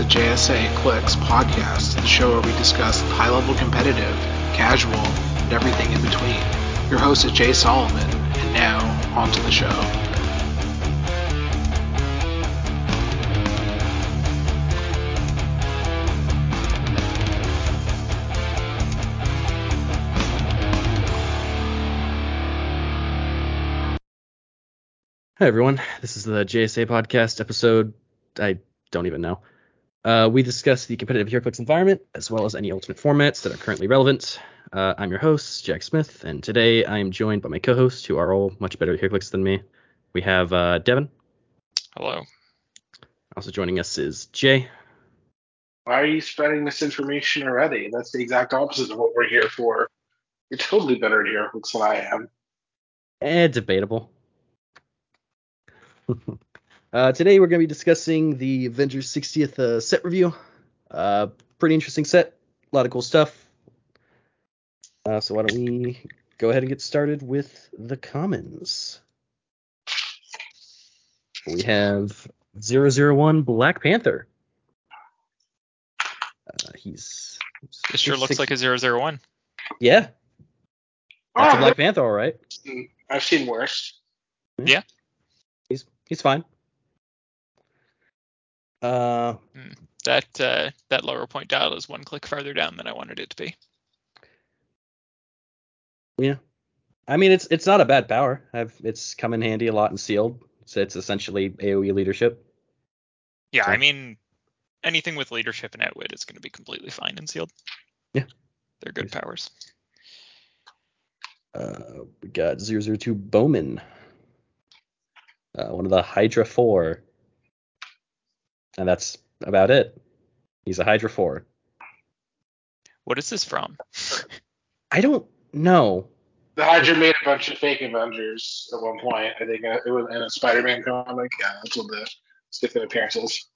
the JSA Clix podcast, the show where we discuss high level competitive, casual, and everything in between. Your host is Jay Solomon, and now, on to the show. Hi everyone, this is the JSA podcast episode. I don't even know. Uh, we discuss the competitive HeroClix environment as well as any alternate formats that are currently relevant. Uh, I'm your host, Jack Smith, and today I am joined by my co-hosts who are all much better at HeroClix than me. We have uh, Devin. Hello. Also joining us is Jay. Why are you spreading misinformation already? That's the exact opposite of what we're here for. You're totally better at HeroClix than I am. Eh, debatable. uh, today we're going to be discussing the Avengers 60th uh, set review. Uh, pretty interesting set, a lot of cool stuff. Uh, so why don't we go ahead and get started with the commons? We have 001 Black Panther. Uh, he's, It sure looks like a 001. yeah. That's a Oh, Black Panther, all right. I've seen worse. Yeah. He's he's fine. Uh, That uh, that lower point dial is one click farther down than I wanted it to be. Yeah. I mean, it's it's not a bad power. I've it's come in handy a lot in sealed. So it's essentially AOE leadership. Yeah, So- I mean, anything with leadership and outwit is going to be completely fine in sealed. Yeah. They're good powers. Uh, we got 002 Bowman. Uh, one of the Hydra 4. And that's about it. He's a Hydra 4. What is this from? I don't know. The Hydra made a bunch of fake Avengers at one point. I think uh, it was in a Spider-Man comic. Yeah, that's what the different appearances.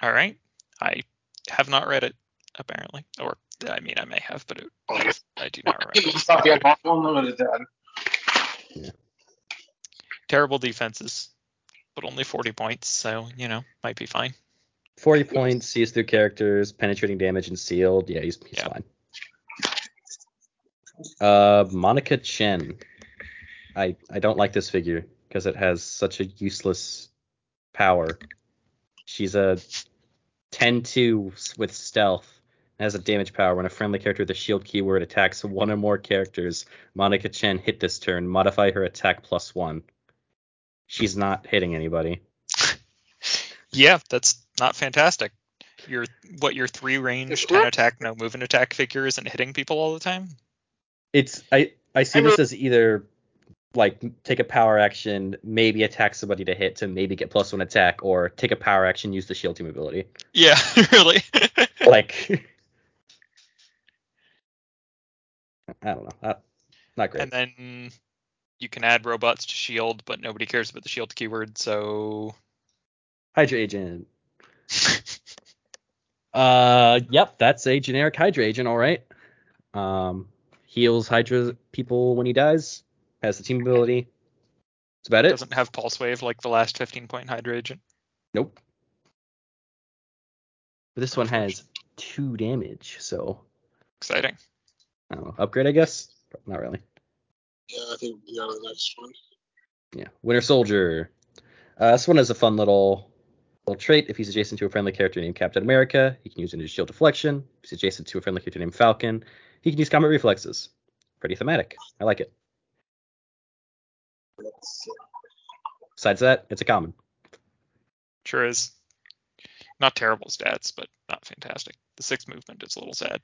All right. I have not read it apparently, or I mean, I may have, but it, I do not remember. It's not the awful limited done. Terrible defenses, but only 40 points, so you know, might be fine. 40 points, sees through characters, penetrating damage and sealed. Yeah, he's, he's Yeah. fine. Uh, Monica Chang. I I don't like this figure because it has such a useless power. She's a 10-2 with stealth. It has a damage power when a friendly character with a shield keyword attacks one or more characters. Monica Chang hit this turn. Modify her attack plus one. She's not hitting anybody. Yeah, that's not fantastic. Your what your three range, It's ten attack, no move and attack figure isn't hitting people all the time. It's I I see I this as either like take a power action, maybe attack somebody to hit to maybe get plus one attack, or take a power action, use the shield team ability. Yeah, really. Like I don't know, not, not great. and then you can add robots to shield, but nobody cares about the shield keyword, so Hydra agent. Uh, yep, that's a generic Hydra agent, all right. Um, heals Hydra people when he dies. Has the team ability. That's about it. doesn't have pulse wave like the last 15 point Hydra agent. Nope. But this one has two damage, so Exciting. I don't know. Upgrade, I guess. Not really. Yeah, I think we got the next one. Yeah. Winter Soldier. Uh, this one is a fun little little trait. If he's adjacent to a friendly character named Captain America, he can use into shield deflection. If he's adjacent to a friendly character named Falcon, he can use combat reflexes. Pretty thematic. I like it. Besides that, it's a common. Sure is. Not terrible stats, but not fantastic. The sixth movement is a little sad.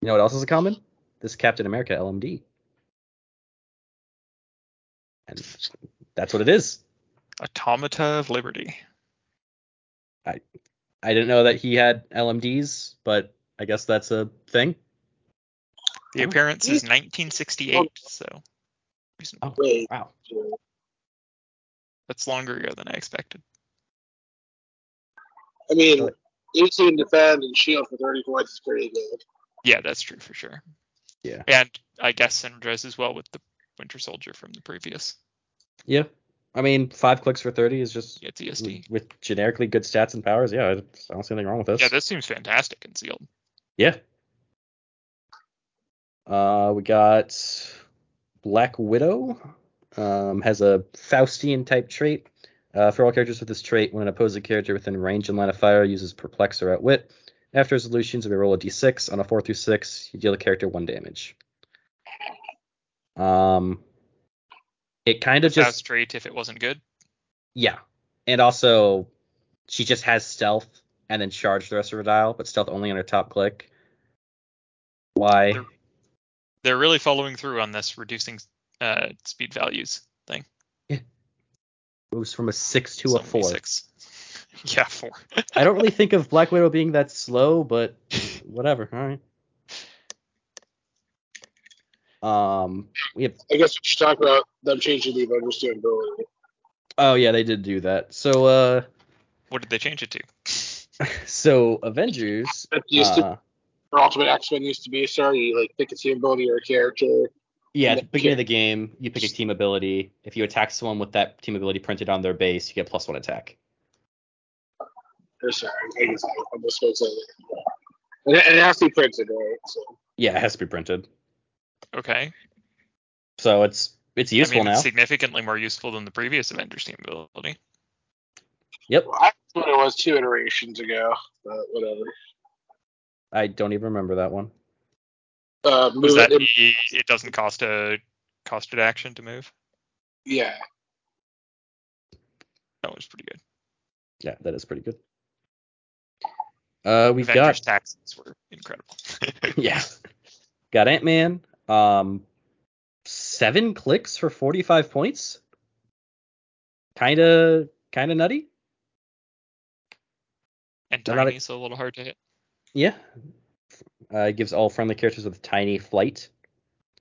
You know what else is a common? This Captain America LMD. And that's what it is. Automata of Liberty. I I didn't know that he had LMDs, but I guess that's a thing. The Oh. appearance is 1968, so reasonable. Wait. Wow. That's longer ago than I expected. I mean, 18 defend and shield for 30 points is pretty good. Yeah, that's true for sure. Yeah. And I guess synergizes well with the Winter Soldier from the previous. Yeah. I mean, five clicks for 30 is just TSD. with generically good stats and powers. Yeah, I don't see anything wrong with this. Yeah, this seems fantastic in sealed. Yeah. Uh, we got Black Widow. Um, has a Faustian type trait. Uh, for all characters with this trait, when an opposing character within range and line of fire uses Perplex or Outwit, after resolutions, we roll a d6. On a 4 through 6, you deal the character 1 damage. Um, it kind of Just straight if it wasn't good. yeah, and also she just has stealth and then charge the rest of her dial, but stealth only on her top click. Why? They're- They're really following through on this reducing uh, speed values thing. Yeah. Moves from a six to So a four. Six. Yeah, four. I don't really think of Black Widow being that slow, but whatever. All right. Um, we have. I guess we should talk about them changing the Avengers to ability. Oh yeah, they did do that. So uh, What did they change it to? so Avengers. It used to, Uh, or Ultimate X Men used to be. Sorry, you like pick a team ability or a character. yeah, at the beginning of the game, you pick a team ability. If you attack someone with that team ability printed on their base, you get plus one attack. Or sorry, I guess I- I'm just going to say that. It, it has to be printed, right? So Yeah, it has to be printed. Okay. So it's it's useful I mean, now. it's significantly more useful than the previous Avengers team ability. Yep. well, I thought it was two iterations ago, but whatever. I don't even remember that one. Uh, Was move that it, the, it doesn't cost a cost costed action to move? yeah. That was pretty good. Yeah, that is pretty good. Uh, we've Avengers got taxes were incredible. yeah, got Ant Man. Um, seven clicks for forty five points. Kinda, kinda nutty. and They're tiny, a- so a little hard to hit. Yeah. Uh, it gives all friendly characters with tiny flight,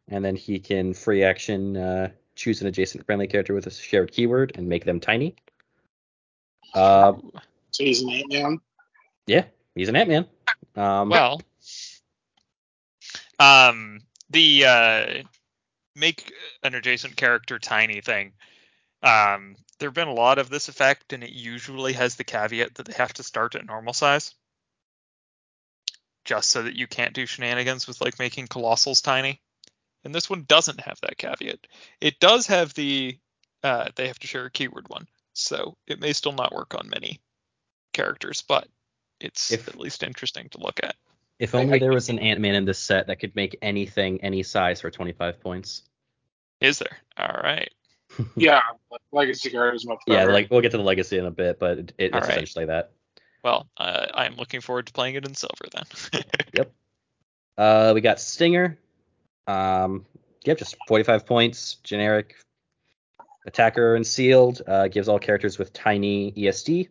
and then he can free action uh, choose an adjacent friendly character with a shared keyword and make them tiny. Uh, Ooh. So he's an Ant Man. yeah, he's an Ant Man. Um, Well, um, the uh, make an adjacent character tiny thing. Um, there have been a lot of this effect, and it usually has the caveat that they have to start at normal size, just so that you can't do shenanigans with like making colossals tiny. And this one doesn't have that caveat. It does have the uh, they have to share a keyword one, so it may still not work on many characters, but it's If- at least interesting to look at. If only I- there was an Ant Man in this set that could make anything any size for twenty five points. Is there? All right. Yeah, Legacy card is much Yeah, like we'll get to the legacy in a bit, but it, it, it's right. essentially that. Well, uh, I'm looking forward to playing it in silver then. Yep. Uh, we got Stinger. Um, yep, just 45 points, generic attacker and sealed. Uh, gives all characters with tiny ESD.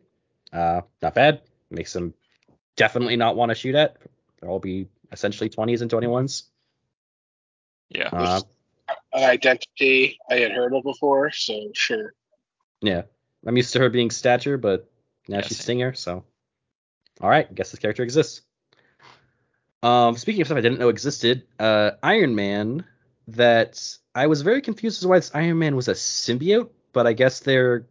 Uh, not bad. Makes them definitely not want to shoot at. They'll all be essentially 20s and 21s. yeah. Uh, an identity I had heard of before, so sure. yeah, I'm used to her being stature, but now Yeah, she's same. Stinger, so all right, guess this character exists. Um, speaking of stuff I didn't know existed, uh, Iron Man. That I was very confused as to why this Iron Man was a symbiote, but I guess they're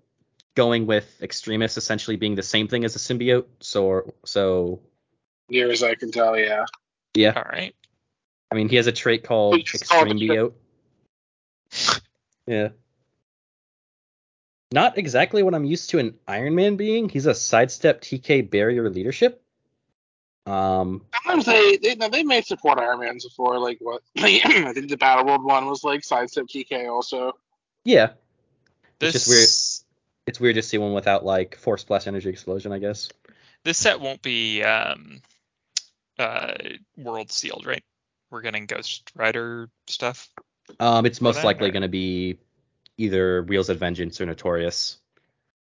going with Extremis essentially being the same thing as a symbiote. So, so Near as I can tell, yeah. yeah. All right. I mean, he has a trait called It's called- extremiote. yeah. Not exactly what I'm used to an Iron Man being. He's a sidestep TK barrier leadership. Um, Sometimes they they no, they made support Iron Mans before, like what I think the Battle World one was like sidestep TK also. yeah, This It's just it's weird to see one without like force blast energy explosion, I guess. this set won't be um uh world sealed, right? We're getting Ghost Rider stuff. Um, it's most that, likely going to be either Wheels of Vengeance or Notorious.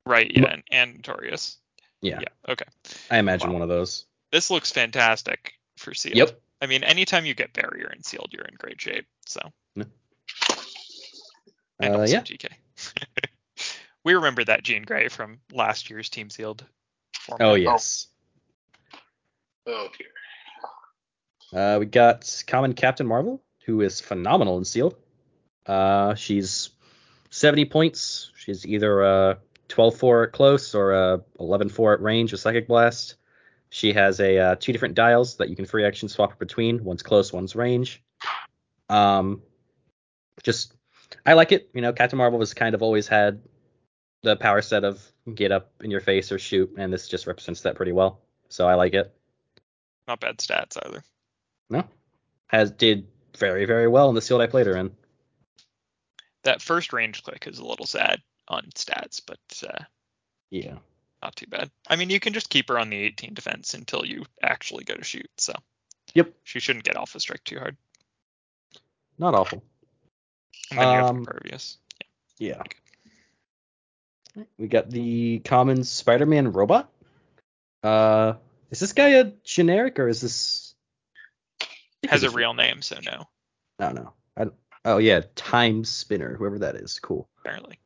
Right, yeah, and, and Notorious. Yeah, Yeah, okay. I imagine Wow. one of those. This looks fantastic for sealed. Yep. I mean, anytime you get barrier and sealed, you're in great shape. So and Uh, also yeah. GK. we remember that Jean Grey from last year's Team Sealed. format. Oh yes. Oh dear. Uh, we got Common Captain Marvel, who is phenomenal in Sealed. Uh, she's 70 points. She's either a 12-4 at close or a 11-4 at range with Psychic Blast. She has a uh, two different dials that you can free action swap between. One's close, one's range. Um, just I like it. You know, Captain Marvel has kind of always had the power set of get up in your face or shoot, and this just represents that pretty well. So I like it. Not bad stats either. No, has did very very well in the sealed I played her in. That first range click is a little sad on stats, but uh, Yeah. not too bad. I mean, you can just keep her on the 18 defense until you actually go to shoot. So Yep. she shouldn't get off alpha strike too hard. Not awful. And then you have Um, impervious. Yeah. We got the common Spider-Man robot. Uh, is this guy a generic or is this? Has a real name, so no, don't know. I oh yeah, Time Spinner, whoever that is. Cool. apparently.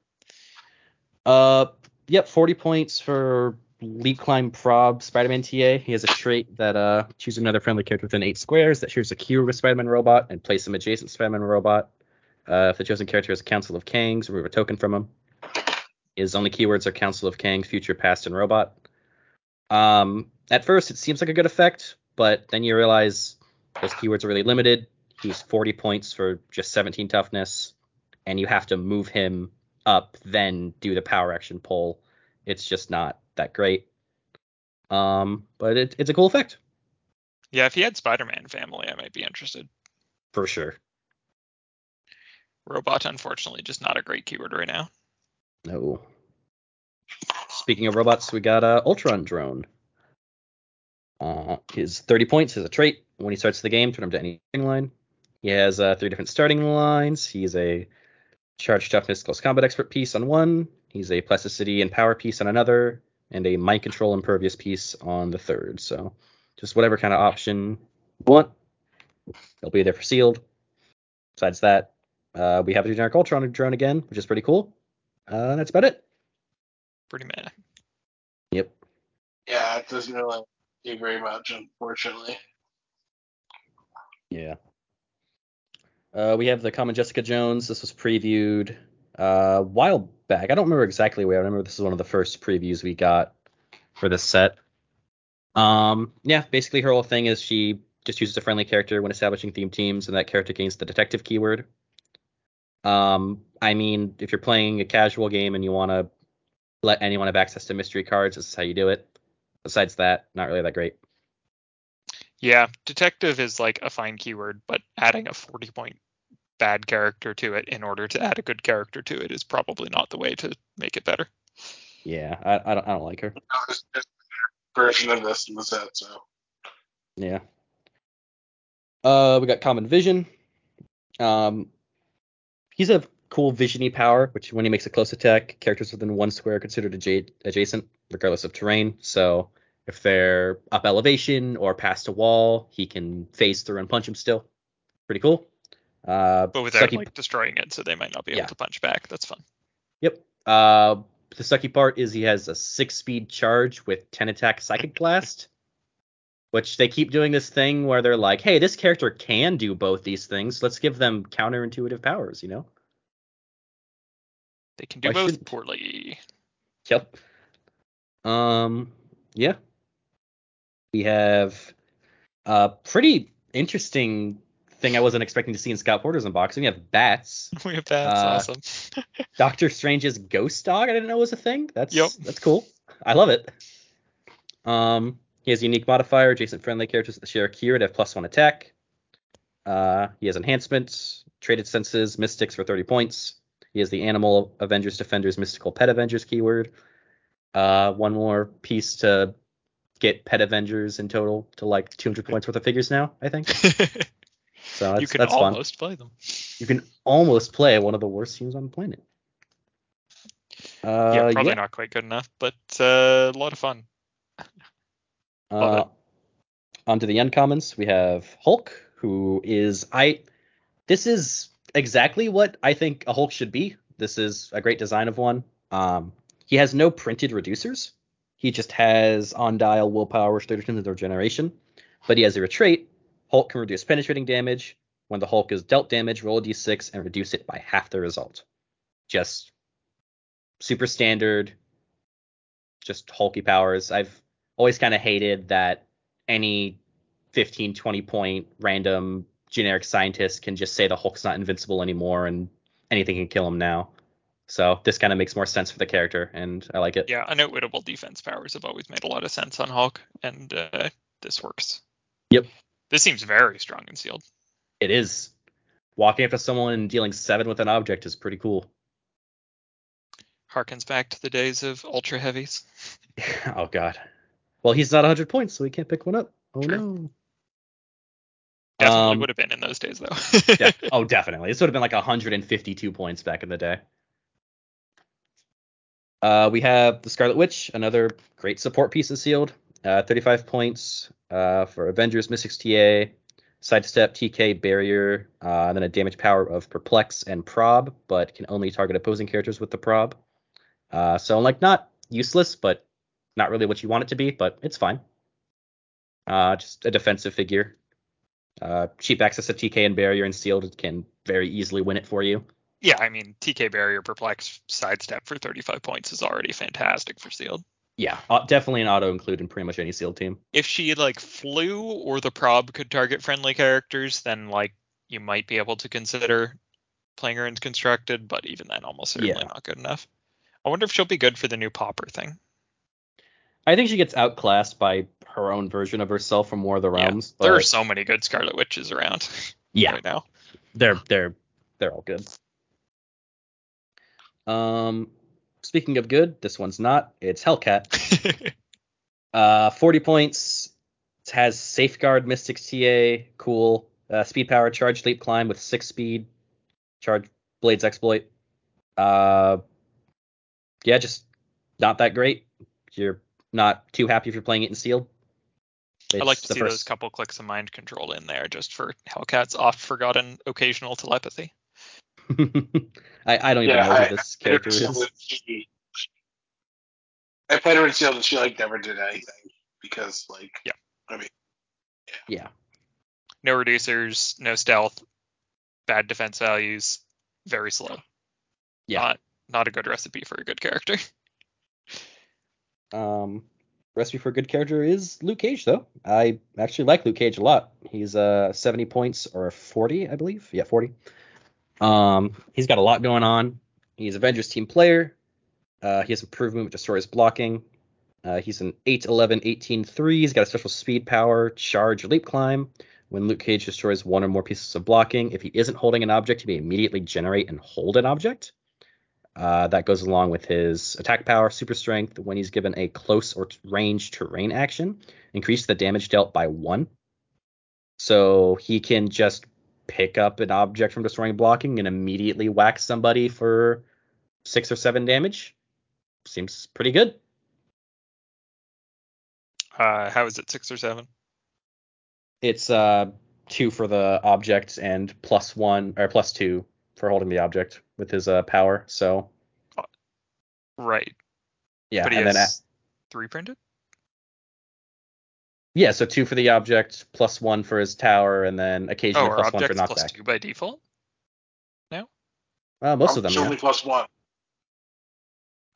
Uh, yep, 40 points for Leap Climb Prob Spider-Man TA. He has a trait that uh choose another friendly character within eight squares that shares a cue with Spider-Man robot and place him adjacent to Spider-Man robot. Uh, if the chosen character has a Council of Kangs, remove a token from him. His only keywords are Council of Kang, Future, Past, and Robot. Um, at first, it seems like a good effect, but then you realize those keywords are really limited. He's 40 points for just 17 toughness, and you have to move him up, then do the power action pull. It's just not that great. Um, but it, it's a cool effect Yeah, if he had Spider-Man family, I might be interested. for sure. Robot, unfortunately, just not a great keyword right now. No. Speaking of robots, we got uh, Ultron drone. Uh, his 30 points is a trait. When he starts the game, turn him to any starting line. He has uh, three different starting lines. He's a charge toughness close combat expert piece on one. He's a plasticity and power piece on another, and a mind control impervious piece on the third. So just whatever kind of option you want, they'll be there for sealed. Besides that, uh, we have a generic Ultron drone again, which is pretty cool. Uh, that's about it. Pretty meh. Yep. Yeah, it doesn't really do very much, unfortunately. Yeah. Uh, we have the common Jessica Jones. This was previewed uh, a while back. I don't remember exactly where. I remember this is one of the first previews we got for this set. Um, yeah, basically her whole thing is she just uses a friendly character when establishing theme teams, and that character gains the detective keyword. Um, I mean, if you're playing a casual game and you want to let anyone have access to mystery cards, this is how you do it. Besides that, not really that great. Yeah, detective is like a fine keyword, but adding a 40 point bad character to it in order to add a good character to it is probably not the way to make it better. Yeah, I, I don't I don't like her. No, there's, there's a version of this in the set, so. Yeah. Uh, we got Common Vision. Um, he's a cool visiony power, which when he makes a close attack, characters within one square are considered adja- adjacent, regardless of terrain. So if they're up elevation or past a wall, he can phase through and punch him still. Pretty cool. Uh, But without sucky- like destroying it, so they might not be able Yeah. to punch back. That's fun. Yep. Uh, the sucky part is he has a six speed charge with 10 attack psychic blast, which they keep doing this thing where they're like, hey, this character can do both these things. Let's give them counterintuitive powers, you know? They can do Why both shouldn't- poorly. Yep. Um, yeah. We have a pretty interesting thing I wasn't expecting to see in Scott Porter's unboxing. We have bats. We have bats. Uh, awesome. Doctor Strange's ghost dog. I didn't know was a thing. That's Yep. that's cool. I love it. Um, he has unique modifier. Adjacent friendly characters that share a keyword have plus one attack. Uh, he has enhancements, traded senses, mystics for 30 points. He has the animal Avengers Defenders mystical pet Avengers keyword. Uh, one more piece to get pet Avengers in total to like 200 points worth of figures now. I think. So that's, fun. you can that's fun. almost play them. You can almost play one of the worst teams on the planet. Uh, yeah, probably yeah. not quite good enough, but uh, a lot of fun. Love Uh, it. onto the uncommons, we have Hulk, who is I. This is exactly what I think a Hulk should be. This is a great design of one. Um, he has no printed reducers. He just has on dial willpower, restoration, and regeneration. But he has a trait. Hulk can reduce penetrating damage. When the Hulk is dealt damage, roll a d6 and reduce it by half the result. just super standard, just hulky powers. I've always kind of hated that any 15, 20 point random generic scientist can just say the Hulk's not invincible anymore and anything can kill him now. So this kind of makes more sense for the character, and I like it. Yeah, unoutwittable defense powers have always made a lot of sense on Hulk, and uh, this works. Yep. This seems very strong and sealed. It is. Walking up to someone and dealing seven with an object is pretty cool. Harkens back to the days of ultra heavies. oh god. Well, he's not 100 points, so he can't pick one up. Oh True. no. Definitely Um, would have been in those days though. De- oh, definitely. This would have been like 152 points back in the day. Uh, we have the Scarlet Witch, another great support piece of sealed. Uh, 35 points uh, for Avengers, Mystics TA, Sidestep, TK, Barrier, uh, and then a damage power of Perplex and Prob, but can only target opposing characters with the Prob. Uh, so, like, not useless, but not really what you want it to be, but it's fine. Uh, just a defensive figure. Cheap access to TK and Barrier and Sealed can very easily win it for you. Yeah, I mean TK barrier perplex sidestep for 35 points is already fantastic for sealed. Yeah, uh, definitely an auto include in pretty much any Sealed team. If she like flew or the prob could target friendly characters, then like you might be able to consider playing her in constructed, but even then almost certainly Yeah. not good enough. I wonder if she'll be good for the new popper thing. I think she gets outclassed by her own version of herself from War of the Yeah, Realms. There are so many good Scarlet Witches around yeah, right now. they're they're they're all good. Um, speaking of good, this one's not. It's Hellcat. Uh, 40 points. It has Safeguard, Mystics TA, cool. Uh, speed power, charge, leap, climb with six speed. Charge, Blades exploit. Uh, yeah, just not that great. You're not too happy if you're playing it in sealed. I like to It's see those couple clicks of mind control in there just for Hellcat's oft forgotten occasional telepathy. I, I don't even Yeah, know I- who this character Sealed is. she- I played her in sealed and she like never did anything because like Yeah. I mean Yeah. No reducers, no stealth, bad defense values, very slow. Yeah. Not not a good recipe for a good character. Um, recipe for a good character is Luke Cage, though. I actually like Luke Cage a lot. He's uh 70 points or 40, I believe. Yeah, 40. Um, he's got a lot going on. He's Avengers team player. Uh, he has improvement with destroys blocking. Uh, he's an 8, 11, 18, 3. He's got a special speed power, charge, leap climb. When Luke Cage destroys one or more pieces of blocking, if he isn't holding an object, he may immediately generate and hold an object. Uh, that goes along with his attack power, super strength. When he's given a close or t- range terrain action, increase the damage dealt by one. So he can just pick up an object from destroying blocking and immediately whack somebody for six or seven damage. Seems pretty good. Uh, how is it six or seven? It's uh two for the object and plus one or plus two for holding the object with his uh power. So Right. yeah, but he and has then a- three printed? Yeah, so two for the object, plus one for his tower, and then Oh, occasionally are plus one for objects plus knockback. two by default? No. Uh, most I'm of them, it's yeah. only plus one.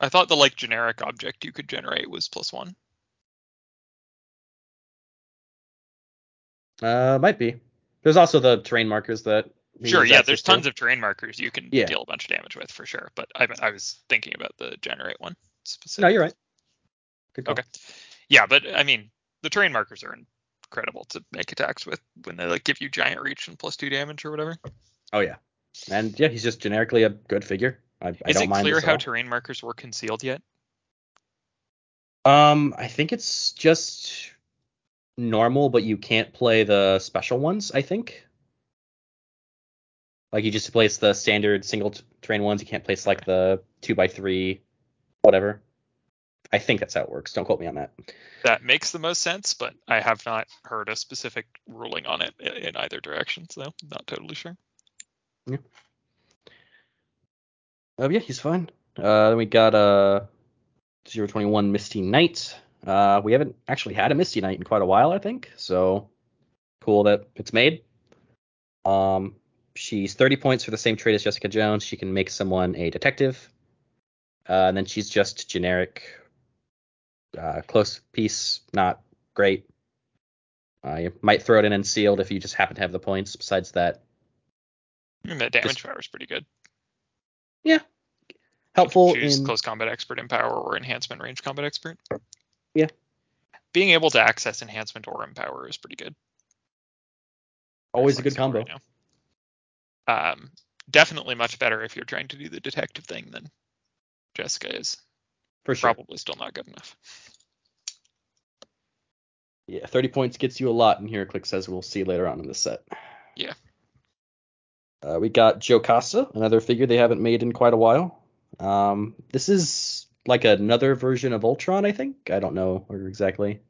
I thought the like generic object you could generate was plus one. Uh, might be. There's also the terrain markers that. Sure, yeah, access there's to. tons of terrain markers you can Yeah. deal a bunch of damage with for sure. But I, I was thinking about the generate one No, you're right. Good call. Okay. Yeah, but I mean, the terrain markers are incredible to make attacks with when they like give you giant reach and plus two damage or whatever. Oh yeah, and yeah, he's just generically a good figure. I, I Is don't it mind clear how all. terrain markers were concealed yet? Um, I think it's just normal, but you can't play the special ones. I think. Like you just place the standard single t- terrain ones. You can't place like the two by three, whatever. I think that's how it works. Don't quote me on that. That makes the most sense, but I have not heard a specific ruling on it in either direction, so not totally sure. Oh yeah, he's fine. Uh, then we got uh 021 Misty Knight. Uh, we haven't actually had a Misty Knight in quite a while, I think. So cool that it's made. Um, she's 30 points for the same trait as Jessica Jones. She can make someone a detective. Uh, and then she's just generic, uh, close piece, not great. Uh, you might throw it in and sealed if you just happen to have the points. Besides that, And the damage Just- power is pretty good. Yeah, helpful Choose in close combat expert empower or enhancement range combat expert. Yeah. Being able to access enhancement or empower is pretty good. always a good combo. right. Um, definitely much better if you're trying to do the detective thing than Jessica is. For sure. Probably still not good enough. Yeah, 30 points gets you a lot, and here Click says we'll see later on in the set. Yeah. Uh, we got Jocasta, another figure they haven't made in quite a while. Um, this is like another version of Ultron, I think. I don't know exactly.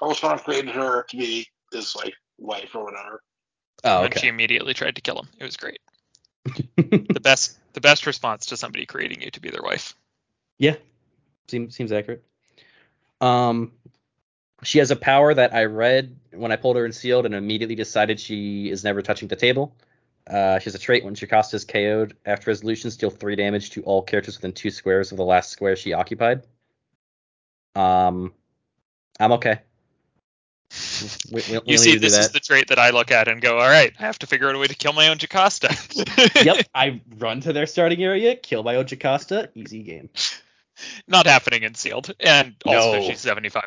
Ultron created her to be his like wife or whatever. Oh, and she immediately tried to kill him. It was great. The best the best response to somebody creating you to be their wife. yeah, seems seems accurate. Um, she has a power that I read when I pulled her in sealed and immediately decided she is never touching the table. Uh, she has a trait when Jocasta is KO'd after resolution, deal three damage to all characters within two squares of the last square she occupied. Um, I'm okay. We, we, You see, need to do this is the trait that I look at and go, all right, I have to figure out a way to kill my own Jocasta. yep, I run to their starting area, kill my own Jocasta, easy game. Not happening in sealed, and also No. she's 75.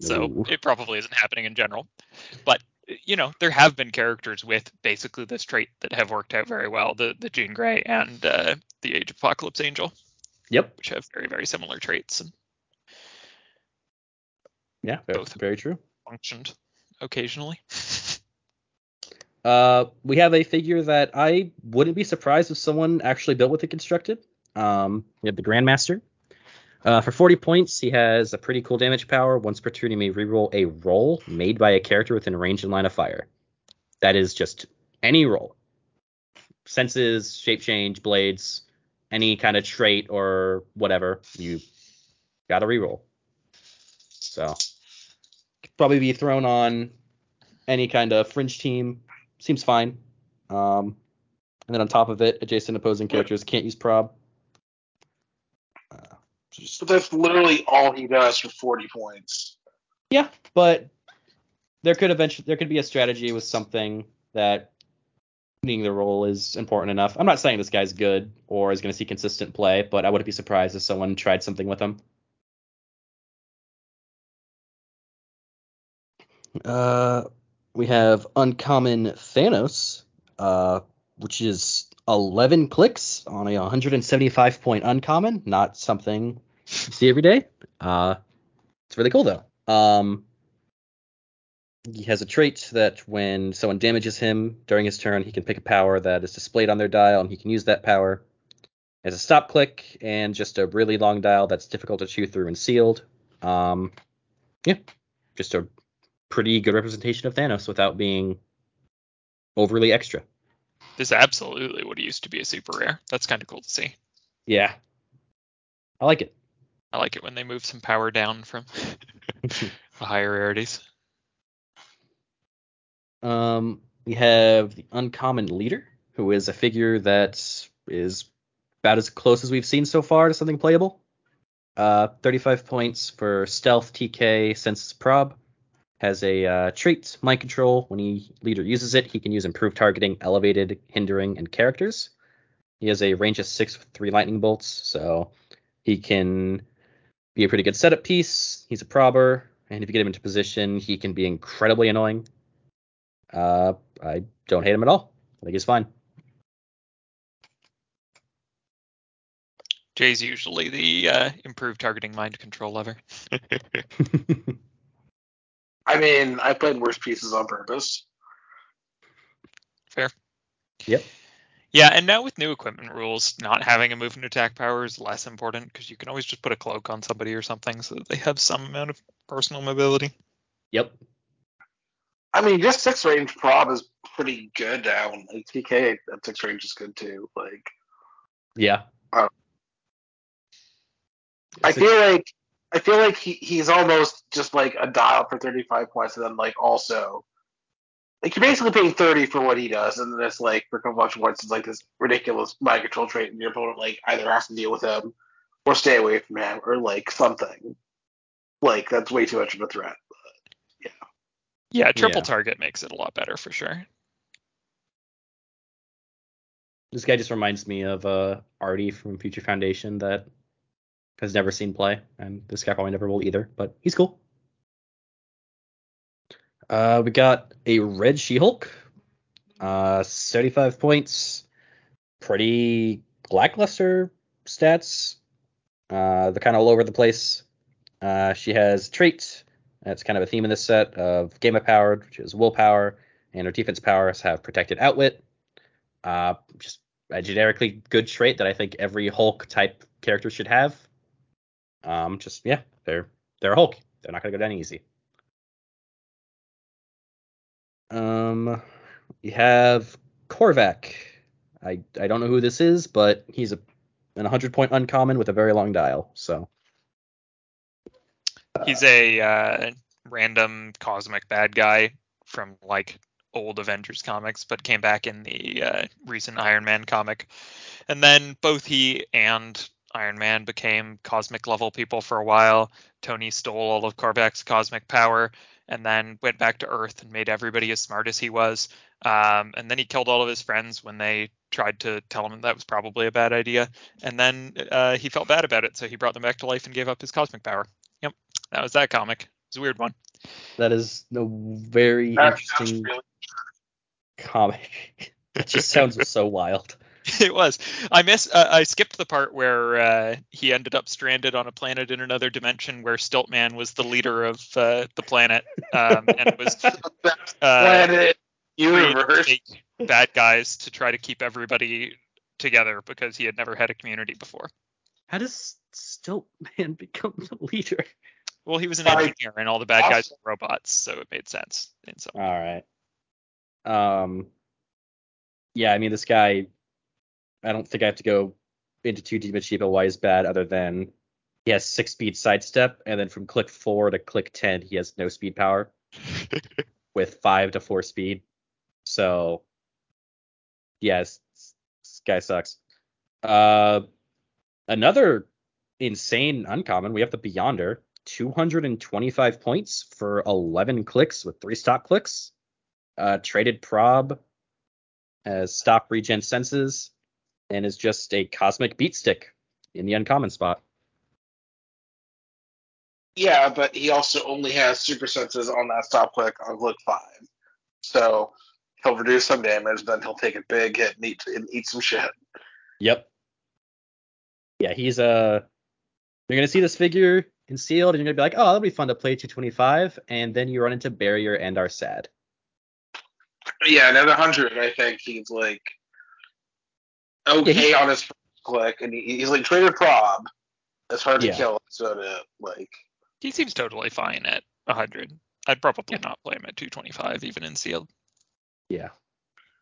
So it probably isn't happening in general. But you know, there have been characters with basically this trait that have worked out very well. The the Jean Grey and uh, the Age of Apocalypse Angel, Yep, which have very very similar traits yeah, Both. very true. Functioned occasionally. Uh, we have a figure that I wouldn't be surprised if someone actually built with it constructed. Um, we have the Grandmaster. Uh, for 40 points, he has a pretty cool damage power. Once per turn, he may reroll a roll made by a character within range and line of fire. That is just any roll. Senses, shape change, blades, any kind of trait or whatever, you got to reroll. So, probably be thrown on any kind of fringe team. Seems fine. Um, and then on top of it, adjacent opposing characters can't use prob. Uh, just- But that's literally all he does for 40 points. yeah, but there could eventually there could be a strategy with something that needing the role is important enough. I'm not saying this guy's good or is going to see consistent play, but I wouldn't be surprised if someone tried something with him. Uh, we have uncommon Thanos, uh, which is 11 clicks on a 175 point uncommon. Not something you see every day. Uh, it's really cool though. Um, he has a trait that when someone damages him during his turn, he can pick a power that is displayed on their dial, and he can use that power as a stop click and just a really long dial that's difficult to chew through and sealed. Um, yeah, just a pretty good representation of Thanos without being overly extra. This absolutely would he used to be a super rare. That's kind of cool to see. Yeah, I like it. I like it when they move some power down from the higher rarities. Um, we have the uncommon leader, who is a figure that is about as close as we've seen so far to something playable. Uh, 35 points for stealth, TK, senses, prob. Has a uh, trait, mind control. When he leader uses it, he can use improved targeting, elevated, hindering, and characters. He has a range of six with three lightning bolts, so he can be a pretty good setup piece. He's a probber, and if you get him into position, he can be incredibly annoying. Uh, I don't hate him at all. I think he's fine. Jay's usually the uh, improved targeting mind control lever. I mean, I played worse pieces on purpose. Fair. Yep. Yeah, and now with new equipment rules, not having a move and attack power is less important because you can always just put a cloak on somebody or something so that they have some amount of personal mobility. Yep. I mean, just six range prob is pretty good now. Like TK at six range is good too. Like Yeah. Uh, I feel like I feel like he, he's almost just like a dial for 35 points, and then like also like you're basically paying thirty for what he does, and then it's like for a couple extra points, it's like this ridiculous mind control trait, and your opponent like either has to deal with him or stay away from him or like something. Like that's way too much of a threat. Yeah, Yeah, triple Yeah. target makes it a lot better for sure. This guy just reminds me of uh, Artie from Future Foundation that has never seen play, and this guy probably never will either, but he's cool. Uh, we got a red She-Hulk, uh, 75 points, pretty lackluster stats. Uh, they're kind of all over the place. Uh, she has traits. That's kind of a theme in this set of Gamma powered, which is willpower, and her defense powers have protected outwit. Uh, just a generically good trait that I think every Hulk type character should have. Um, just yeah, they're they're a Hulk. They're not gonna go down easy. Um, you have Korvac. I I don't know who this is, but he's a an 100 point uncommon with a very long dial. So He's a uh, random cosmic bad guy from like old Avengers comics, but came back in the uh, recent Iron Man comic. And then both he and Iron Man became cosmic level people for a while. Tony stole all of Korvac's cosmic power and then went back to Earth and made everybody as smart as he was. Um, and then he killed all of his friends when they tried to tell him that was probably a bad idea. And then uh, he felt bad about it, so he brought them back to life and gave up his cosmic power. Yep, that was that comic. It was a weird one. that is a very That interesting really- comic. it just sounds so wild. it was. I miss. Uh, I skipped the part where uh, he ended up stranded on a planet in another dimension where Stiltman was the leader of uh, the planet um, and was Best uh, planet universe. fake bad guys to try to keep everybody together because he had never had a community before. How does Stiltman become the leader? Well, he was an Sorry. engineer, and all the bad guys were robots, so it made sense in some. All right. Um. Yeah, I mean this guy. I don't think I have to go into too deep into why he's bad, other than he has six speed sidestep, and then from click four to click ten, he has no speed power with five to four speed. So, yes, this guy sucks. Uh, another insane uncommon. We have the Beyonder, 225 points for 11 clicks with three stop clicks. Uh, traded prob as stop regen senses, and is just a cosmic beat stick in the uncommon spot. Yeah, but he also only has super senses on that stop click on click five. So he'll reduce some damage, then he'll take a big hit and eat, and eat some shit. Yep. Yeah, he's Uh, you're gonna see this figure in sealed, and you're gonna be like, oh, that'll be fun to play 225, and then you run into barrier and are sad. Yeah, another 100, I think he's like okay Yeah, on his first click, and he, he's like traded prob. It's hard to Yeah. kill, so to like. He seems totally fine at 100. I'd probably not play him at 225, even in sealed. Yeah.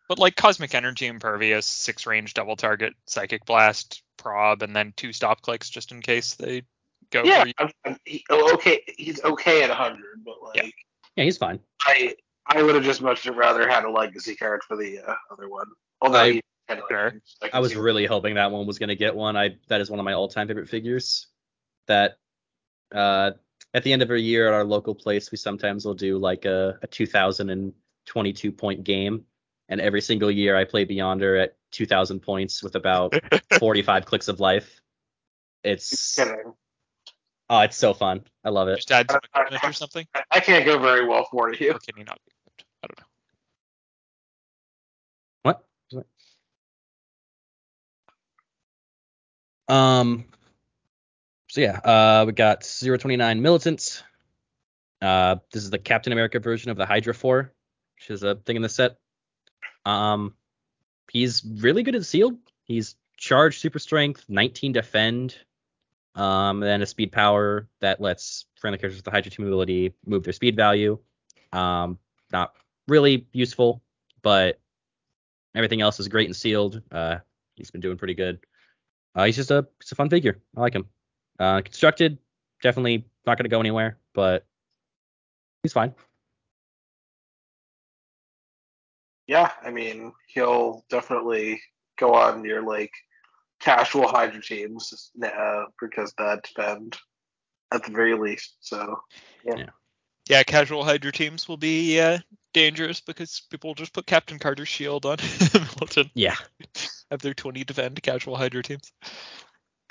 But like Cosmic Energy Impervious, six range double target, Psychic Blast, Prob, and then two stop clicks just in case they go Yeah, for you. I'm, I'm, he, oh, okay, he's okay at 100, but like Yeah. Yeah, he's fine. I I would have just much rather had a legacy card for the uh, other one. Although I- he had like, Sure. I was really hoping that one was gonna get one. I that is one of my all-time favorite figures. That uh at the end of a year at our local place, we sometimes will do like a, a 2022 point game, and every single year I play Beyonder at 2,000 points with about 45 clicks of life. It's oh, it's so fun. I love it. Just add some equipment or something. I- I can't go very well for you. Or can you not be equipped? I don't know. Um. So yeah, uh, we got 029 Militants. Uh, this is the Captain America version of the Hydra 4, which is a thing in the set. Um, he's really good at sealed. He's charge, super strength, 19 defend, um, and then a speed power that lets friendly characters with the Hydra 2 ability move their speed value. Um, not really useful, but everything else is great and sealed. Uh, he's been doing pretty good. Uh, he's just a he's a fun figure. I like him. Uh, constructed, definitely not going to go anywhere, but he's fine. yeah, I mean, he'll definitely go on your like casual Hydra teams uh, because that defend at the very least. So Yeah, casual Hydra teams will be uh, dangerous because people will just put Captain Carter's shield on Milton. Yeah. Have their 20 defend casual Hydra teams.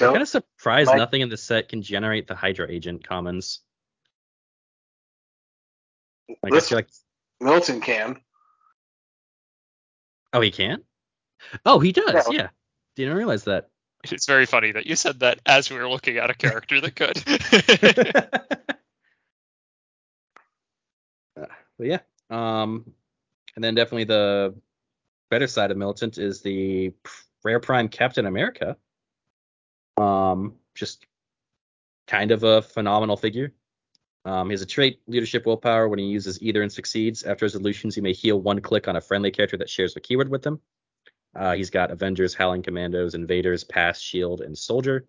I'm kind of surprised Mike- nothing in the set can generate the Hydra agent commons. Like, I This- feel like, Milton can. oh, he can? Oh, he does. Yeah. Yeah. Didn't realize that. It's very funny that you said that as we were looking at a character that could. Uh, but yeah. Um, and then definitely the better side of Militant is the Rare Prime Captain America. Um, just kind of a phenomenal figure. Um, he has a trait, leadership willpower. When he uses either and succeeds, after resolutions, he may heal one click on a friendly character that shares a keyword with them. Uh, he's got Avengers, Howling Commandos, Invaders, Pass, Shield, and Soldier.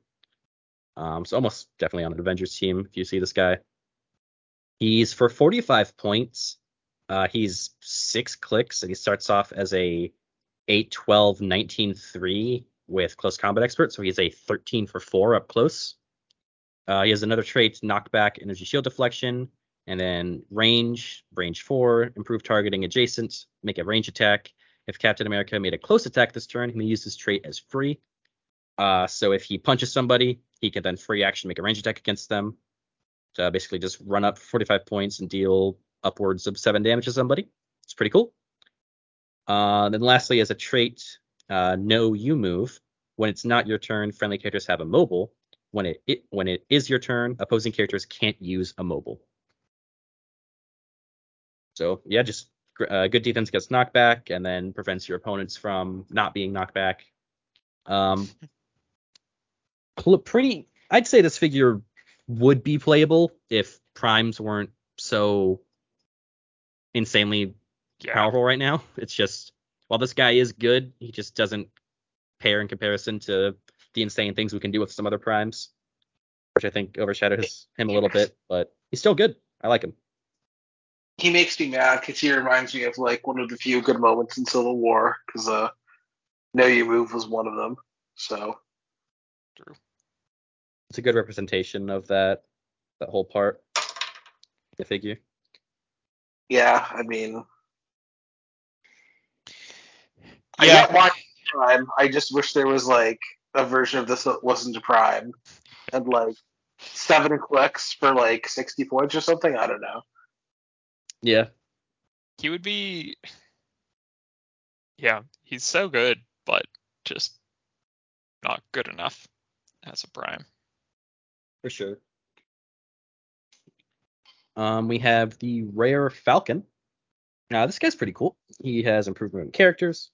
Um, so almost definitely on an Avengers team if you see this guy. He's for 45 points. Uh, he's six clicks, and he starts off as a 8, 12, 19, 3 with close combat expert. So he's a 13 for 4 up close. Uh, he has another trait, knockback, energy shield deflection, and then range, range 4, improve targeting adjacent, make a range attack. If Captain America made a close attack this turn, he may use this trait as free. Uh, so if he punches somebody, he can then free action make a range attack against them to basically just run up 45 points and deal upwards of seven damage to somebody. It's pretty cool. Uh, then lastly, as a trait, uh, no you move. When it's not your turn, friendly characters have a mobile. When it, it when it is your turn, opposing characters can't use a mobile. So yeah, just uh, good defense against knockback, and then prevents your opponents from not being knocked back. Um, pretty. I'd say this figure would be playable if primes weren't so insanely yeah. powerful right now. It's just while this guy is good, he just doesn't pair in comparison to the insane things we can do with some other primes, which I think overshadows him a little bit. But he's still good. I like him. He makes me mad because he reminds me of like one of the few good moments in Civil War because uh, No You Move was one of them. So It's a good representation of that that whole part. The figure. yeah, I mean, I Yeah. get why Prime. I just wish there was like a version of this that wasn't a Prime and like seven clicks for like sixty points or something. I don't know. Yeah. He would be. Yeah, he's so good, but just not good enough as a prime. For sure. Um, we have the rare Falcon. Now, this guy's pretty cool. He has improvement in characters.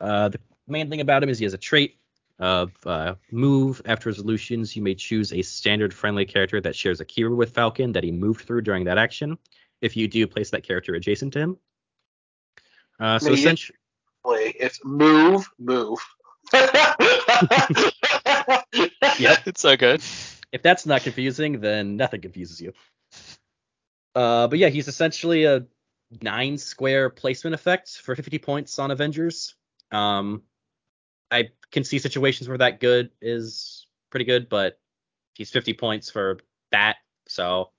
Uh, the main thing about him is he has a trait of uh, move. After resolutions, you may choose a standard friendly character that shares a keyword with Falcon that he moved through during that action. If you do, place that character adjacent to him. Uh, so May you- essentially, it's move move. Yep. It's so good. If that's not confusing, then nothing confuses you. Uh, but yeah, he's essentially a nine square placement effect for 50 points on Avengers. Um, I can see situations where that good is pretty good, but he's 50 points for that, so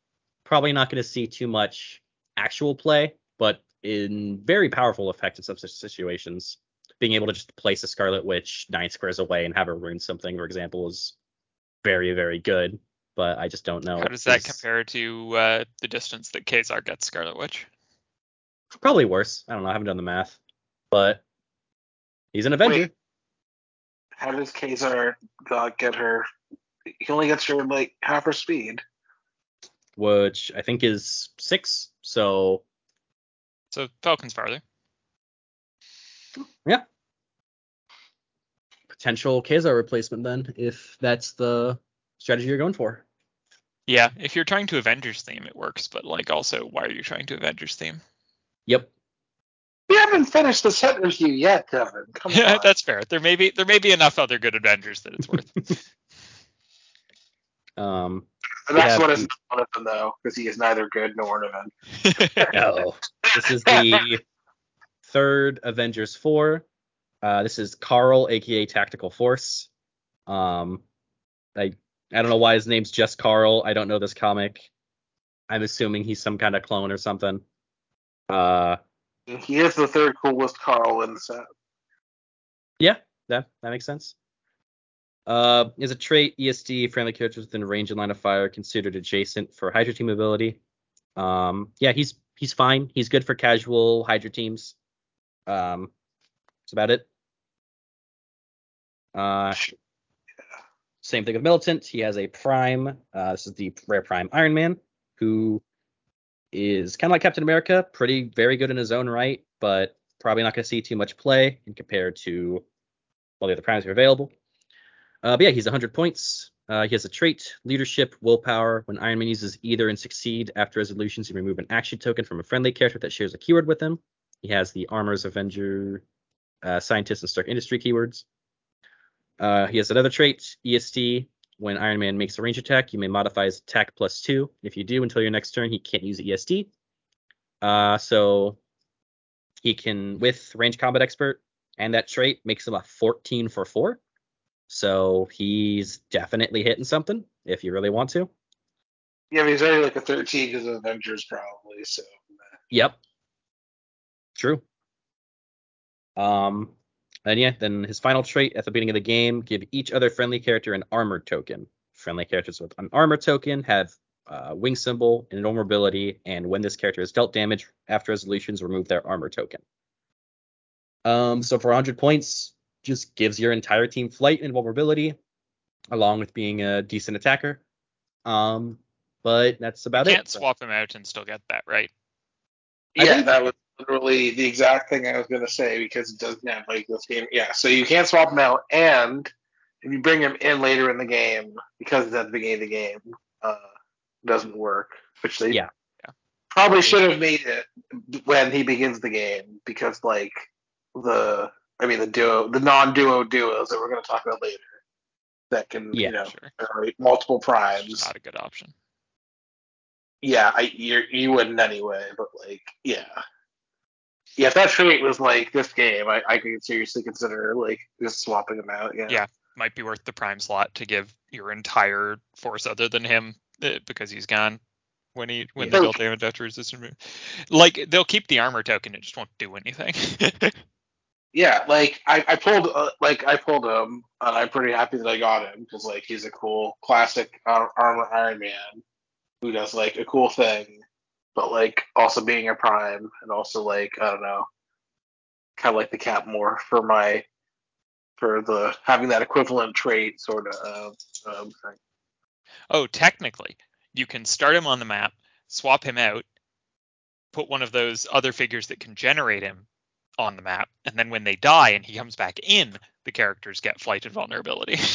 probably not going to see too much actual play, but in very powerful effect in some situations. Being able to just place a Scarlet Witch nine squares away and have her ruin something, for example, is very, very good. But I just don't know. How does that He's compare to uh, the distance that Kazar gets Scarlet Witch? Probably worse. I don't know. I haven't done the math, but he's an Avenger. Wait. How does Kazar uh, get her? He only gets her like half her speed. which I think is six. So So Falcon's farther. Potential Kazar replacement then, if that's the strategy you're going for. Yeah, if you're trying to Avengers theme, it works, but like also, why are you trying to Avengers theme? Yep. We haven't finished the set review yet, Devin. Come Yeah, on. that's fair. There may be there may be enough other good Avengers that it's worth. Um. And that's Yeah. what is one of them though, because he is neither good nor an event. No. this is the third Avengers 4. Uh, this is Carl, aka Tactical Force. Um, I I don't know why his name's just Carl. I don't know this comic. I'm assuming he's some kind of clone or something. Uh, He is the third coolest Carl in the set. yeah, that that makes sense. Uh, is a trait ESD friendly characters within range and line of fire considered adjacent for Hydra team ability. Um, yeah, he's he's fine. He's good for casual Hydra teams. Um, that's about it. Uh, same thing with Militant. He has a Prime. Uh, this is the rare Prime Iron Man, who is kind of like Captain America, pretty very good in his own right, but probably not going to see too much play in compared to all the other primes that are available. Uh, but yeah, he's 100 points. Uh, he has a trait, leadership, willpower. When Iron Man uses either and succeed after resolutions, he remove an action token from a friendly character that shares a keyword with him. He has the Armor's Avenger, uh, Scientist, and Stark Industry keywords. Uh, he has another trait, ESD. When Iron Man makes a range attack, you may modify his attack plus two. If you do until your next turn, he can't use ESD. Uh, so he can, with range combat expert and that trait, makes him a 14 for four. So he's definitely hitting something if you really want to. Yeah, but he's already like a 13 because of Avengers probably. So Yep. True. Um, and yeah, then his final trait at the beginning of the game: give each other friendly character an armor token. Friendly characters with an armor token have uh, wing symbol and invulnerability, and when this character is dealt damage after resolutions, remove their armor token. Um, so for 100 points, just gives your entire team flight and vulnerability, along with being a decent attacker. Um, but that's about You it. can't swap him out and still get that, right? I yeah, that was literally the exact thing I was gonna say because it doesn't have like this game. Yeah, so you can't swap him out, and if you bring him in later in the game because it's at the beginning of the game, uh, doesn't work. Which they Yeah. Yeah. probably should have made it when he begins the game because like the I mean the duo the non-duo duos that we're gonna talk about later that can Yeah, you know Sure. multiple It's primes. not a good option. Yeah, I you you wouldn't anyway, but like yeah. Yeah, if that trait was like this game, I, I could seriously consider like just swapping them out. Yeah. Yeah. Might be worth the prime slot to give your entire force other than him uh, because he's gone when he when Yeah. they dealt damage after resistance. Like they'll keep the armor token, it just won't do anything. Yeah, like I, I pulled uh, like I pulled him, and I'm pretty happy that I got him because like he's a cool classic uh, armor Iron Man who does like a cool thing, but like also being a prime and also like I don't know, kind of like the cap more for my for the having that equivalent trait sort of uh, um, thing. oh, technically, you can start him on the map, swap him out, put one of those other figures that can generate him on the map, and then when they die and he comes back in, the characters get flight and vulnerability.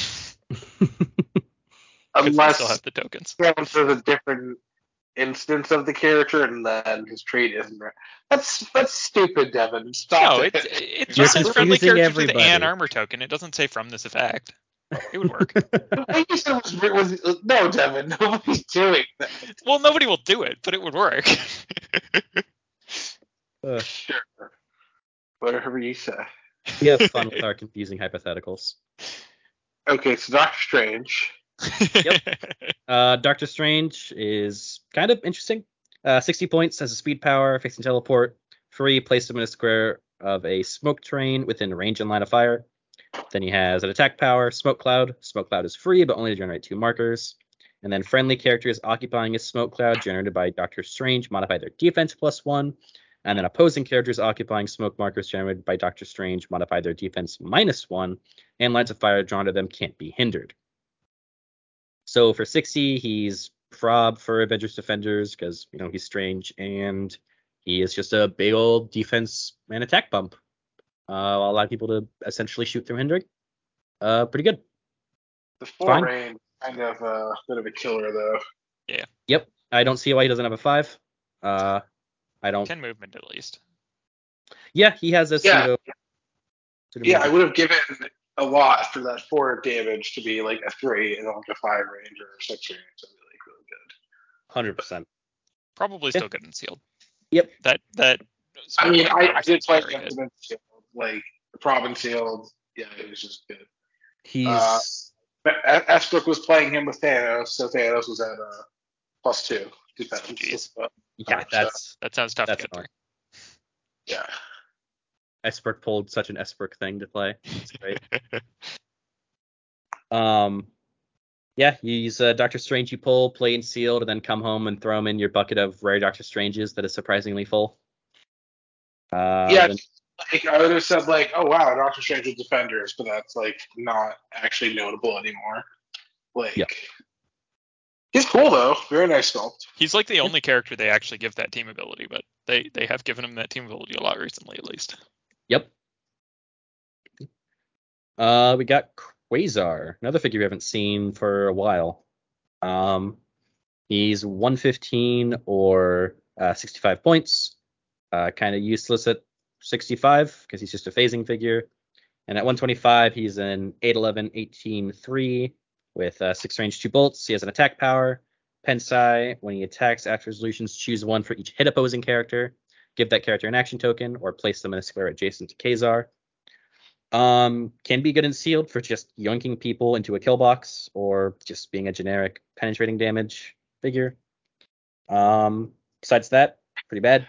'Cause they Unless still have the tokens. there's a different instance of the character and then his trait isn't right. That's that's stupid, Devin. Stop No, it. it, it You're just says friendly confusing characters with everybody. an armor token. It doesn't say from this effect. It would work. I guess it was, was no, Devin. Nobody's doing that. well, nobody will do it, but it would work. Uh, Sure. Whatever you say. we have fun with our confusing hypotheticals. Okay, so Doctor Strange. Yep. Uh, Doctor Strange is kind of interesting. Uh, 60 points, has a speed power, phasing teleport, free, place him in a square of a smoke train within range and line of fire. Then he has an attack power, smoke cloud. Smoke cloud is free, but only to generate two markers. And then friendly characters occupying a smoke cloud generated by Doctor Strange modify their defense plus one. And then opposing characters occupying smoke markers generated by Doctor Strange modify their defense minus one. And lines of fire drawn to them can't be hindered. So for 60, he's prob for Avengers Defenders because you know he's strange and he is just a big old defense and attack bump. Uh, a lot of people to essentially shoot through hindering. Uh, pretty good. The four Fine. range kind of a bit of a killer though. Yeah. Yep. I don't see why he doesn't have a five. Uh, I don't. Ten movement at least. Yeah, he has a Yeah. pseudo. pseudo Yeah, I would have given a lot for that four damage to be like a three and like a five range or a six range. That'd be like really good. Hundred percent. Probably Yeah. still good and sealed. Yep. That that I mean, I, I did play Very good. against him in Shield, like Province Shield. Yeah, it was just good. He's Uh, Esbrook was playing him with Thanos, so Thanos was at uh, plus two defense. Jeez. But, yeah, that's That sounds tough That's to get annoying. yeah. Esbrook pulled such an Esbrook thing to play. It's great. um, yeah, you use uh, Doctor Strange. You pull, play and sealed, and then come home and throw him in your bucket of rare Doctor Stranges that is surprisingly full. Uh, yeah, then- like I would have said like, oh wow, Doctor Strange with Defenders, but that's like not actually notable anymore. Like, Yeah. he's cool though. Very nice sculpt. He's like the only character they actually give that team ability, but they they have given him that team ability a lot recently, at least. Yep. Uh, we got Quasar, another figure we haven't seen for a while. Um, he's 115 or uh, 65 points. Uh, kind of useless at 65 because he's just a phasing figure. And at 125, he's an 811, 18, 3 with uh, six range, two bolts. He has an attack power. Pensai, when he attacks after resolutions, choose one for each hit opposing character give that character an action token, or place them in a square adjacent to Quasar. Um, can be good and sealed for just yoinking people into a kill box, or just being a generic penetrating damage figure. Um, besides that, pretty bad.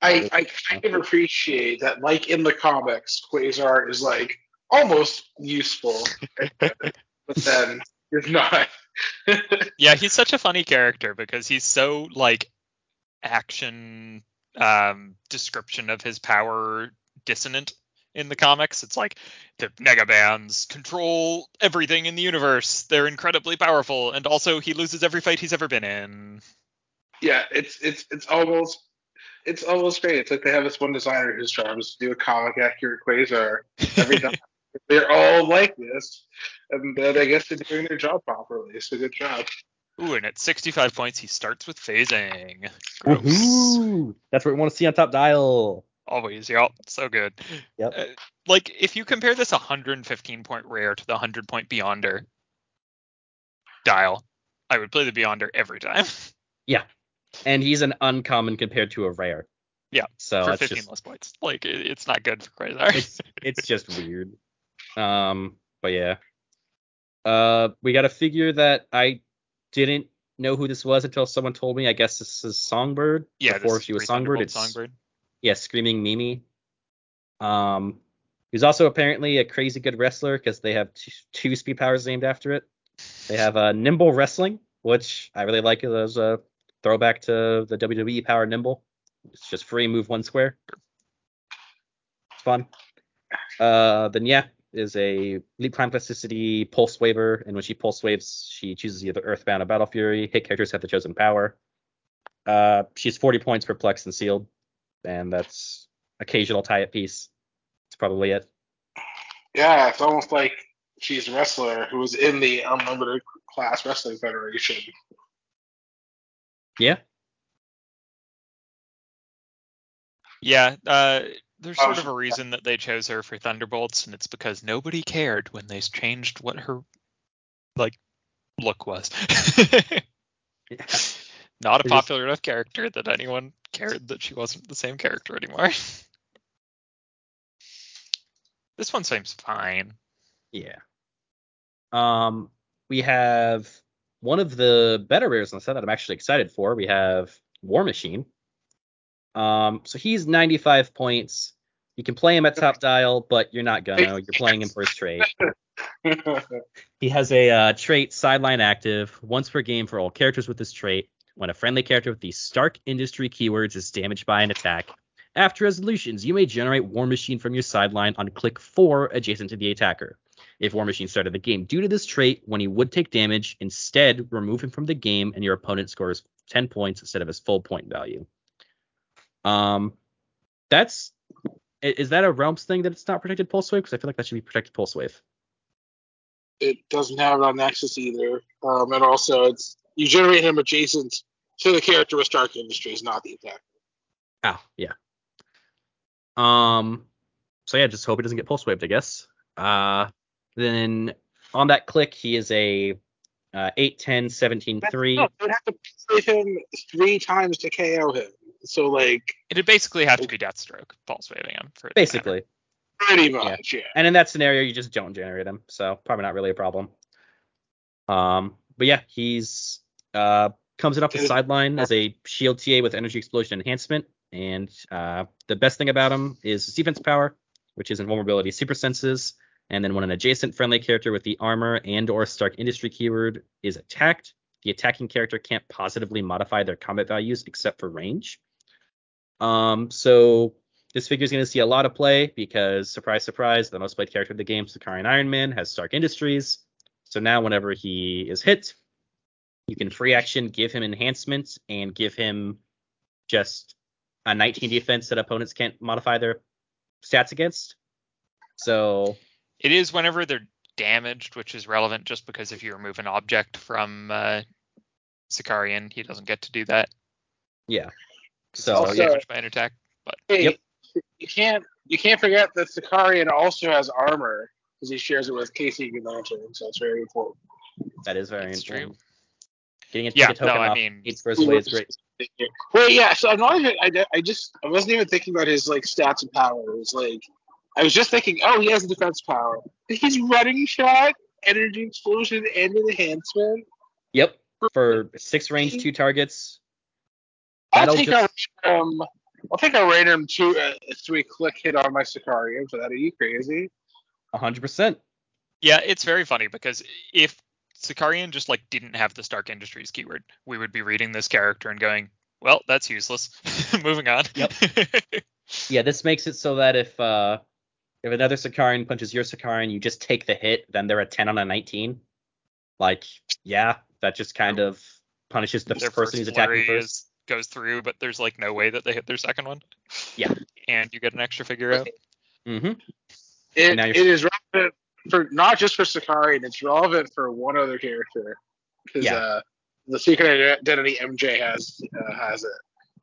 I, I kind of appreciate that, like in the comics, Quasar is like almost useful, but then is not. Yeah, he's such a funny character because he's so like action um description of his power dissonant in the comics. It's like the Negabands control everything in the universe. They're incredibly powerful, and also he loses every fight he's ever been in. yeah, it's it's it's almost it's almost great. It's like they have this one designer whose job is to do a comic accurate Quasar every time. They're all like this, and then I guess they're doing their job properly. So good job. Ooh, and at 65 points, he starts with phasing. Gross. Woohoo! That's what we want to see on top dial. Always, yep, so good. Yep. Uh, like if you compare this 115 point rare to the 100 point Beyonder dial, I would play the Beyonder every time Yeah. And he's an uncommon compared to a rare. Yeah, So for 15 just less points. Like it, it's not good for Quasar. it's it's just weird. Um, but yeah. Uh, we got a figure that I didn't know who this was until someone told me. I guess this is Songbird. yeah, before she was Songbird. It's Songbird. Yeah, screaming Mimi. Um, he's also apparently a crazy good wrestler because they have t- two speed powers named after it. They have uh, Nimble Wrestling, which I really like as a throwback to the WWE power Nimble. It's just free move one square. It's fun. Uh, then yeah, is a leap climb plasticity pulse waver, and when she pulse waves, she chooses either Earthbound or Battle Fury. Hit characters have the chosen power. Uh, she's 40 points per plex and sealed, and that's occasional tie up piece. That's probably it. Yeah, it's almost like she's a wrestler who was in the Unlimited Class Wrestling Federation. Yeah. Yeah, uh, there's Oh, sort of a reason that they chose her for Thunderbolts, and it's because nobody cared when they changed what her like look was. Yeah. Not a popular enough character that anyone cared that she wasn't the same character anymore. this one seems fine. Yeah. Um, we have one of the better rares on the set that I'm actually excited for. We have War Machine. Um, so he's 95 points. You can play him at top dial, but you're not gonna. You're playing him for his trait. He has a uh, trait sideline active once per game for all characters with this trait. When a friendly character with the Stark Industry keywords is damaged by an attack, after resolutions, you may generate War Machine from your sideline on click 4 adjacent to the attacker. If War Machine started the game due to this trait, when he would take damage, instead remove him from the game and your opponent scores 10 points instead of his full point value. Um, that's is that a realms thing that it's not protected pulse wave? Because I feel like that should be protected pulse wave. it doesn't have it on Nexus either. Um, and also, it's you generate him adjacent to the character with Stark Industries, not the attacker. Oh, yeah. Um, so yeah, just hope he doesn't get pulse waved, I guess. Uh, then on that click, he is a uh, 8, 10, 17, 3. No, they would have to save him three times to KO him. So like It'd basically have to be Deathstroke pulse waving him for it matter. Basically. pretty much, yeah. And in that scenario, you just don't generate him, so probably not really a problem. Um, but yeah, he's uh comes in off the sideline as a shield TA with energy explosion enhancement, and uh the best thing about him is his defense power, which is invulnerability, super senses, and then when an adjacent friendly character with the armor and or Stark Industry keyword is attacked, the attacking character can't positively modify their combat values except for range. Um, so this figure is going to see a lot of play because, surprise, surprise, the most played character of the game, Sakaarian Iron Man, has Stark Industries. So now, whenever he is hit, you can free action give him enhancements and give him just a 19 defense that opponents can't modify their stats against. So It is whenever they're damaged, which is relevant just because if you remove an object from uh, Sakaarian, he doesn't get to do that. Yeah. So, he's yeah. damaged by an attack. Hey, Yep. you can't you can't forget that Sakaarian also has armor because he shares it with Casey Green Lantern, so it's very important. that is very It's true. Important. Getting a Yeah, ticket token no, I off mean- eight first way is great. Wait, yeah. So I'm not even. I, I just I wasn't even thinking about his like stats and powers. Like I was just thinking, oh, he has a defense power. He's running shot, energy explosion, and an enhancement. Yep, for six range, two targets. I'll That'll take just- a random. I'll take a random two uh, three click hit on my Sakaarian for that. Are you crazy? 100%. Yeah, it's very funny because if Sakaarian just like didn't have the Stark Industries keyword, we would be reading this character and going, well, that's useless. Moving on. Yep. Yeah, this makes it so that if uh if another Sakaarian punches your Sakaarian, you just take the hit, then they're a 10 on a 19. Like, yeah, that just kind of punishes the Their person who's attacking first. is- goes through, but there's like no way that they hit their second one. Yeah. And you get an extra figure out. Mm-hmm. It, Now it relevant for not just for Sakari, and It's relevant for one other character because Yeah. uh, the secret identity MJ has uh, has it.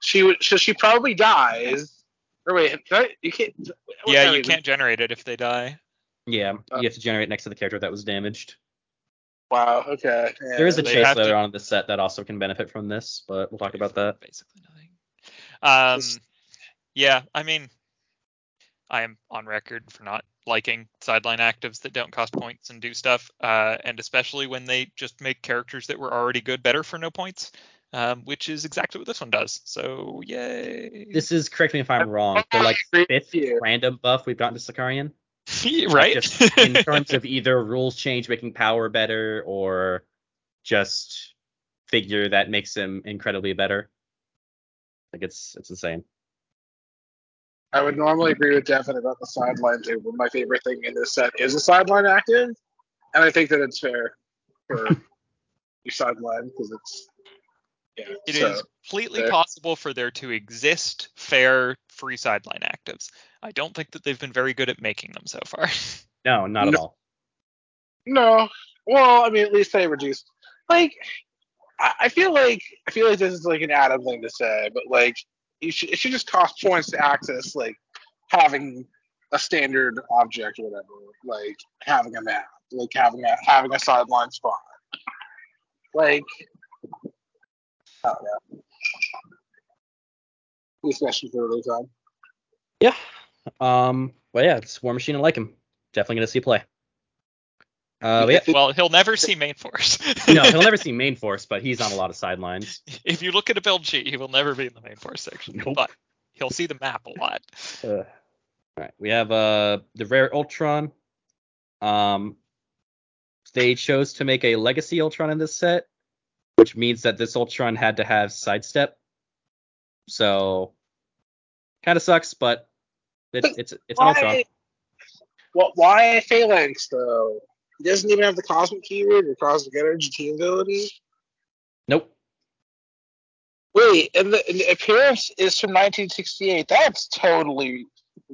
She would. So she probably dies. Or wait, can I- you can't. Yeah, you of- can't generate it if they die. Yeah, Uh, you have to generate next to the character that was damaged. Wow. Okay. Yeah. There is a they chase have to- on in the set that also can benefit from this, but we'll talk about that. Basically nothing. Um, yeah, I mean, I am on record for not liking sideline actives that don't cost points and do stuff, uh, and especially when they just make characters that were already good better for no points, um, which is exactly what this one does. So yay! This is, correct me if I'm wrong, the like fifth random buff we've gotten to Sakaarian. right? Just in terms of either rules change making power better or just figure that makes him incredibly better. Like it's it's insane. I would normally agree with Devin about the sideline too, but my favorite thing in this set is a sideline active, and I think that it's fair for your sideline because it's yeah. It so, is completely there. possible for there to exist fair free sideline actives. I don't think that they've been very good at making them so far. No, not at all. No, well, I mean, at least they reduced. Like, I, I feel like I feel like this is like an Adam thing to say, but like, you should it should just cost points to access like having a standard object or whatever, like having a map, like having a having a sideline spot. Like, don't know. Especially for time. Yeah. Um. But yeah, it's War Machine. I like him. Definitely gonna see play. Uh. Yeah. well, he'll never see main force. No, he'll never see main force, but he's on a lot of sidelines. if you look at a build sheet, he will never be in the main force section. Nope. But he'll see the map a lot. Uh, all right, we have uh the rare Ultron. Um, they chose to make a Legacy Ultron in this set, which means that this Ultron had to have sidestep. So, kind of sucks, but it, it's it's an Ultron. Why? What? Why Phalanx though? He doesn't even have the cosmic keyword or cosmic energy team ability. Nope. Wait, and the, and the appearance is from 1968. That's totally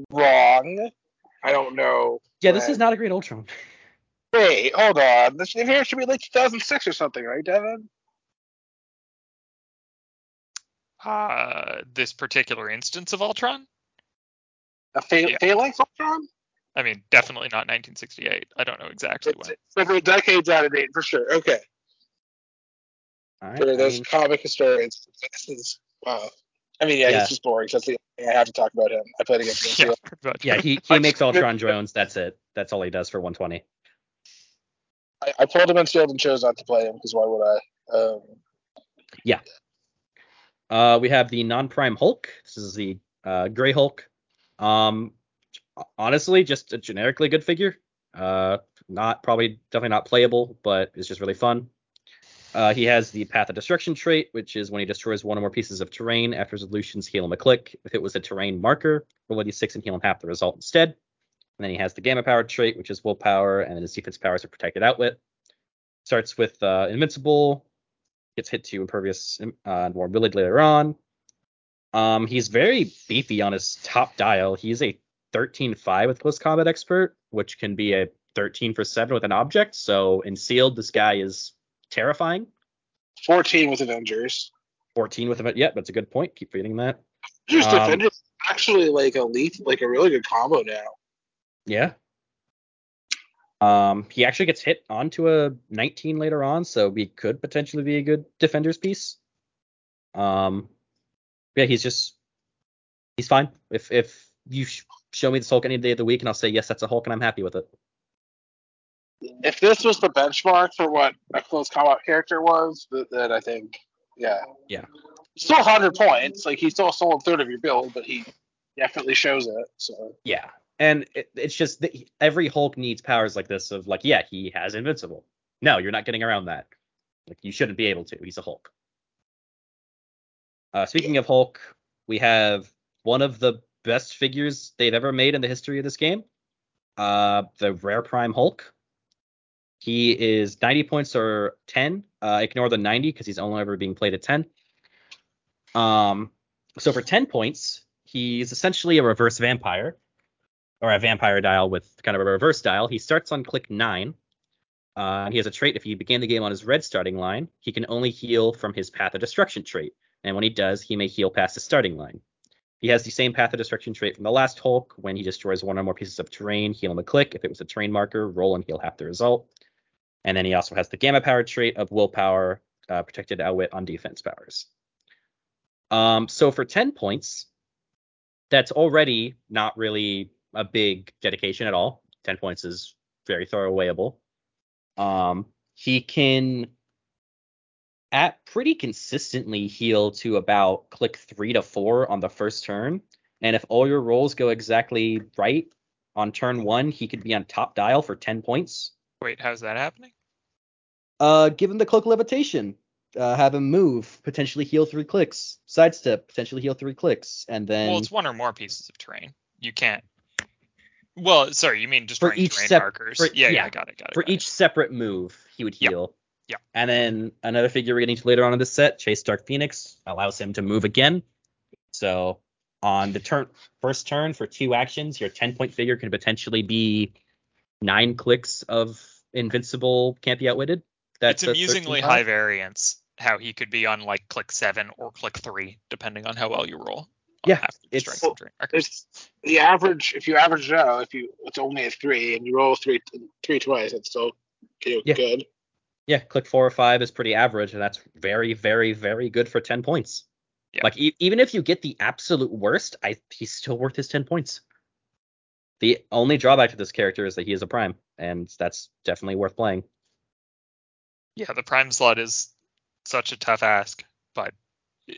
wrong. I don't know. Yeah, this is not a great Ultron. Wait, hold on. This appearance should be like 2006 or something, right, Devin? Uh, this particular instance of Ultron? A Pha- Yeah. Phalanx Ultron? I mean, definitely not 1968. I don't know exactly It's when. several decades out of date for sure. Okay, All right. for I those mean, comic historians, this is wow. I mean, yeah, Yeah. he's just boring. So that's the only thing I have to talk about him. I played against him. Yeah, too. Yeah, he, he makes Ultron drones. That's it. That's all he does for 120. I, I pulled him in field and chose not to play him because why would I? Um, yeah. Uh, we have the non-prime Hulk. This is the uh, Gray Hulk. Um, honestly, just a generically good figure. Uh, not probably definitely not playable, but it's just really fun. Uh, he has the Path of Destruction trait, which is when he destroys one or more pieces of terrain after resolutions, heal him a click. If it was a terrain marker, roll a d6 and heal him half the result instead. And then he has the Gamma Power trait, which is willpower, and his defense powers are protected outwit. Starts with uh, Invincible, gets hit to impervious uh, and vulnerability later on. Um, he's very beefy on his top dial. He's a 13-5 with close combat expert, which can be a 13 for 7 with an object. So in sealed, this guy is terrifying. 14 with Avengers. 14 with Avengers. Yeah, that's a good point. Keep reading that. Just Um, Avengers actually like a leaf, like a really good combo now. Yeah. Um, he actually gets hit onto a 19 later on, so he could potentially be a good defender's piece. Um, yeah, he's just he's fine. If if you sh- show me this Hulk any day of the week, and I'll say yes, that's a Hulk, and I'm happy with it. If this was the benchmark for what a close combat character was, th- then I think, yeah. Yeah. Still 100 points. Like, he's still a solid third of your build, but he definitely shows it. So, Yeah, and it, it's just that he- every Hulk needs powers like this of like, yeah, he has invincible. No, you're not getting around that. Like you shouldn't be able to. He's a Hulk. Uh, speaking of Hulk, we have one of the best figures they've ever made in the history of this game. Uh, the Rare Prime Hulk. He is 90 points or 10. Uh, ignore the 90 because he's only ever being played at 10. Um, so for 10 points, he's essentially a reverse vampire or a vampire dial with kind of a reverse dial. He starts on click nine. Uh, and he has a trait. If he began the game on his red starting line, he can only heal from his Path of Destruction trait. And when he does, he may heal past the starting line. He has the same Path of Destruction trait from the last Hulk. When he destroys one or more pieces of terrain, heal him a click. If it was a terrain marker, roll and heal half the result. And then he also has the Gamma Power trait of Willpower, uh, Protected Outwit on defense powers. Um, so for 10 points, that's already not really a big dedication at all. 10 points is very throwawayable. Um, he can at pretty consistently heal to about click three to four on the first turn. And if all your rolls go exactly right on turn one, he could be on top dial for 10 points. Wait, how's that happening? Uh, give him the cloak levitation. Uh, have him move, potentially heal three clicks. Sidestep, potentially heal three clicks, and then well, it's one or more pieces of terrain. You can't. Well, sorry, you mean just For each terrain sep- markers? for- yeah, yeah, yeah. I got it, got it. for got it. each separate move, he would heal. Yep. And then another figure we're getting to later on in this set, Chase Dark Phoenix, allows him to move again. So on the turn first turn for two actions, your 10 point figure can potentially be nine clicks of invincible, can't be outwitted. That's it's amusingly high variance how he could be on like click seven or click three, depending on how well you roll. Yeah, the it's- strength of terrain markers. it's the average. If you average it out, if you it's only a three and you roll three three twice, it's still you know, Yeah. good. Yeah, click four or five is pretty average, and that's very, very, very good for 10 points. Yeah. Like e- even if you get the absolute worst, I he's still worth his 10 points. The only drawback to this character is that he is a prime, and that's definitely worth playing. Yeah, the prime slot is such a tough ask, but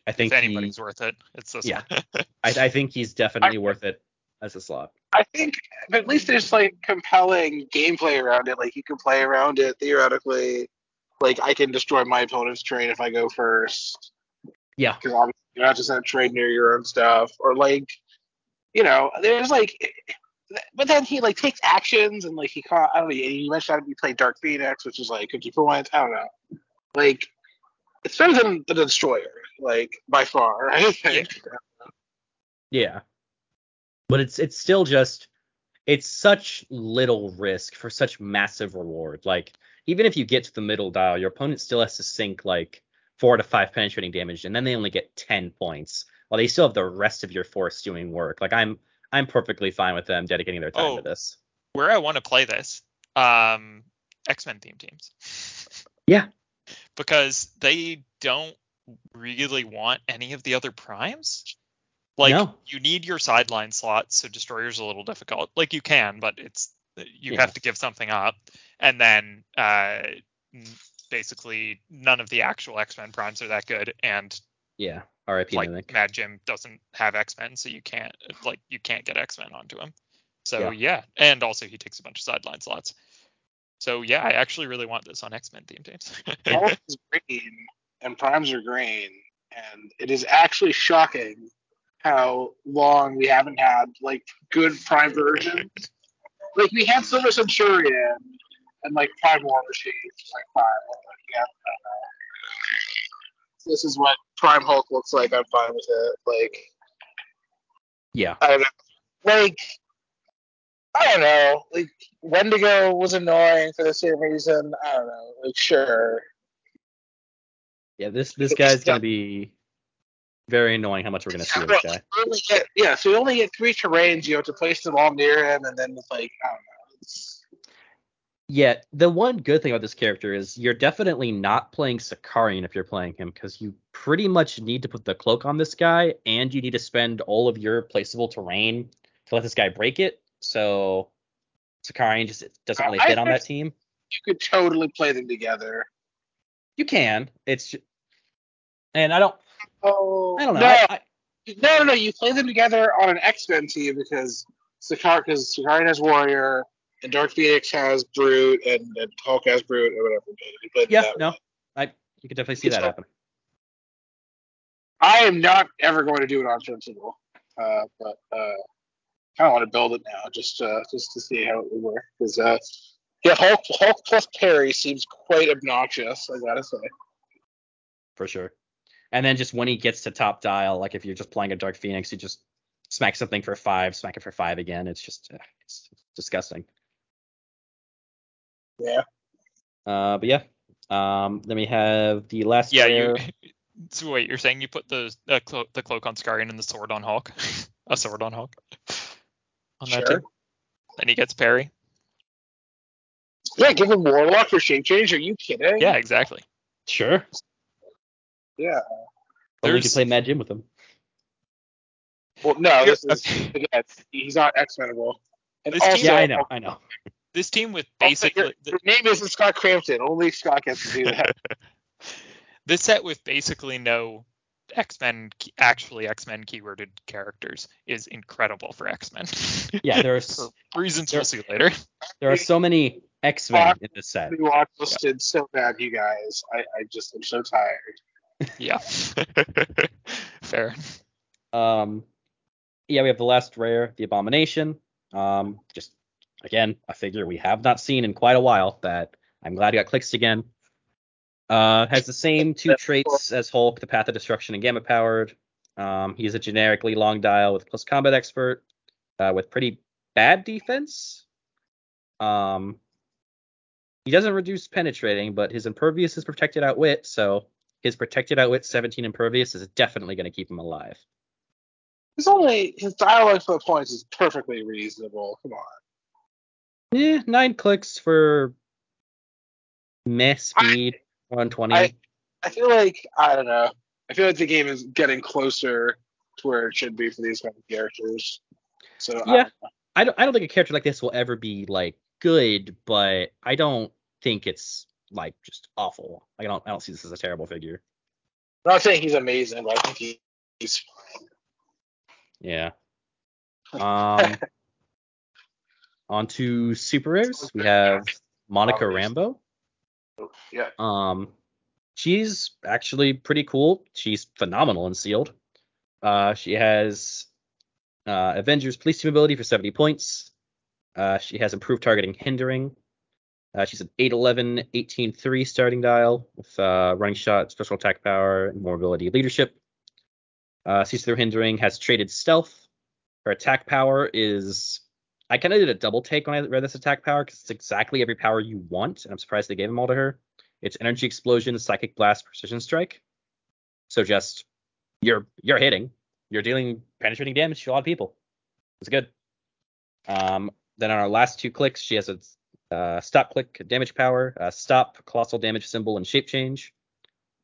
I think if he- anybody's worth it, it's this Yeah. one. I, I think he's definitely worth it as a slot. I think at least there's like compelling gameplay around it. Like you can play around it theoretically. Like I can destroy my opponent's train if I go first. Yeah. Because obviously you're not just gonna trade near your own stuff. Or like, you know, there's like, but then he like takes actions and like he caught. I don't know. You mentioned that he played Dark Phoenix, which is like cookie points. I don't know. Like, it's better than the Destroyer. Like by far. I think. Yeah. But it's it's still just it's such little risk for such massive reward. Like even if you get to the middle dial, your opponent still has to sink like four to five penetrating damage, and then they only get ten points, while they still have the rest of your force doing work. Like I'm I'm perfectly fine with them dedicating their time Oh. to this. Where I want to play this, um, X Men theme teams. Yeah. Because they don't really want any of the other primes. Like No. you need your sideline slots, so destroyer's a little difficult. Like you can, but it's you Yeah. have to give something up, and then uh, basically none of the actual X Men primes are that good, and Yeah. R.I.P. like Mimic. Mad Jim doesn't have X Men, so you can't like you can't get X Men onto him. So Yeah. yeah. and also he takes a bunch of sideline slots. So yeah, I actually really want this on X Men theme teams. Hulk is green and primes are green, and it is actually shocking how long we haven't had like good prime versions. like we had Silver Centurion and like Prime War Machine, like five. Like, yeah, uh, this is what Prime Hulk looks like. I'm fine with it. Like Yeah. I don't know. Like I don't know. Like Wendigo was annoying for the same reason. I don't know. Like sure. Yeah. This this It's guy's gonna be very annoying. How much we're gonna see this guy. Get, yeah, so you only get three terrains. You have to place them all near him, and then it's like I don't know. It's, Yeah, the one good thing about this character is you're definitely not playing Sakaarian if you're playing him because you pretty much need to put the cloak on this guy and you need to spend all of your placeable terrain to let this guy break it. So Sakaarian just doesn't really fit on that team. you could totally play them together. You can. It's ju- and I don't Oh, I don't know. No, I, I, no, no, no. You play them together on an X Men team because Sakar, because Sakaarian has Warrior and Dark Phoenix has Brute and, and Hulk has Brute or whatever. Play yeah, no. I you could definitely see that happen. I am not ever going to do it on Sentinel, uh, but uh, kind of want to build it now just uh, just to see how it would work. Because uh, yeah, Hulk Hulk plus parry seems quite obnoxious. I gotta say. for sure. And then just when he gets to top dial, like if you're just playing a Dark Phoenix, you just smack something for five, smack it for five again. It's just uh, it's disgusting. Yeah. Uh, but yeah. Um, then we have the last yeah, rare. you. So wait, you're saying you put the uh, clo- the cloak on Sakaarian and the sword on Hulk, a sword on Hulk, on that Sure. team. Then he gets parry. Yeah, give him Warlock for shape change. Are you kidding? Yeah, exactly. Sure. Yeah. Or we There's- could play Mad Jim with him. Well, no, this is Okay. again. He's not X Menable. And This team- also, Yeah, I know, I know. This team with also, basically your, your name isn't Scott Crampton. Only Scott gets to do that. this set with basically no X-Men actually X-Men keyworded characters is incredible for X-Men. Yeah, there's for reasons there- we'll see later. there are so many X Men in this set. We watched listed so bad, you guys. I, I just am so tired. Yeah. Fair. Um, yeah, we have the last rare, the Abomination. Um, just again a figure we have not seen in quite a while. That I'm glad he got clicks again. Uh, has the same two traits as Hulk, the Path of Destruction and Gamma powered. Um, he's a generically long dial with plus combat expert, uh, with pretty bad defense. Um, he doesn't reduce penetrating, but his impervious is protected outwit, so his protected outwit 17 impervious is definitely going to keep him alive. His only his dialogue for the points is perfectly reasonable. Come on. Yeah, nine clicks for meh speed, 120. I- I feel like I don't know. I feel like the game is getting closer to where it should be for these kind of characters. So I- yeah, I don't, I don't think a character like this will ever be like good, but I don't think it's like just awful. Like, I don't I don't see this as a terrible figure. I'm not saying he's amazing, but I think he, he's Yeah. Um. on to super rares. We have Monica Rambeau. yeah. Um, she's actually pretty cool. She's phenomenal in sealed. Uh, she has uh, Avengers police team ability for 70 points. Uh, she has improved targeting hindering. Uh, she's an 8'11, 18'3 starting dial with uh, running shot, special attack power, and more ability leadership. Uh, sees through hindering, has traded stealth. Her attack power is. I kind of did a double take when I read this attack power because it's exactly every power you want, and I'm surprised they gave them all to her. It's energy explosion, psychic blast, precision strike. So just you're you're hitting, you're dealing penetrating damage to a lot of people. It's good. Um, then on our last two clicks, she has a uh, stop click damage power, uh, stop colossal damage symbol, and shape change.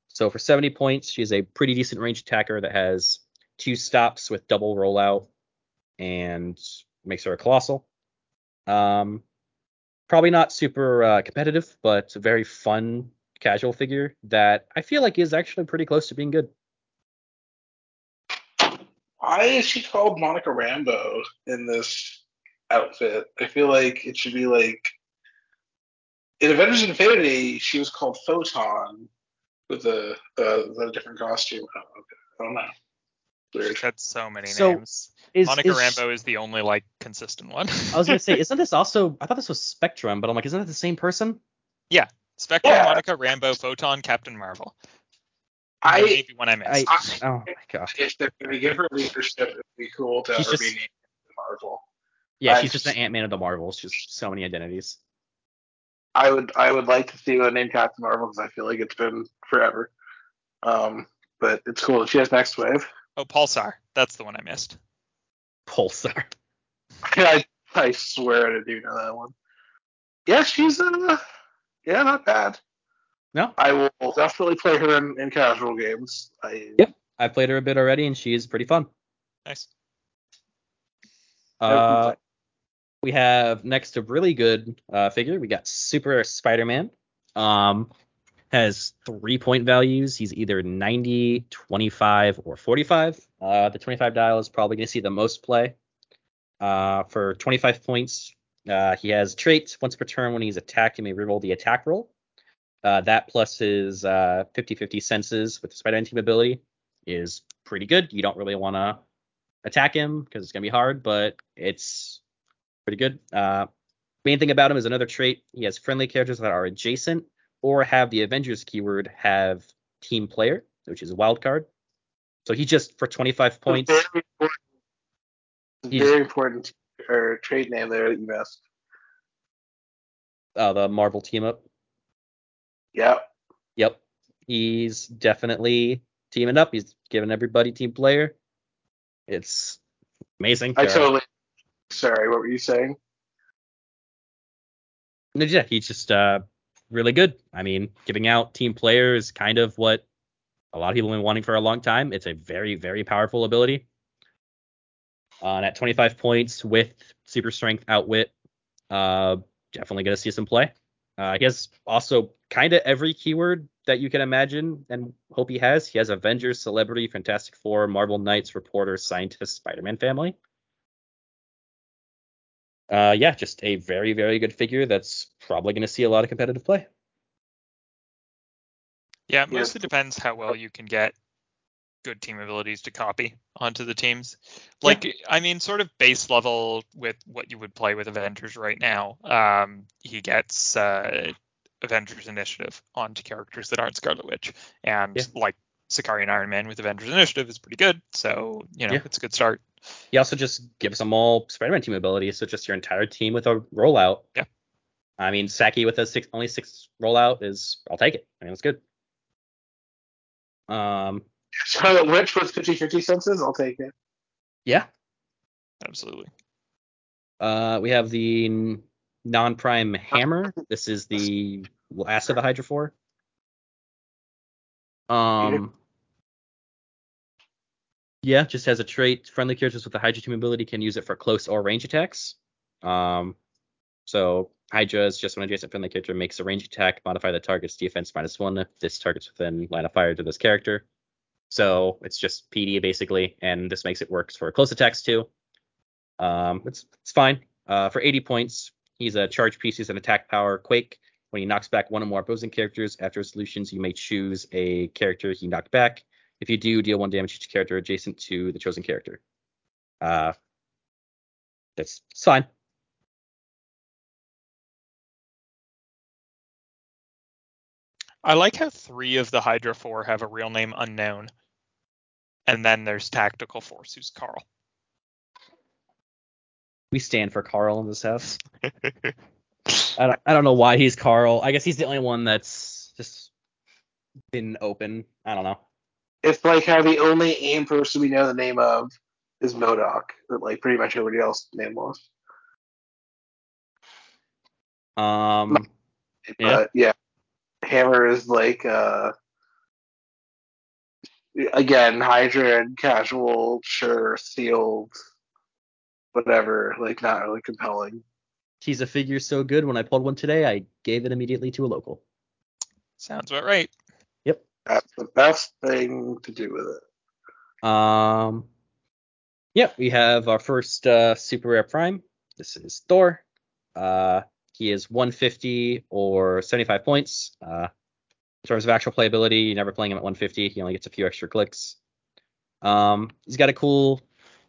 So for 70 points, she's a pretty decent range attacker that has two stops with double rollout and makes her a colossal. Um, probably not super uh, competitive, but a very fun casual figure that I feel like is actually pretty close to being good. Why is she called Monica Rambeau in this outfit? I feel like it should be like in Avengers Infinity, she was called Photon with a, uh, a different costume. I don't know. Weird. She's had so many So, names. Is, Monica is- Rambeau is the only like consistent one. I was gonna say, isn't this also? I thought this was Spectrum, but I'm like, isn't that the same person? Yeah, Spectrum, Yeah. Monica Rambeau, Photon, Captain Marvel. I maybe one I missed. I, oh my gosh. if they're going to give her leadership, it'd be cool to She's her just- be named Marvel. Yeah, I she's just just- an Ant Man of the Marvels. Just so many identities. I would I would like to see one named Captain Marvel because I feel like it's been forever. Um, but it's cool. She has Next Wave. Oh, Pulsar. That's the one I missed. Pulsar. I I swear I didn't know that one. Yeah, she's uh yeah, not bad. No, I will definitely play her in, in casual games. I Yep. I played her a bit already, and she is pretty fun. Nice. Uh, we have next a really good uh, figure. We got Super Spider-Man. Um, has three point values. He's either 90, 25, or 45. Uh, the 25 dial is probably going to see the most play. Uh, for 25 points, uh, he has traits. Once per turn, when he's attacked, he may reroll the attack roll. Uh, that plus his uh, 50-50 senses with the Spider-Man team ability is pretty good. You don't really want to attack him because it's gonna be hard, but it's pretty good. Uh, main thing about him is another trait. He has friendly characters that are adjacent or have the Avengers keyword have team player, which is a wild card. So he just for 25 points. Very important, very important or trade name there that you missed. Uh, the Marvel team up. Yep. Yep, he's definitely teaming up. He's giving everybody team player. It's amazing. I totally sorry, what were you saying? Yeah, he's just uh, really good. I mean, giving out team player is kind of what a lot of people have been wanting for a long time. It's a very, very powerful ability. Uh, and at 25 points with super strength, outwit, uh, definitely going to see some play. Uh, he has also kind of every keyword that you can imagine and hope he has. He has Avengers, Celebrity, Fantastic Four, Marvel Knights, Reporter, Scientist, Spider-Man family. Uh, yeah, just a very, very good figure that's probably going to see a lot of competitive play. Yeah, it Yeah. mostly depends how well you can get good team abilities to copy onto the teams. Like, I mean, sort of base level with what you would play with Avengers right now. Um, he gets uh, Avengers Initiative onto characters that aren't Scarlet Witch, and Yeah. like Sakaarian Iron Man with Avengers Initiative is pretty good. So you know, Yeah. it's a good start. He also just gives them all Spider-Man team abilities, so just your entire team with a rollout. Yeah. I mean, Saki with a six only six rollout is I'll take it. I mean, it's good. Um, Scarlet Witch with 50-50 senses, I'll take it. yeah. Absolutely. Uh, we have the non-prime hammer. This is the last of the Hydra Four. Um, yeah, just has a trait. Friendly characters with the Hydra team ability can use it for close or range attacks. Um, so Hydra is just when adjacent friendly character makes a range attack, modify the target's defense minus one if this target's within line of fire to this character. So it's just PD basically, and this makes it works for close attacks too. Um, it's it's fine. Uh, for 80 points, he's a charge piece. He's an attack power quake. When he knocks back one or more opposing characters after resolutions, you may choose a character he knocked back. If you do, deal one damage to each character adjacent to the chosen character. Uh, that's it's fine. I like how three of the Hydra Four have a real name unknown, and then there's Tactical Force, who's Carl. We stand for Carl in this house. I don't, I don't know why he's Carl. I guess he's the only one that's just been open. I don't know. It's like how the only AIM person we know the name of is MODOK, that like pretty much everybody else name was. Um, Yeah. But yeah, Hammer is like uh again, Hydra and casual, sure, sealed, whatever, like not really compelling. She's a figure so good. When I pulled one today, I gave it immediately to a local. Sounds about right. That's the best thing to do with it. Um, yeah, we have our first uh, super rare prime. This is Thor. Uh, he is 150 or 75 points. Uh, in terms of actual playability, you're never playing him at 150. He only gets a few extra clicks. Um, he's got a cool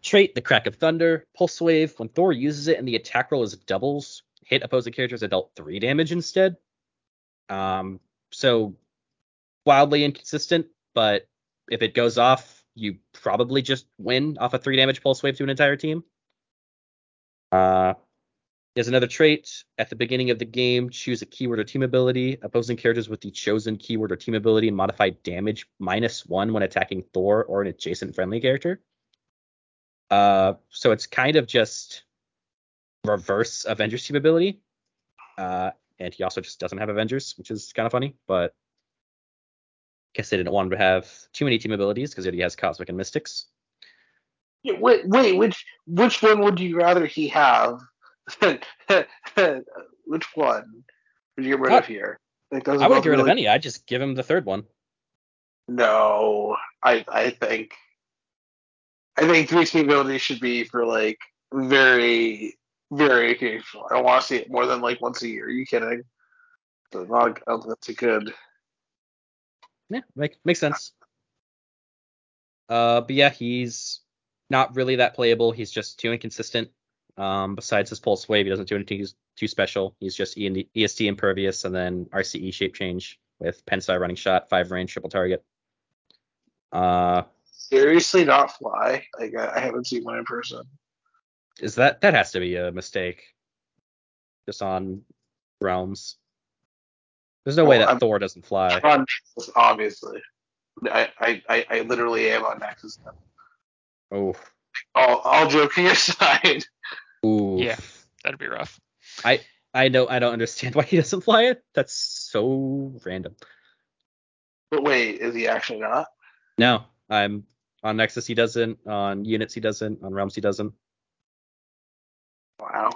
trait, the Crack of Thunder, Pulse Wave. When Thor uses it and the attack roll is doubles, hit opposing characters that dealt three damage instead. Um, so wildly inconsistent, but if it goes off, you probably just win off a three damage pulse wave to an entire team. Uh, there's another trait. At the beginning of the game, choose a keyword or team ability. Opposing characters with the chosen keyword or team ability modify damage minus one when attacking Thor or an adjacent friendly character. Uh, so it's kind of just reverse Avengers team ability. Uh, and he also just doesn't have Avengers, which is kind of funny, but guess they didn't want him to have too many team abilities because he already has Cosmic and Mystics. Yeah, wait, wait, which which one would you rather he have? which one would you get rid What? of here? Like, I are wouldn't get rid of any. I'd just give him the third one. No, I I think I think three team abilities should be for like very very occasional. I don't want to see it more than like once a year. Are you kidding? So not, I don't think that's a good. Yeah, make, makes sense. Uh, but yeah, he's not really that playable. He's just too inconsistent. Um, besides his pulse wave, he doesn't do anything too- too special. He's just EST impervious and then RCE shape change with Pensai running shot, five range, triple target. Uh, Seriously, not fly. Like I, I haven't seen one in person. is that that has to be a mistake? Just on realms. There's no way that I'm- Thor doesn't fly. On Nexus, obviously. I, I, I, I literally am on Nexus. now. Oh, All, all joking aside, ooh. Yeah. That'd be rough. I I know I don't understand why he doesn't fly it. That's so random. but wait, is he actually not? No, I'm on Nexus he doesn't, on units he doesn't, on realms he doesn't. Wow.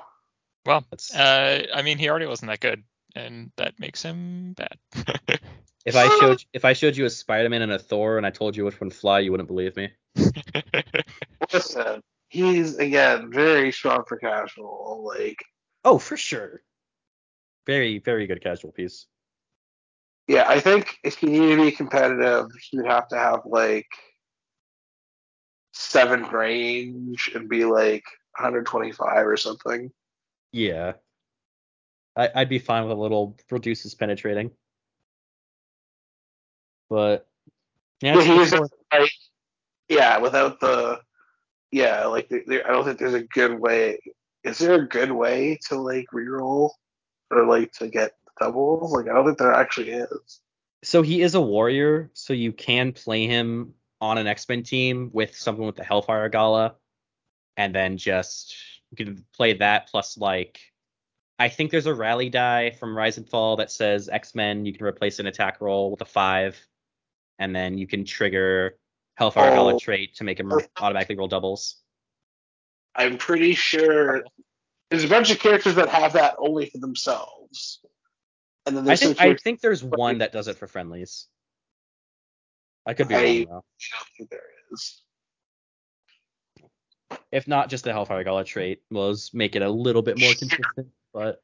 Well, uh, I mean, he already wasn't that good, and that makes him bad. if I showed if I showed you a Spider-Man and a Thor and I told you which one fly, you wouldn't believe me. Listen, he's again very strong for casual. Like, Oh, for sure. Very very good casual piece. yeah, I think if you need to be competitive, you'd have to have like seven range and be like 125 or something. Yeah. I, I'd be fine with a little reduces penetrating. But yeah, Yeah, it's, he it's was like, yeah, without the, yeah, like there- there, I don't think there's a good way. Is there a good way to like reroll or like to get doubles? Like I don't think there actually is. so he is a warrior, so you can play him on an X-Men team with someone with the Hellfire Gala, and then just you can play that plus like I think there's a rally die from Rise and Fall that says X-Men. You can replace an attack roll with a five, and then you can trigger Hellfire Oh. Trait to make him automatically roll doubles. I'm pretty sure there's a bunch of characters that have that only for themselves. And then I think I think there's one that does it for friendlies. I could be I- wrong though. Think there is. If not, just the Hellfire Gala trait was make it a little bit more consistent. But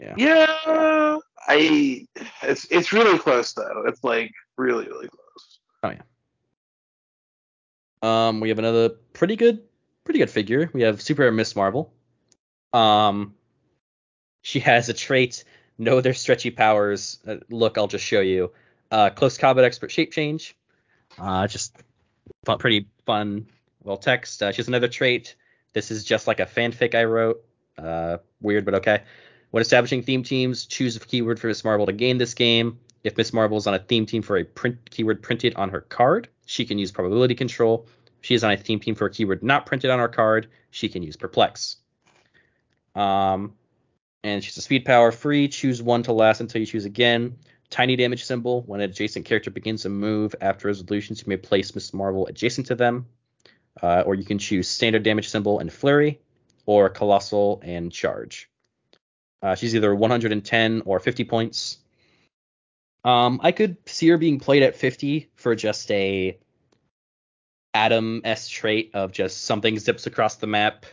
Yeah, Yeah, I it's it's really close though. It's like really really close. Oh yeah. Um, we have another pretty good, pretty good figure. We have Super Miss Marvel. Um, she has a trait. Know their stretchy powers. Uh, look, I'll just show you. Uh, close combat expert shape change. Uh, just fun, pretty fun little text. Uh, she has another trait. This is just like a fanfic I wrote. Uh, weird, but okay. When establishing theme teams, choose a keyword for Miss Marvel to gain this game. If Miss Marvel is on a theme team for a print keyword printed on her card, she can use probability control. If she is on a theme team for a keyword not printed on her card, she can use perplex. Um, and she's a speed power free. Choose one to last until you choose again. tiny damage symbol. When an adjacent character begins a move after resolutions, you may place Miss Marvel adjacent to them. Uh, or you can choose standard damage symbol and flurry, or colossal and charge. Uh, she's either 110 or 50 points. Um, I could see her being played at 50 for just a Atom S trait of just something zips across the map.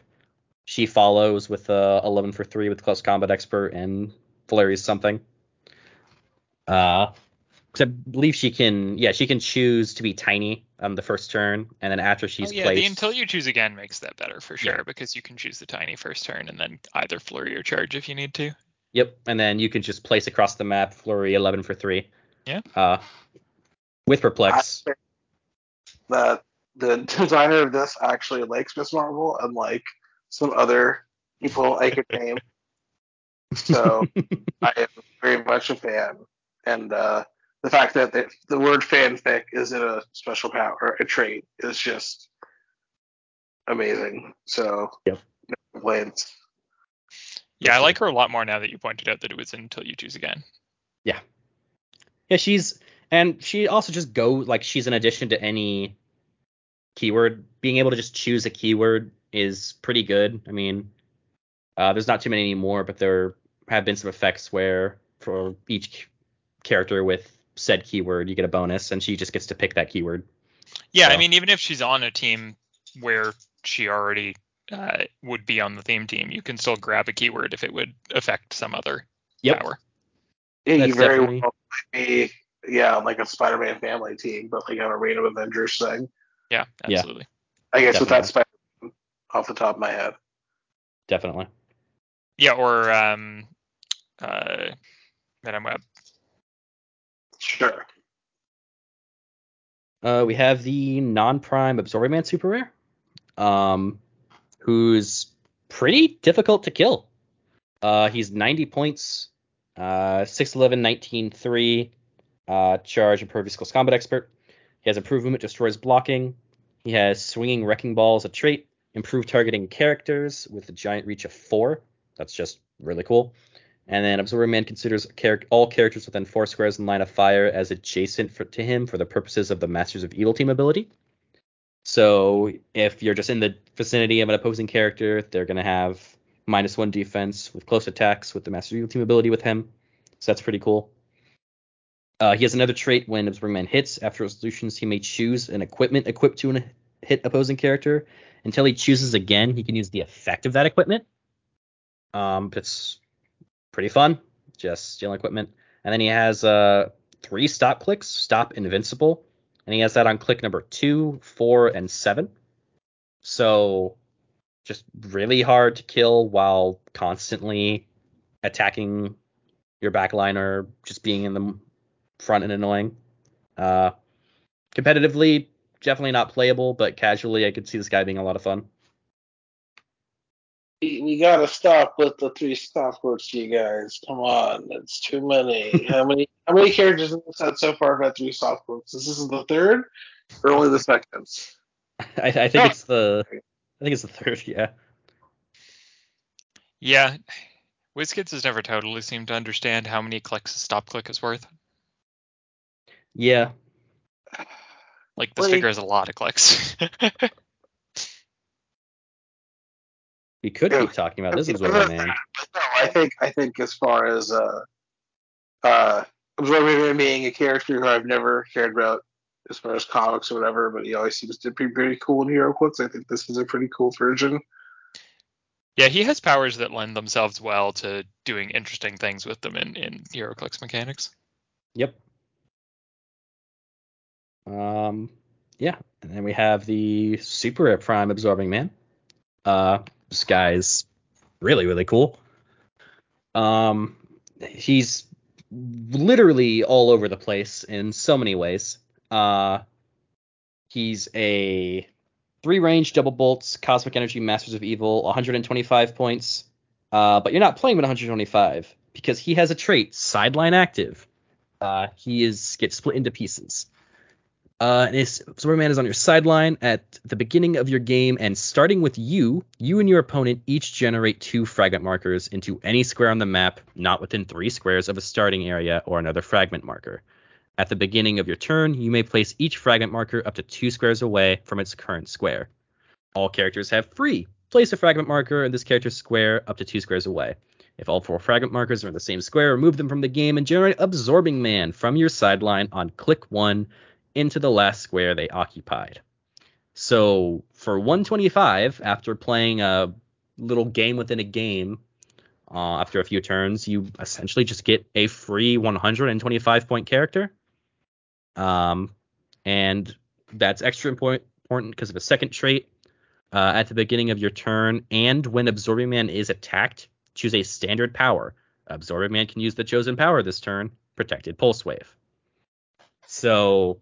She follows with a 11 for 3 with close combat expert and flurries something. Uh, because I believe she can, yeah, she can choose to be tiny on the first turn, and then after she's oh, yeah, placed, the until you choose again makes that better for sure Yeah. because you can choose the tiny first turn and then either flurry or charge if you need to. Yep, and then you can just place across the map flurry 11 for three. Yeah. Uh, with perplex. I that the designer of this actually likes Miss Marvel, unlike some other people I could name. So I am very much a fan, and uh, the fact that the, the word fanfic is in a special power, a trait, is just amazing. So Yep. no complaints. Yeah, I like her a lot more now that you pointed out that it was until you choose again. Yeah. Yeah, she's and she also just go like she's an addition to any keyword. Being able to just choose a keyword is pretty good. I mean, uh, there's not too many anymore, but there have been some effects where for each character with said keyword, you get a bonus, and she just gets to pick that keyword. Yeah, I mean, even if she's on a team where she already uh, would be on the theme team, you can still grab a keyword if it would affect some other Yep. power. Yeah, you That's very definitely- well might be, yeah, like a Spider-Man family team, but like on a random Avengers thing. Yeah, Yeah. absolutely. I guess with that Spider off the top of my head. Definitely. Yeah, or um, uh, Madame Web. Sure. Uh, we have the non-prime Absorbing Man super rare, um, who's pretty difficult to kill. Uh, he's 90 points, uh, 6'11", 19, 3, uh, charge, impervious close combat expert. He has improved movement, destroys blocking. He has swinging wrecking ball as a trait, improved targeting characters with a giant reach of four. That's just really cool. And then Absorbing Man considers char- all characters within four squares in line of fire as adjacent for, to him for the purposes of the Masters of Evil team ability. So if you're just in the vicinity of an opposing character, they're going to have minus one defense with close attacks with the Masters of Evil team ability with him. So that's pretty cool. Uh, he has another trait when Absorbing Man hits. After resolutions, he may choose an equipment equipped to an hit opposing character. Until he chooses again, he can use the effect of that equipment. Um, but it's pretty fun. Just stealing equipment. And then he has uh three stop clicks, stop invincible, and he has that on click number two, four, and seven. So just really hard to kill while constantly attacking your backline or just being in the front and annoying. Uh, competitively, definitely not playable, but casually, I could see this guy being a lot of fun. We we gotta stop with the three stop clicks, you guys. Come on, it's too many. how many how many characters in the set so far have had three stop clicks? This is the third or only the second? I, I think Oh. it's the I think it's the third, yeah. Yeah, WizKids has never totally seemed to understand how many clicks a stop click is worth. Yeah, Like this Like- figure has a lot of clicks. we could Yeah. keep talking about this Okay, Absorbing Man. No, I think I think as far as uh uh Absorbing Man being a character who I've never cared about as far as comics or whatever, but he always seems to be pretty cool in HeroClix. I think this is a pretty cool version. yeah, he has powers that lend themselves well to doing interesting things with them in, in HeroClix mechanics. Yep. Um, yeah, and then we have the Super Prime Absorbing Man. Uh, this guy's really really cool. Um, he's literally all over the place in so many ways. Uh, he's a three range double bolts, cosmic energy, masters of evil, 125 points. Uh, but you're not playing with 125 because he has a trait, sideline active. Uh, he is gets split into pieces. Uh, and this Absorbing is on your sideline at the beginning of your game, and starting with you, you and your opponent each generate two fragment markers into any square on the map, not within three squares of a starting area or another fragment marker. At the beginning of your turn, you may place each fragment marker up to two squares away from its current square. All characters have free. Place a fragment marker in this character's square up to two squares away. If all four fragment markers are in the same square, remove them from the game and generate Absorbing Man from your sideline on click one into the last square they occupied. So for 125, after playing a little game within a game, uh, after a few turns, you essentially just get a free 125 point character. Um, and that's extra important because of a second trait. Uh, at the beginning of your turn, and when Absorbing Man is attacked, choose a standard power. Absorbing Man can use the chosen power this turn, Protected Pulse Wave. So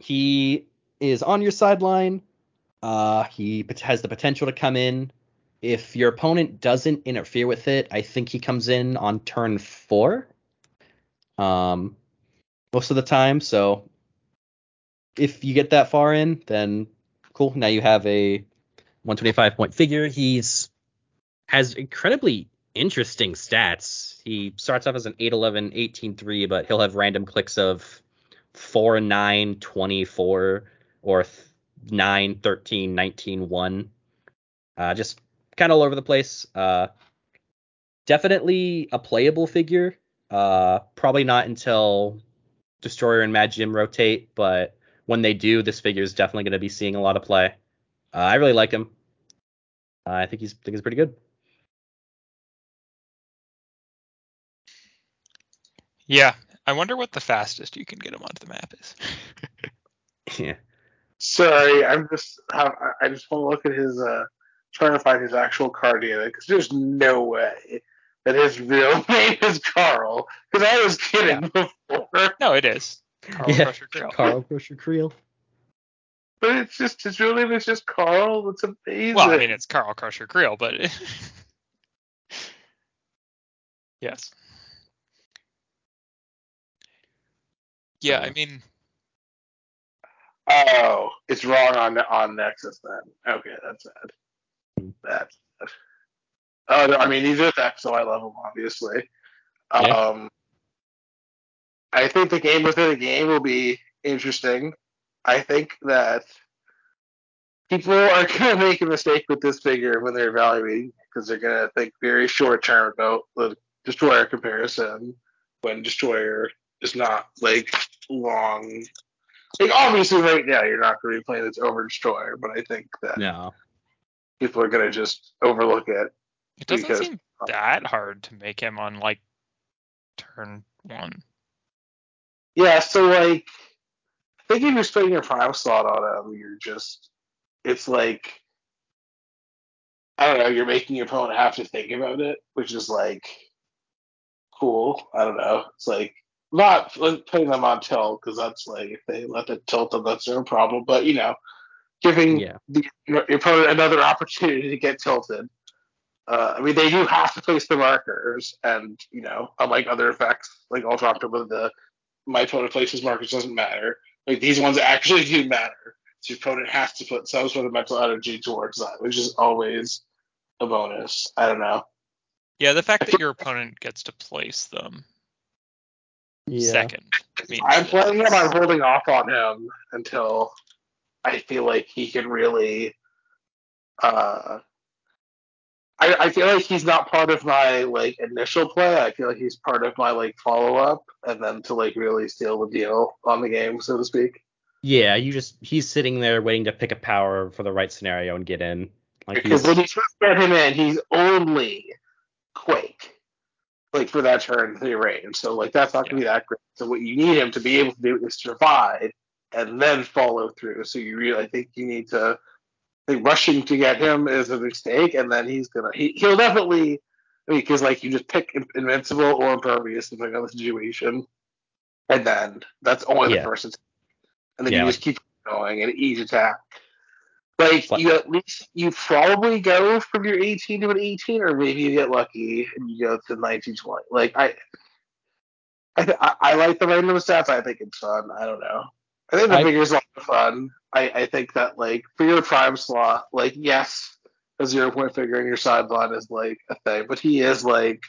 he is on your sideline. Uh, he has the potential to come in. If your opponent doesn't interfere with it, I think he comes in on turn four. Um, most of the time. So if you get that far in, then cool. Now you have a 125 point figure. He's has incredibly interesting stats. He starts off as an 8'11, 18'3, but he'll have random clicks of 4, 9, 24, or 9, 13, 19, 1. Uh, just kind of all over the place. Uh, definitely a playable figure. Uh, probably not until Destroyer and Mad Jim rotate, but when they do, this figure is definitely going to be seeing a lot of play. Uh, I really like him. Uh, I think he's think he's pretty good. Yeah, I wonder what the fastest you can get him onto the map is. yeah. Sorry, I'm just I I just want to look at his uh trying to find his actual card data because there's no way that his real name is Carl because I was kidding before. No, it is. Carl Yeah, Crusher Creel. Carl Crusher Creel. But it's just his real name is just Carl. That's amazing. Well, I mean, it's Carl Crusher Creel, but yes. Yeah, I mean, oh, it's wrong on on Nexus then. Okay, that's sad. Hmm. That's sad. Oh, no, I mean these are X, so I love them obviously. Yeah. Um, I think the game within a game will be interesting. I think that people are going to make a mistake with this figure when they're evaluating because they're going to think very short term about the destroyer comparison when destroyer is not like long. Like obviously, right now you're not going to be playing this over destroyer, but I think that No. people are going to just overlook it. it doesn't Because- seem that hard to make him on like turn one. Yeah, so like, I think if you're spending your prime slot on him, you're just, it's like, I don't know, you're making your opponent have to think about it, which is like, cool. I don't know. It's like, not putting them on tilt, because that's like, if they let it tilt them, that's their problem, but you know, giving Yeah. the, your opponent another opportunity to get tilted. Uh, I mean, they do have to place the markers, and you know, unlike other effects like Ultra October, the my opponent places markers doesn't matter. Like these ones actually do matter. So your opponent has to put some sort of mental energy towards that, which is always a bonus. I don't know. Yeah, the fact that your opponent gets to place them Yeah. second. means I'm that playing him. it's- holding off on him until I feel like he can really. Uh, I, I feel like he's not part of my like initial play. I feel like he's part of my like follow up, and then to like really seal the deal on the game, so to speak. Yeah, you just he's sitting there waiting to pick a power for the right scenario and get in. Like Because when you first get him in, he's only Quake, like for that turn three range. So like that's not gonna be that great. So what you need him to be able to do is survive and then follow through. So you really, I think you need to. Think rushing to get him is a mistake, and then he's gonna he he'll definitely. I mean, because like you just pick invincible or impervious depending on the situation, and then that's only Yeah. the person. And then Yeah, you like- just keep going and each attack. Like Like- you at least you probably go from your 18 to an 18, or maybe you get lucky and you go to 19, 20. Like I, I, th- I, I like the random stats. I think it's fun. I don't know. I think the I- figure's a lot of fun. I, I think that like for your prime slot, like yes, a zero point figure in your sideline is like a thing, but he is like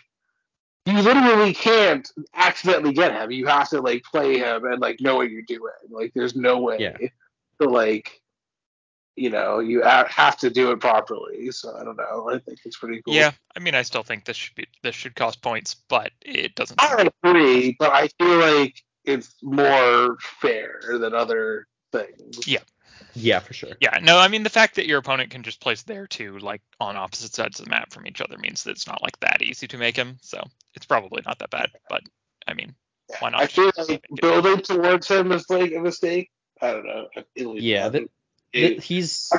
you literally can't accidentally get him. You have to like play him and like know what you're doing. Like there's no way Yeah. to like you know you have to do it properly. So I don't know. I think it's pretty cool. Yeah, I mean, I still think this should be this should cost points, but it doesn't. I agree, but I feel like it's more fair than other things. Yeah. Yeah, for sure. Yeah, no, I mean the fact that your opponent can just place there too, like on opposite sides of the map from each other, means that it's not like that easy to make him. So it's probably not that bad. But I mean, Why not I feel like building towards him is like a mistake. I don't know. Yeah, fun. that- It- He's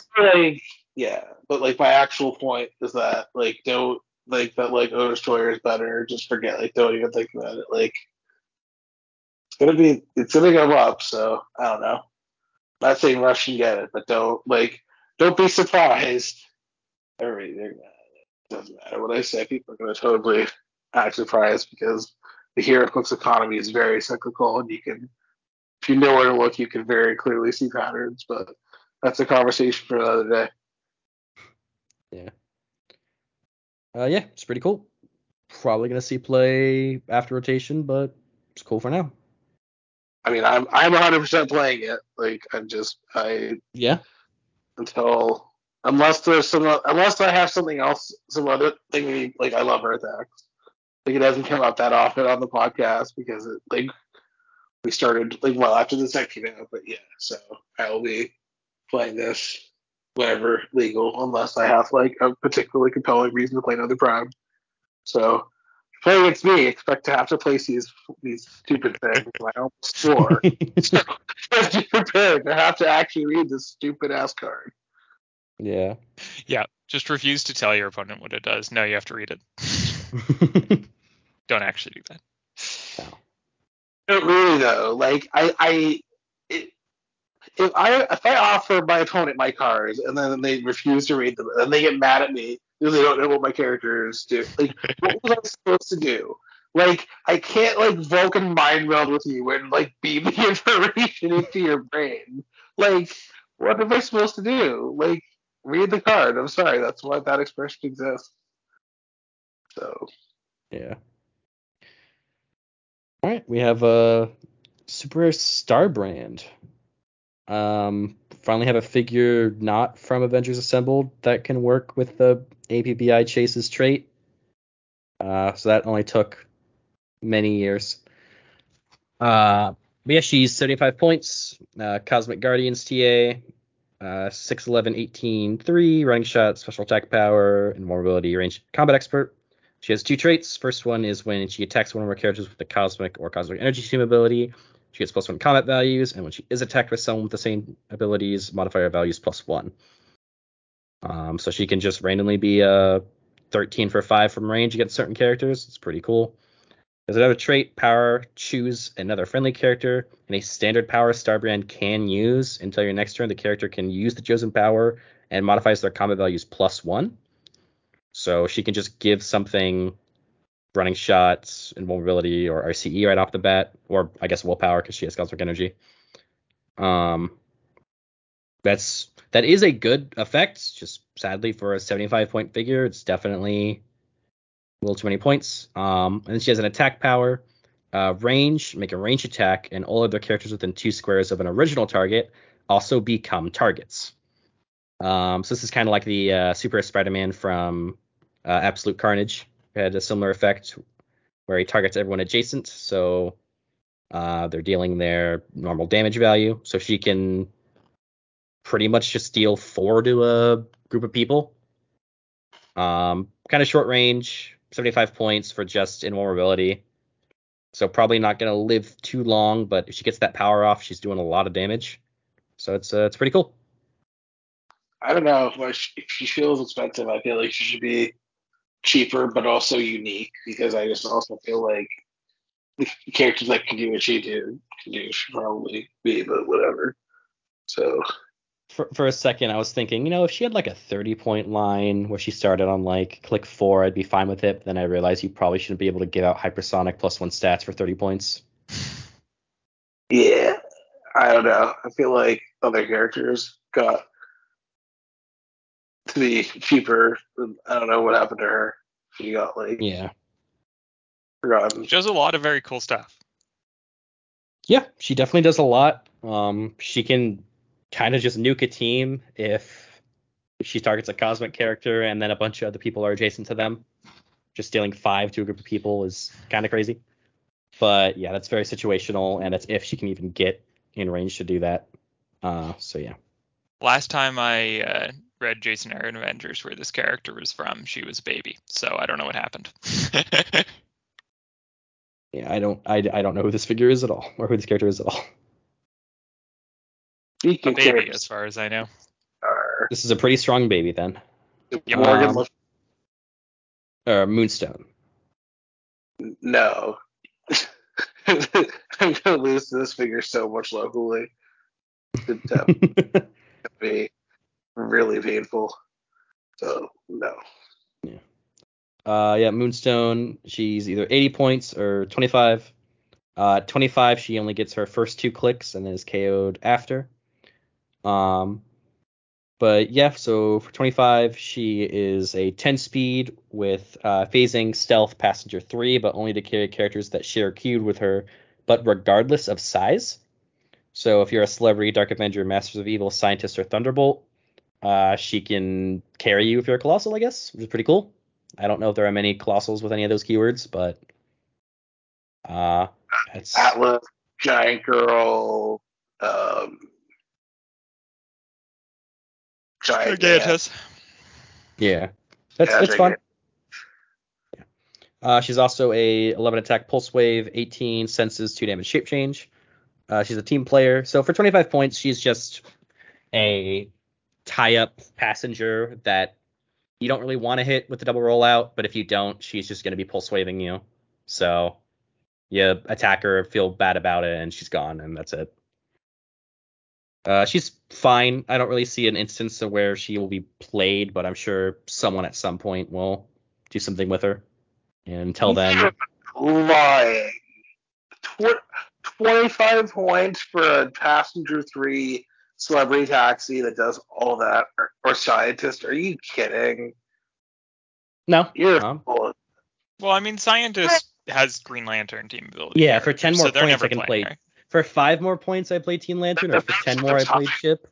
yeah, but like my actual point is that like don't like that like O Destroyer is better. Just forget like don't even think about it. Like it's gonna be it's gonna go up. So I don't know. Not saying Rush can get it, but don't like don't be surprised. Everybody, they're doesn't matter what I say. People are gonna totally act surprised because the HeroClix economy is very cyclical, and you can if you know where to look, you can very clearly see patterns. But that's a conversation for another day. Yeah. Uh, yeah, it's pretty cool. Probably gonna see play after rotation, but it's cool for now. I mean, I'm I'm 100% playing it. Like I'm just I Yeah. until unless there's some unless I have something else, some other thing. Like I love Earth X. Like it doesn't come up that often on the podcast because it like we started like well after the set came out. But yeah, so I will be playing this whenever legal, unless I have like a particularly compelling reason to play another Prime. So. Play against me, expect to have to place these these stupid things. I almost swore. So just be prepared to have to actually read this stupid ass card. yeah. yeah, just refuse to tell your opponent what it does. No, you have to read it. Don't actually do that. No. Not really though. Like I, I, it, if I if I offer my opponent my cards and then they refuse to read them and they get mad at me because they don't know what my characters do, like what was I supposed to do? Like I can't like Vulcan mind meld with you and like beam the information into your brain. Like what am I supposed to do? Like read the card. I'm sorry, that's why that expression exists. So Yeah. All right, we have a Super Starbrand. Um, finally have a figure not from Avengers Assembled that can work with the APBI Chases trait. Uh, so that only took many years. Uh, but yeah, she's 75 points. Uh, Cosmic Guardians TA. Uh, 6'11, 18, 3, running shot, special attack power, invulnerability, range combat expert. She has two traits. First one is when she attacks one of her characters with the cosmic or cosmic energy team ability, she gets plus one combat values, and when she is attacked with someone with the same abilities, modifier values plus one. Um, so she can just randomly be a 13 for 5 from range against certain characters. It's pretty cool. There's another trait, power, choose another friendly character, and a standard power Starbrand can use until your next turn. The character can use the chosen power and modifies their combat values plus one. So she can just give something running shots, invulnerability, or RCE right off the bat, or I guess willpower because she has cosmic energy. Um, that's that is a good effect. Just sadly for a 75 point figure, it's definitely a little too many points. Um, and then she has an attack power, uh, range, make a range attack, and all other characters within two squares of an original target also become targets. Um, so this is kind of like the uh, Super Spider-Man from uh, Absolute Carnage. Had a similar effect where he targets everyone adjacent, so uh, they're dealing their normal damage value. So she can pretty much just deal four to a group of people. Um, kind of short range, 75 points for just invulnerability. So probably not gonna live too long, but if she gets that power off, she's doing a lot of damage. So it's uh, it's pretty cool. I don't know if, she, if she feels expensive. I feel like she should be cheaper, but also unique because I just also feel like the characters that can do what she do can do should probably be, but whatever. So For, for a second, I was thinking, you know, if she had like a 30 point line where she started on like click four, I'd be fine with it. But then I realized you probably shouldn't be able to give out hypersonic plus one stats for 30 points. yeah, I don't know. I feel like other characters got to be cheaper. I don't know what happened to her. She got like Yeah. forgotten. She does a lot of very cool stuff. Yeah, she definitely does a lot. Um, she can kind of just nuke a team if she targets a cosmic character and then a bunch of other people are adjacent to them. Just dealing five to a group of people is kind of crazy. But yeah, that's very situational, and that's if she can even get in range to do that. Uh, so yeah. Last time I uh, read Jason Aaron Avengers, where this character was from, she was a baby. So I don't know what happened. Yeah, I don't, I, I don't know who this figure is at all, or who this character is at all. a baby, characters as far as I know. This is a pretty strong baby then. Yep. Morgan Um, Le- Or Moonstone. no. I'm gonna lose to this figure so much locally. It's gonna be really painful. So no. Yeah. Uh, yeah, Moonstone. She's either 80 points or 25. Uh, 25, she only gets her first two clicks and then is KO'd after. Um, but yeah, so for 25, she is a 10 speed with uh, phasing, stealth, passenger 3, but only to carry characters that share queued with her, but regardless of size. So if you're a celebrity, Dark Avenger, Masters of Evil, Scientist, or Thunderbolt, uh, she can carry you if you're a Colossal, I guess, which is pretty cool. I don't know if there are many Colossals with any of those keywords, but uh, it's Atlas, Giant Girl, um, Giant Gigantus. yeah, that's Yeah, that's fun. Gigantus. Uh, she's also a 11 attack pulse wave, 18 senses, 2 damage shape change. Uh, she's a team player. So for 25 points, she's just a tie up passenger that you don't really want to hit with the double rollout, but if you don't, she's just going to be pulse waving you. So you attack her, feel bad about it, and she's gone, and that's it. Uh, she's fine. I don't really see an instance of where she will be played, but I'm sure someone at some point will do something with her. And until then, lying. Tw- 25 points for a passenger three celebrity taxi that does all that, or, or scientist. Are you kidding? no. You're Um, full of- Well, I mean, Scientist has Green Lantern team ability. Yeah, for 10 more so points, never I can playing play- her. for five more points, I play Teen Lantern, or for 10 more, I played Chip.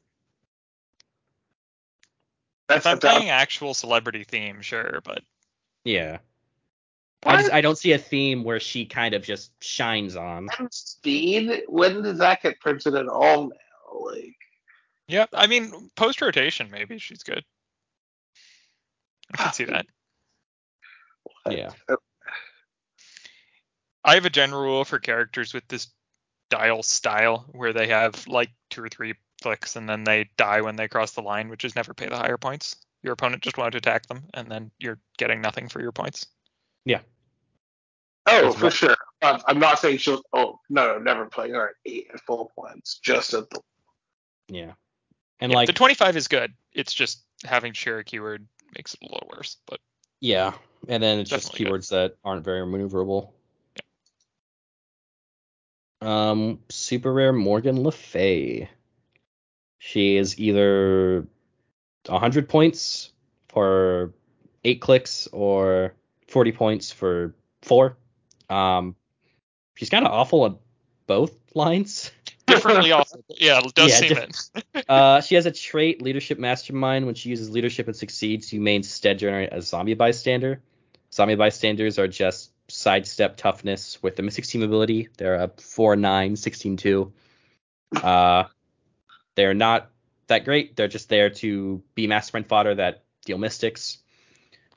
If I'm that's- playing actual celebrity theme, sure, but Yeah. I, just, I don't see a theme where she kind of just shines on. speed. When does that get printed at all now? Like, yeah, I mean, post rotation, maybe she's good. I can see that. Yeah. I have a general rule for characters with this dial style where they have like two or three flicks and then they die when they cross the line, which is never pay the higher points. Your opponent just wanted to attack them, and then you're getting nothing for your points. Yeah. Oh, for what- sure. Um, I'm not saying she'll. Oh no, no, never playing her at eight at full points. Just at the. Yeah. And Yeah, like, the 25 is good. It's just having share a keyword makes it a little worse. But yeah. And then it's just Definitely good. keywords that aren't very maneuverable. Um, super rare Morgan Le Fay. She is either 100 points for eight clicks or 40 points for four. Um, she's kind of awful on both lines. differently awful. Yeah, it does Yeah, seem it. Uh, she has a trait, Leadership Mastermind. When she uses leadership and succeeds, you may instead generate a zombie bystander. Zombie bystanders are just sidestep toughness with the Mystic Team ability. They're a 4 9, 16 2. Uh, they're not that great. They're just there to be Mastermind fodder that deal Mystics.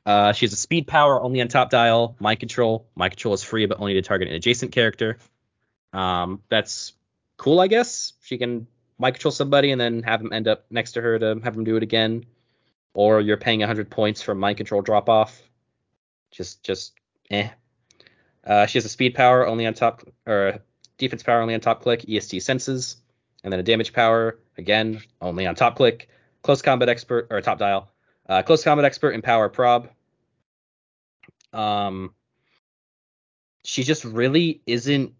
Uh, she has a speed power only on top dial. Mind control. Mind control is free, but only to target an adjacent character. Um, that's cool, I guess. She can mind control somebody and then have them end up next to her to have them do it again. Or you're paying 100 points for mind control drop off. Just, just, eh. Uh, she has a speed power only on top, or defense power only on top click, EST senses, and then a damage power again only on top click, close combat expert or top dial, uh, close combat expert and power prob. Um, she just really isn't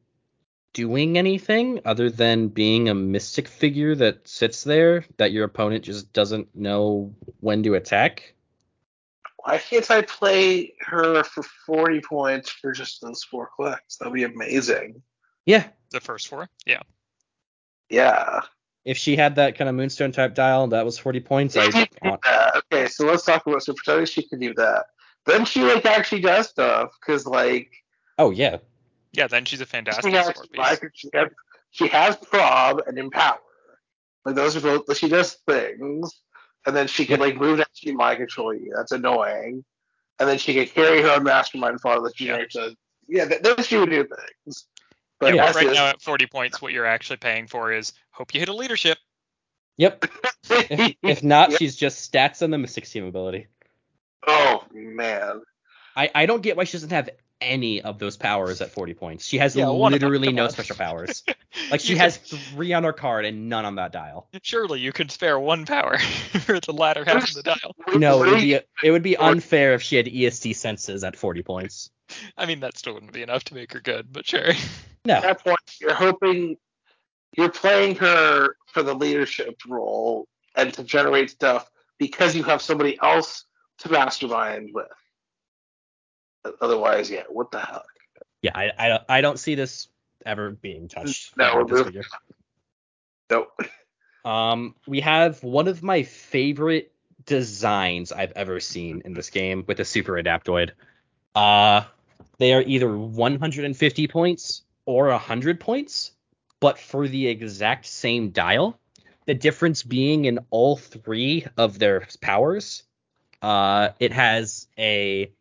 doing anything other than being a mystic figure that sits there that your opponent just doesn't know when to attack. Why can't I play her for 40 points for just those four clicks? That'd be amazing. Yeah, The first four. Yeah. Yeah. if she had that kind of moonstone type dial that was 40 points, I She could that. Okay, so let's talk about so pretending she can do that. Then she like actually does stuff because like oh yeah, Yeah. Then she's a fantastic she has sword piece. like, she has she has prob and empower. Like those are both she does things. And then she can like move that she mind control you. That's annoying. And then she can carry her own mastermind file that she Yeah. makes a yeah, th- then she would do things. But Yeah, Yeah, right is- now at 40 points, what you're actually paying for is hope you hit a leadership. yep. If, if not, Yeah. she's just stats and the mystic team ability. Oh man. I, I don't get why she doesn't have any of those powers at 40 points. She has Yeah, one of them, literally no special powers. Like she has three on her card and none on that dial. Surely you could spare one power for the latter half of the dial. No, it would be it would be unfair if she had EST senses at 40 points. I mean, that still wouldn't be enough to make her good, but sure. No. At that point, you're hoping you're playing her for the leadership role and to generate stuff because you have somebody else to mastermind with. Otherwise, yeah, what the hell? Yeah, I, I don't- I don't see this ever being touched. No, this figure. Nope. Um, we have one of my favorite designs I've ever seen in this game with the Super Adaptoid. Uh, they are either 150 points or 100 points, but for the exact same dial. The difference being in all three of their powers. Uh, it has a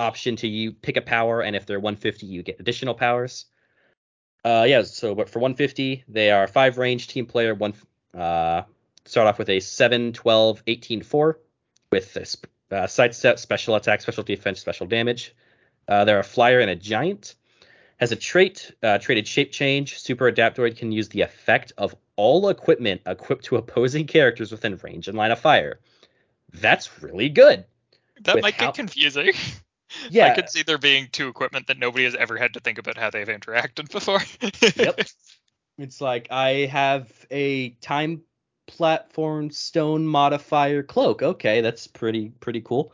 option to you pick a power, and if they're 150, you get additional powers. Uh, yeah, so but for 150, they are five range team player, one uh, start off with a 7, 12, 18, 4 with a uh, sidestep, special attack, special defense, special damage. Uh, they're a flyer and a giant. Has a trait, uh, traded shape change. Super Adaptoid can use the effect of all equipment equipped to opposing characters within range and line of fire. That's really good. That With might how- get confusing. Yeah, I could see there being two equipment that nobody has ever had to think about how they've interacted before. Yep. It's like I have a time platform stone modifier cloak. Okay, that's pretty pretty cool.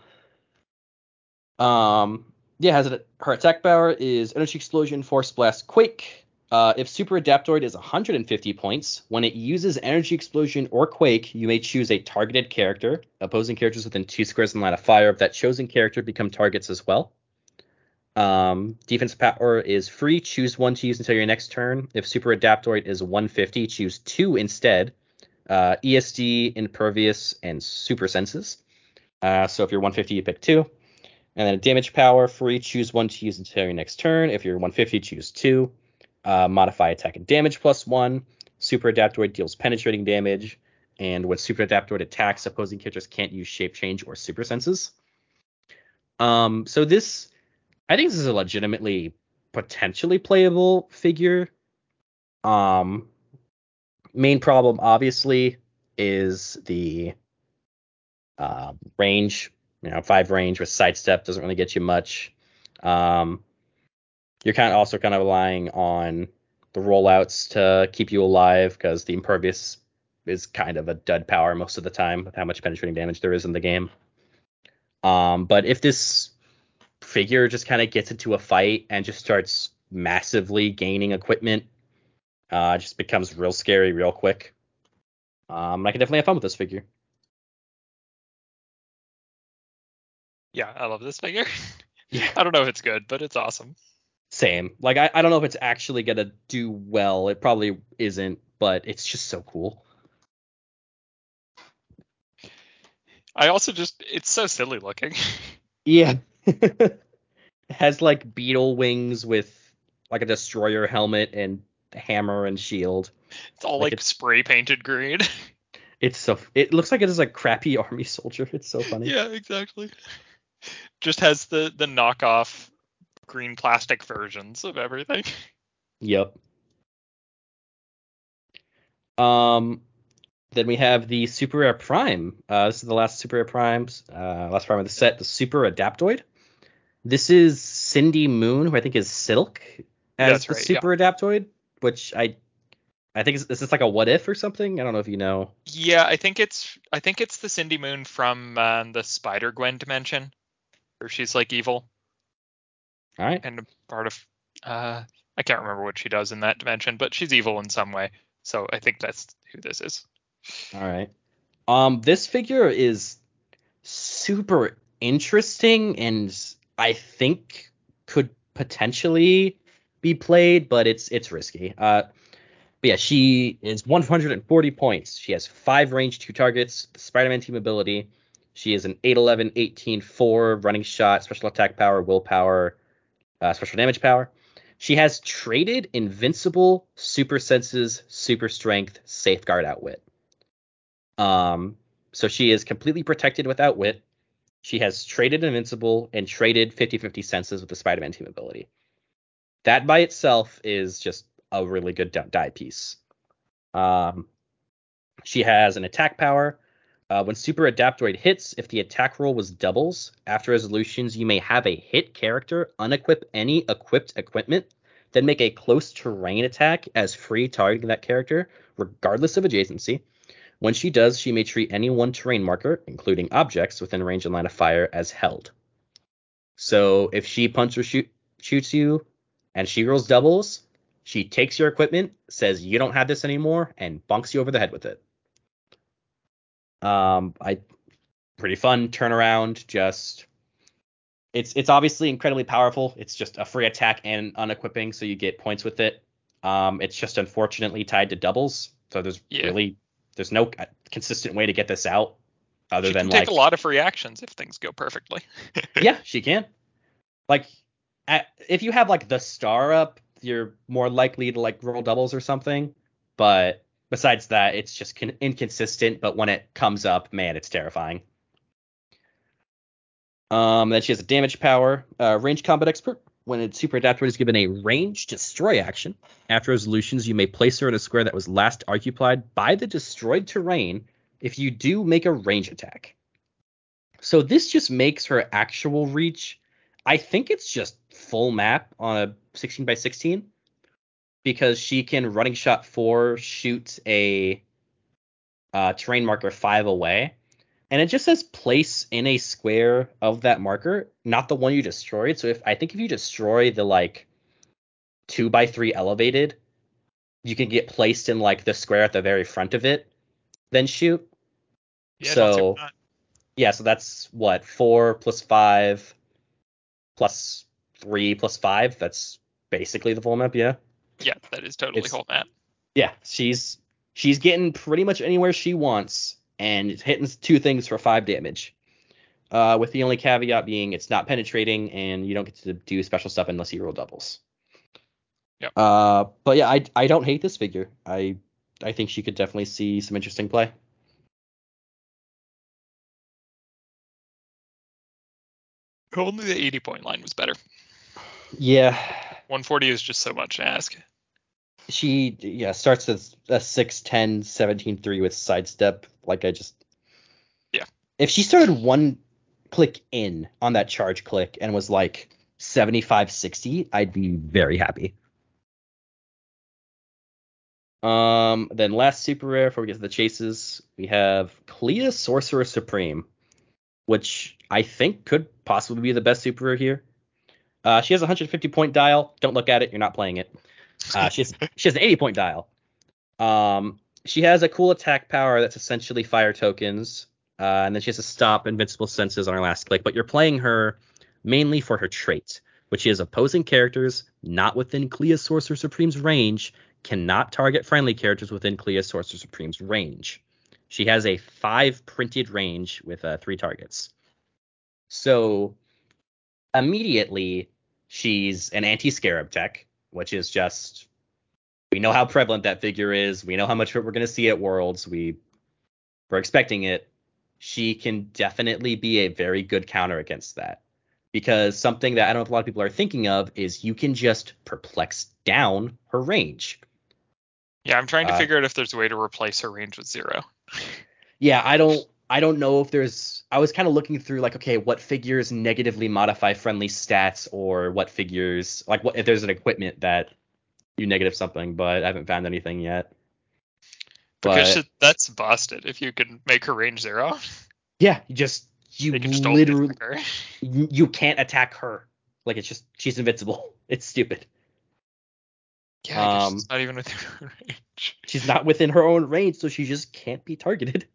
Um, yeah, has it, her attack power is energy explosion, force blast, quake. Uh, if super adaptoid is 150 points, when it uses energy explosion or quake, you may choose a targeted character. Opposing characters within two squares in the line of fire of that chosen character become targets as well. Um, defense power is free. Choose one to use until your next turn. If super adaptoid is 150, choose two instead. Uh, ESD, impervious, and super senses. Uh, so if you're 150, you pick two. And then damage power free. Choose one to use until your next turn. If you're 150, choose two. Uh, modify attack and damage plus one. Super adaptoid deals penetrating damage. And when super adaptoid attacks, opposing characters can't use shape change or super senses. Um, so this I think this is a legitimately potentially playable figure. Um, main problem obviously is the uh, range. You know, five range with sidestep doesn't really get you much. Um, you're kind of also kind of relying on the rollouts to keep you alive because the impervious is kind of a dud power most of the time with how much penetrating damage there is in the game. Um, but if this figure just kind of gets into a fight and just starts massively gaining equipment, uh, just becomes real scary real quick. Um, I can definitely have fun with this figure. yeah, I love this figure. Yeah. I don't know if it's good, but it's awesome. Same. Like I, I don't know if it's actually gonna do well. It probably isn't, but it's just so cool. I also just it's so silly looking. Yeah. it has like beetle wings with like a destroyer helmet and hammer and shield. It's all Like like, it's- spray painted green. It's so it looks like it is a crappy army soldier. It's so funny. yeah, exactly. Just has the the knockoff green plastic versions of everything. Yep. Um, then we have the Super Rare Prime. Uh, this is the last Super Rare Primes, uh, last prime of the set, the Super Adaptoid. This is Cindy Moon, who I think is Silk. as That's the right, Super Adaptoid, which I I think is, is this like a what if or something? I don't know if you know. Yeah, I think it's I think it's the Cindy Moon from uh, the Spider Gwen dimension, where she's like evil All right. and a part of. Uh, I can't remember what she does in that dimension, but she's evil in some way. So I think that's who this is. All right. Um, this figure is super interesting and I think could potentially be played, but it's it's risky. Uh, but yeah, she is 140 points. She has five range, two targets, the Spider-Man team ability. She is an 8'11, 18, 4 running shot, special attack power, willpower, uh, special damage power. She has traded invincible, super senses, super strength, safeguard outwit. Um, so she is completely protected with outwit. She has traded invincible and traded 50-50 senses with the Spider-Man team ability. That by itself is just a really good die piece. Um, she has an attack power. Uh, when Super Adaptoid hits, if the attack roll was doubles, after resolutions, you may have a hit character unequip any equipped equipment, then make a close terrain attack as free targeting that character, regardless of adjacency. When she does, she may treat any one terrain marker, including objects within range and line of fire, as held. So if she punch or shoot shoots you, and she rolls doubles, she takes your equipment, says you don't have this anymore, and bonks you over the head with it. Um, I pretty fun turnaround. Just it's it's obviously incredibly powerful. It's just a free attack and unequipping, so you get points with it. Um, it's just unfortunately tied to doubles, so there's Yeah. really there's no consistent way to get this out other she than like take a lot of reactions if things go perfectly. yeah, she can. Like, at, if you have like the star up, you're more likely to like roll doubles or something. But besides that, it's just con- inconsistent. But when it comes up, man, it's terrifying. Um, then she has a damage power, uh, range combat expert. When a super adaptoid is given a range destroy action, after resolutions, you may place her in a square that was last occupied by the destroyed terrain. If you do, make a range attack. So this just makes her actual reach. I think it's just full map on a 16 by 16 because she can running shot four shoot a uh, terrain marker five away, and it just says place in a square of that marker, not the one you destroyed. So if I think if you destroy the like two by three elevated, you can get placed in like the square at the very front of it, then shoot. Yeah, So- Yeah, so that's what four plus five plus three plus five. That's basically the full map. Yeah, yeah, that is totally it's- whole map. yeah. She's she's getting pretty much anywhere she wants, and hitting two things for five damage. Uh, with the only caveat being it's not penetrating, and you don't get to do special stuff unless you roll doubles. Yep. Uh, but yeah, I I don't hate this figure. I I think she could definitely see some interesting play. Only the 80 point line was better. Yeah, 140 is just so much to ask. she yeah starts as a 6 10 17 3 with sidestep like i just Yeah. if she started one click in on that charge click and was like 75 60 i'd be very happy um then last super rare before we get to the chases we have clea sorcerer supreme which i think could possibly be the best super rare here uh, she has a 150 point dial don't look at it you're not playing it uh, she has she has an 80 point dial. Um, she has a cool attack power that's essentially fire tokens, uh, and then she has to stop invincible senses on her last click. But you're playing her mainly for her trait, which is opposing characters not within Clea Sorcerer Supreme's range cannot target friendly characters within Clea Sorcerer Supreme's range. She has a five printed range with uh, three targets. So immediately she's an anti-scarab tech, which is just we know how prevalent that figure is. We know how much we're going to see at Worlds. We we're expecting it. She can definitely be a very good counter against that. Because something that I don't know if a lot of people are thinking of is you can just perplex down her range. Yeah, I'm trying to Uh, figure out if there's a way to replace her range with zero. Yeah, I don't I don't know if there's. I was kind of looking through like, okay, what figures negatively modify friendly stats, or what figures like what if there's an equipment that you negative something, but I haven't found anything yet. Because But that's busted. If you can make her range zero, yeah, you just you can just literally you can't attack her. Like it's just she's invincible. It's stupid. Yeah, Um, it's not even within her range. She's not within her own range, so she just can't be targeted.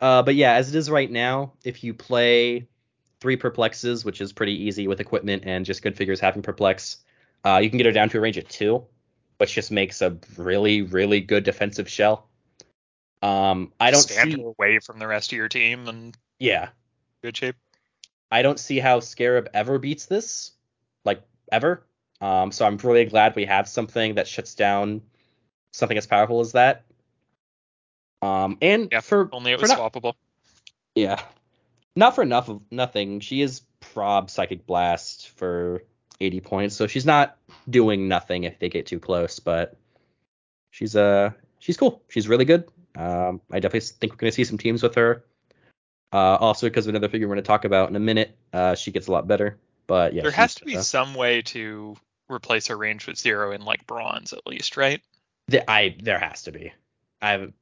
Uh, but yeah, as it is right now, if you play three perplexes, which is pretty easy with equipment and just good figures having perplex, uh, you can get her down to a range of two, which just makes a really, really good defensive shell. Um, I don't stand see, away from the rest of your team and yeah, good shape. I don't see how Scarab ever beats this, like ever. Um, so I'm really glad we have something that shuts down something as powerful as that. Um, and Yeah, for Only it was not- swappable. Yeah. Not for enough of nothing. She is prob psychic blast for 80 points, so she's not doing nothing if they get too close, but she's uh she's cool. She's really good. Um I definitely think we're gonna see some teams with her. Uh also because of another figure we're gonna talk about in a minute, uh she gets a lot better. But yeah. there has to be uh, some way to replace her range with zero in like bronze at least, right? th- I there has to be. I haven't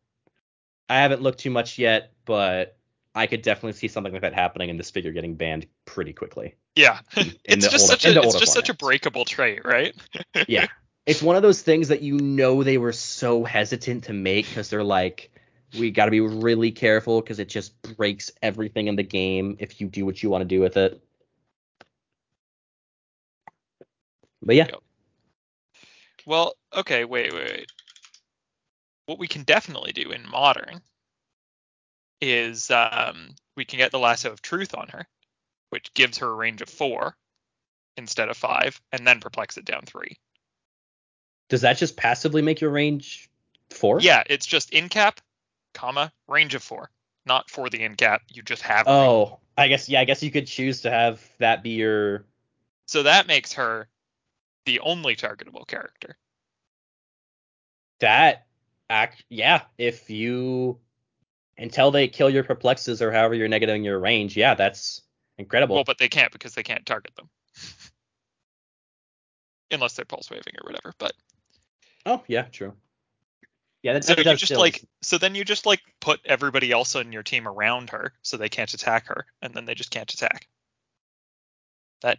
I haven't looked too much yet, but I could definitely see something like that happening and this figure getting banned pretty quickly. Yeah. it's just older- such a it's just such a breakable trait, right? Yeah. It's one of those things that you know they were so hesitant to make because they're like, we got to be really careful because it just breaks everything in the game if you do what you want to do with it. But yeah, Well, okay, wait, wait, wait. What we can definitely do in modern is um, we can get the lasso of truth on her, which gives her a range of four instead of five, and then perplex it down three. does that just passively make your range four? Yeah, it's just in cap, comma, range of four. Not for the in cap, you just have. a range. Oh, I guess yeah. I guess you could choose to have that be your. So that makes her the only targetable character. That act yeah. If you until they kill your perplexes or however you're negating your range, yeah, that's incredible. Well, but they can't because they can't target them. Unless they're pulse waving or whatever. But oh yeah, true. Yeah, that's so that you just still- like so then you just like put everybody else on your team around her so they can't attack her and then they just can't attack. That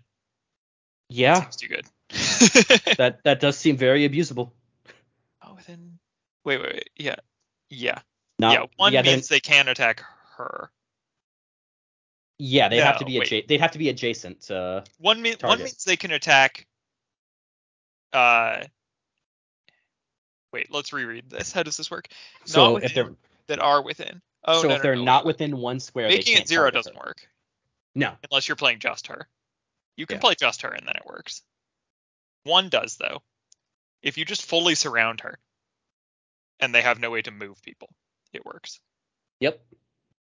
yeah. seems too good. that that does seem very abusable. oh, within wait, wait, wait. Yeah. Yeah. Not, yeah. One yeah, means they can attack her. yeah, they have to No, be wait. adja- they'd have to be adjacent to One mean one means they can attack uh wait, let's reread this. How does this work? so Not if they're That are within. Oh so no, if no, they're no, not within one square, they making it zero doesn't her. work No. unless you're playing just her. You can Yeah. play just her and then it works. One does though. If you just fully surround her and they have no way to move people, it works. Yep.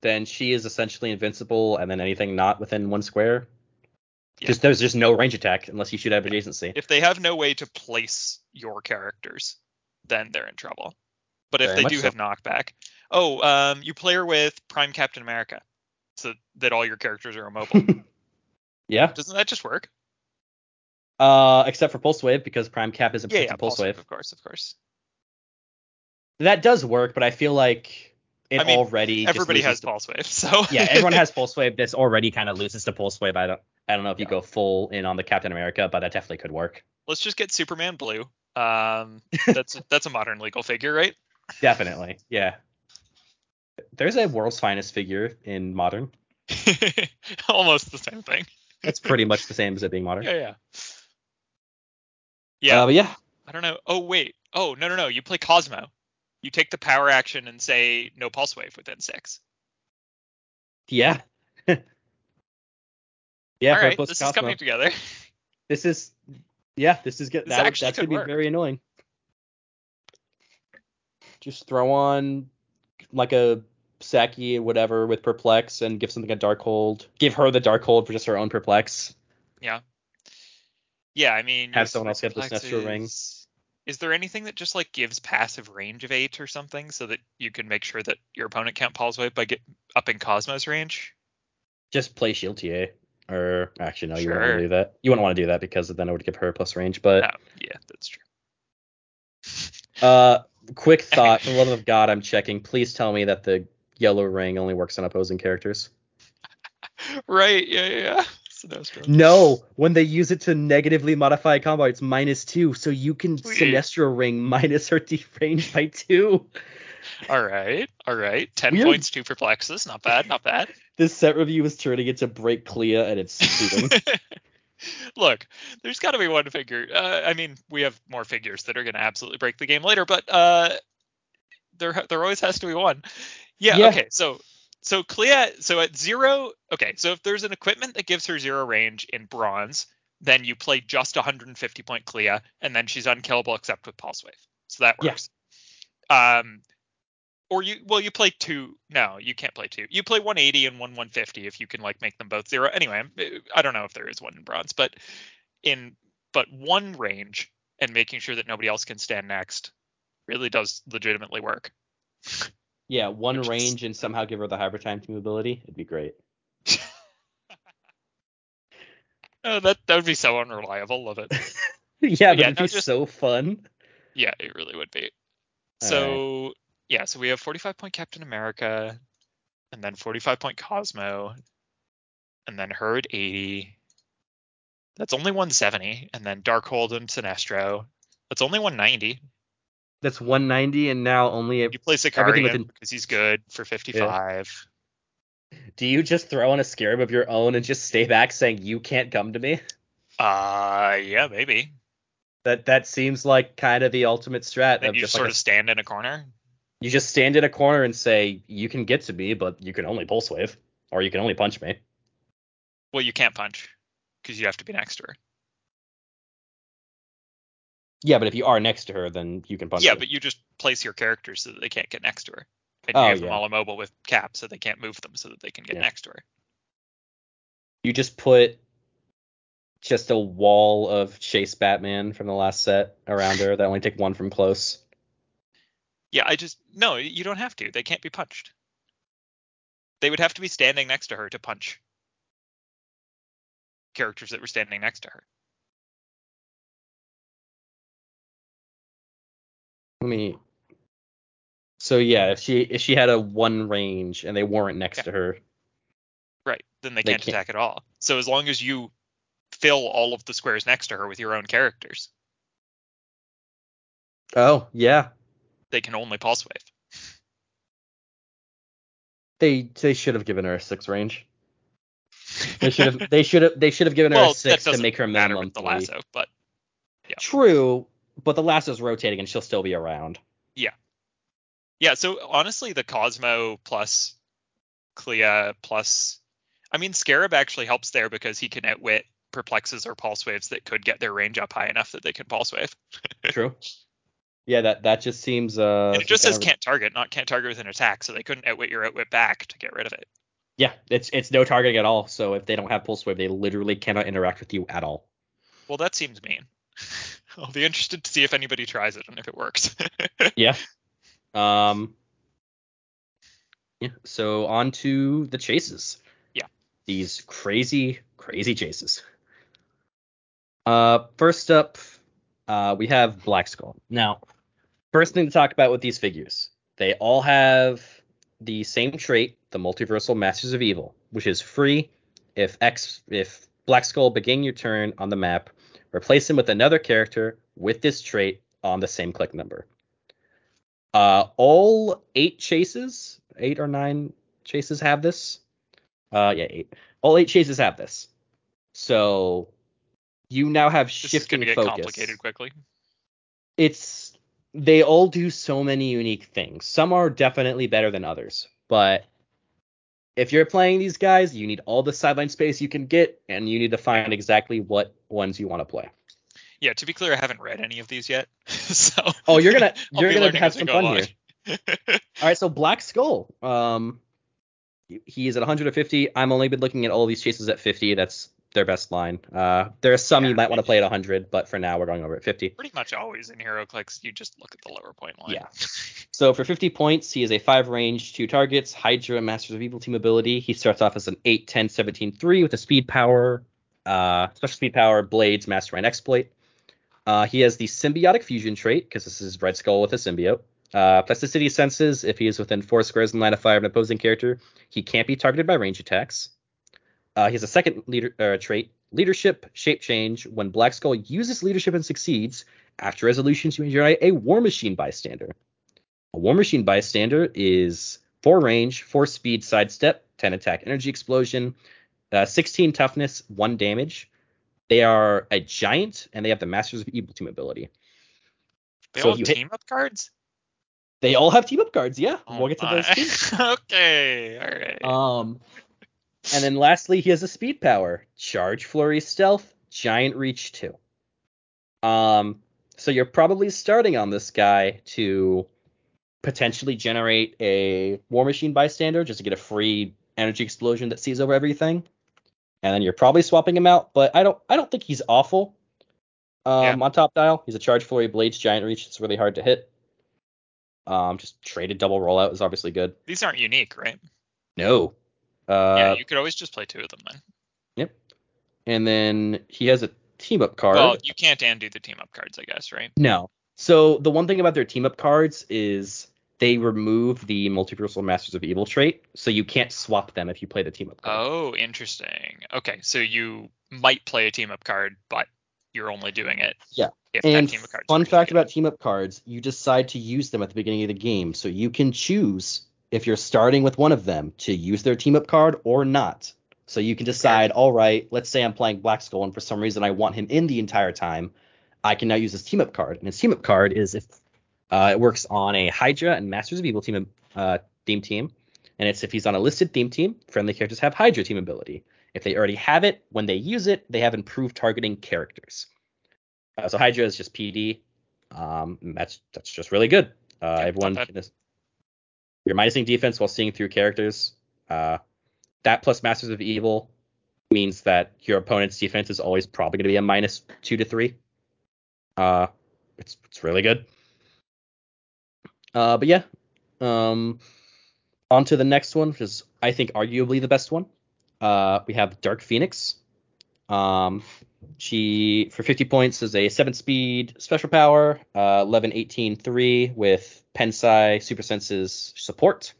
Then she is essentially invincible, and then anything not within one square, Yeah. just there's just no range attack unless you shoot have adjacency. If they have no way to place your characters, then they're in trouble. But if Very they do so. have knockback, oh, um, you play her with Prime Captain America, so that all your characters are immobile. yeah. Doesn't that just work? Uh, except for pulse wave because prime cap isn't Yeah, yeah, pulse wave. of course, of course. That does work, but I feel like it I mean, already Everybody has the- pulse wave, so yeah, everyone has pulse wave. This already kind of loses to pulse wave. I don't I don't know if you Yeah. go full in on the Captain America, but that definitely could work. Let's just get Superman blue. Um, that's that's a modern legal figure, right? Definitely, yeah. There's a world's finest figure in modern. Almost the same thing. It's pretty much the same as it being modern. Yeah, yeah. Yeah, Uh, but yeah, I don't know. Oh wait. Oh no no no. You play Cosmo. You take the power action and say no pulse wave within six. yeah. yeah, All right, this Cosmo. is coming together. This is yeah, this is good. This That, gonna could be work. very annoying. Just throw on like a Saki or whatever with perplex and give something a Darkhold. Give her the Darkhold for just her own perplex. Yeah, Yeah, I mean, Have someone else get the Sinestro ring. Is- there anything that just like gives passive range of eight or something so that you can make sure that your opponent can't pulse wave by get in Cosmo's range? Just play Shield TA. Or actually, no, you wouldn't want to do that. You wouldn't want to do that because then it would give her plus range. But Oh, yeah, that's true. uh, quick thought. For the love of God, I'm checking. Please tell me that the yellow ring only works on opposing characters. Right, yeah, yeah, yeah. Sinestro. No, when they use it to negatively modify a combo, it's minus two, so you can Sweet. Sinestro ring minus her range by two. All right, all right. Ten Weird. points, two perplexes. Not bad, not bad. This set review is turning into break Clea and it's suiting. Look, there's got to be one figure. Uh, I mean, we have more figures that are going to absolutely break the game later, but uh, there there always has to be one. Yeah, Yeah. Okay. So so Clea. So at zero. Okay. So if there's an equipment that gives her zero range in bronze, then you play just 150 point Clea, and then she's unkillable except with Pulse Wave. So that Yeah. works. Um. Or you well you play two no you can't play two you play 180 and one 150 if you can like make them both zero anyway I don't know if there is one in bronze but in but one range and making sure that nobody else can stand next really does legitimately work. yeah, one Which is- range and somehow give her the hyper time team ability. It'd be great. Oh, that that would be so unreliable. Love it. yeah, but Yeah, it'd no, be just- so fun. Yeah, it really would be. All So yeah, so we have 45 point Captain America, and then 45 point Cosmo, and then her at 80. That's only 170, and then Darkhold and Sinestro. That's only 190. That's 190 and now only. You play Everything Sakaarian within- because he's good for 55. Do you just throw on a scarab of your own and just stay back saying you can't come to me? Uh, yeah, maybe. That that seems like kind of the ultimate strat Then of you just sort like a- of stand in a corner. you just stand in a corner and say you can get to me, but you can only pulse wave or you can only punch me. Well, you can't punch because you have to be next to her. Yeah, but if you are next to her, then you can punch. yeah, me. but you just place your characters so that they can't get next to her. And Oh, you have them yeah. all immobile with cap so they can't move them so that they can get Yeah. next to her. you just put just a wall of Chase Batman from the last set around her that only take one from close. Yeah, I just no, you don't have to. They can't be punched. They would have to be standing next to her to punch characters that were standing next to her. Let me. So yeah, if she if she had a one range and they weren't next Yeah. to her, Right. Then they They can't, can't- attack at all. So as long as you fill all of the squares next to her with your own characters, oh yeah, they can only pulse wave. they they should have given her a six range. They should have they should have they should have given her well, a six to make her matter minimum with the lasso, but True, but the lasso's rotating and she'll still be around. Yeah, Yeah, so honestly, the Cosmo plus Clea plus, I mean, Scarab actually helps there because he can outwit perplexes or pulse waves that could get their range up high enough that they can pulse wave. True. Yeah, that that just seems uh. and it just says of- can't target, not can't target with an attack, so they couldn't outwit your outwit back to get rid of it. Yeah, it's it's no targeting at all. So if they don't have pulse wave, they literally cannot interact with you at all. Well, that seems mean. I'll be interested to see if anybody tries it and if it works. Yeah. Um. Yeah. So on to the chases. Yeah. These crazy, crazy chases. Uh, first up, uh, we have Black Skull. Now, first thing to talk about with these figures, they all have the same trait, the multiversal Masters of Evil, which is free if X if Black Skull begin your turn on the map, replace him with another character with this trait on the same click number. Uh, all eight chases, eight or nine chases have this. Uh, yeah, eight. All eight chases have this. So you now have shifting this is gonna get focus. complicated quickly. It's they all do so many unique things. Some are definitely better than others, but if you're playing these guys, you need all the sideline space you can get, and you need to find exactly what ones you want to play. Yeah, to be clear, I haven't read any of these yet, so. Oh, you're gonna you're gonna have some fun here. All right, so Black Skull. Um, he is at 150. I'm only been looking at all these chases at 50. That's their best line. Uh, there are some Yeah. you might want to play at 100, but for now we're going over at 50. Pretty much always in HeroClix, you just look at the lower point line. Yeah. So for 50 points, he is a 5 range, 2 targets, Hydra, Masters of Evil team ability. He starts off as an 8, 10, 17, 3 with a speed power, uh, special speed power, blades, mastermind exploit. Uh, he has the symbiotic fusion trait because this is Red Skull with a symbiote. Uh, plasticity senses if he is within four squares in line of fire of an opposing character, he can't be targeted by range attacks. Uh, he has a second leader uh, trait, leadership shape change. When Black Skull uses leadership and succeeds, after resolutions, you may generate a War Machine bystander. A War Machine bystander is four range, four speed, sidestep, 10 attack, energy explosion, uh, 16 toughness, one damage. They are a giant, and they have the Masters of Evil team ability. They So all have hit- team up cards? They all have team up cards, yeah. Oh we'll get to those my. too. okay, alright. Um, and then lastly, he has a speed power: charge, flurry, stealth, giant reach two. Um, so you're probably starting on this guy to potentially generate a War Machine bystander just to get a free energy explosion that sees over everything, and then you're probably swapping him out. But I don't, I don't think he's awful. Um, on top dial, he's a charge, flurry, blades, giant reach. It's really hard to hit. Um, just traded double rollout is obviously good. These aren't unique, right? No. Uh, yeah, you could always just play two of them then. Yep. And then he has a team up card. Well, you can't undo the team up cards, I guess, right? no. So the one thing about their team up cards is they remove the multiversal Masters of Evil trait, so you can't swap them if you play the team up card. Oh, interesting. Okay, so you might play a team up card, but you're only doing it Yeah. if and that team up card. fun fact about team up cards, you decide to use them at the beginning of the game, so you can choose if you're starting with one of them to use their team up card or not. So you can decide, all right, let's say I'm playing Black Skull and for some reason I want him in the entire time, I can now use his team up card. And his team up card is if uh, it works on a Hydra and Masters of Evil team uh, theme team, and it's if he's on a listed theme team, friendly characters have Hydra team ability. If they already have it, when they use it, they have improved targeting characters. Uh, so Hydra is just PD. Um, that's that's just really good. Uh, everyone, can you're minusing defense while seeing through characters. Uh, that plus Masters of Evil means that your opponent's defense is always probably going to be a minus two to three. Uh, it's it's really good. Uh, but yeah, um, on to the next one, which is I think arguably the best one. Uh, we have Dark Phoenix. Um, she for 50 points is a 7 speed special power, uh, 11 18 3 with Pensai Super Senses support.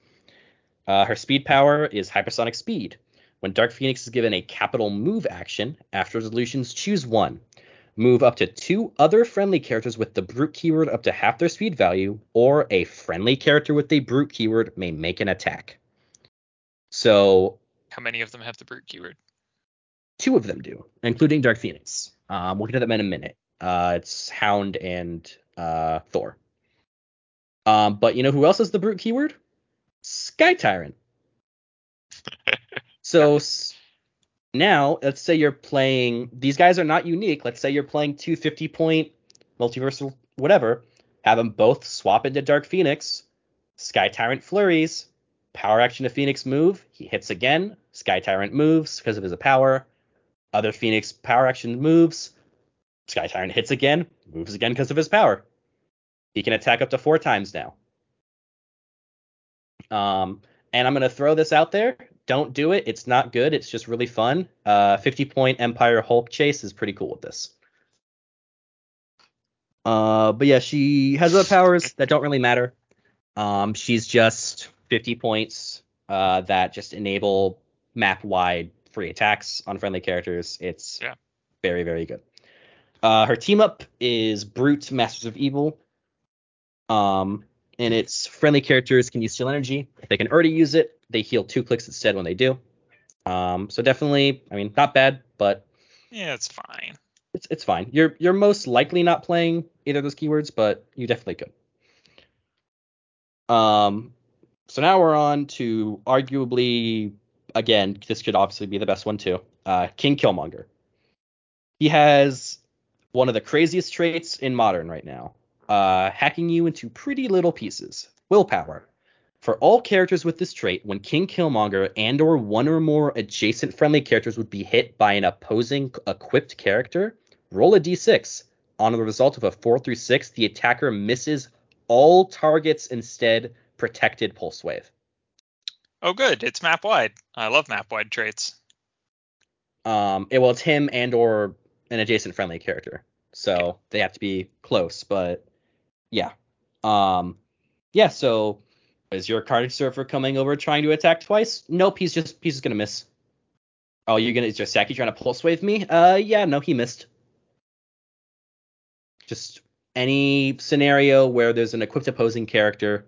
Uh, her speed power is hypersonic speed. When Dark Phoenix is given a capital move action, after resolutions, choose one. Move up to two other friendly characters with the brute keyword up to half their speed value, or a friendly character with the brute keyword may make an attack. So How many of them have the brute keyword? Two of them do, including Dark Phoenix. Um, we'll get to them in a minute. Uh, it's Hound and uh, Thor. Um, but you know who else has the brute keyword? Sky Tyrant. so s- now, let's say you're playing. These guys are not unique. Let's say you're playing two 50 point multiversal whatever. Have them both swap into Dark Phoenix. Sky Tyrant flurries. Power action to Phoenix move. He hits again. Sky Tyrant moves because of his power. Other Phoenix power action moves. Sky Tyrant hits again, moves again because of his power. He can attack up to four times now. Um, and I'm gonna throw this out there. Don't do it. It's not good. It's just really fun. Uh, 50 point Empire Hulk chase is pretty cool with this. Uh, but yeah, she has other powers that don't really matter. Um, she's just 50 points uh, that just enable map wide free attacks on friendly characters. It's Yeah. very, very good. Uh, her team up is Brute Masters of Evil. Um, and its friendly characters can use Steal Energy. If they can already use it, they heal two clicks instead when they do. Um, so definitely, I mean, not bad, but Yeah, it's fine. it's it's fine. You're you're most likely not playing either of those keywords, but you definitely could. Um, so now we're on to arguably again, this could obviously be the best one too. Uh, King Killmonger. He has one of the craziest traits in modern right now. Uh, hacking you into pretty little pieces. Willpower. For all characters with this trait, when King Killmonger and or one or more adjacent friendly characters would be hit by an opposing equipped character, roll a d6. On the result of a 4 through 6, the attacker misses all targets instead protected pulse wave. Oh, good. It's map wide. I love map wide traits. Um, it, well, it's him and or an adjacent friendly character, so they have to be close. But yeah, um, yeah. So is your Carnage Surfer coming over trying to attack twice? Nope, he's just he's just gonna miss. Oh, you're gonna is your Saki trying to pulse wave me? Uh, yeah, no, he missed. Just any scenario where there's an equipped opposing character,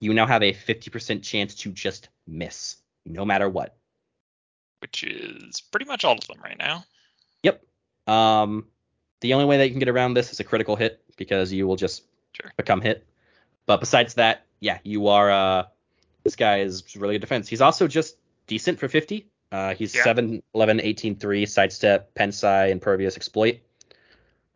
you now have a 50% chance to just miss, no matter what. Which is pretty much all of them right now. Yep. Um, the only way that you can get around this is a critical hit because you will just Sure. become hit. But besides that, yeah, you are. Uh, this guy is really good defense. He's also just decent for 50. Uh, he's Yeah. 7, 11, 18, 3, sidestep, pensai, impervious, exploit.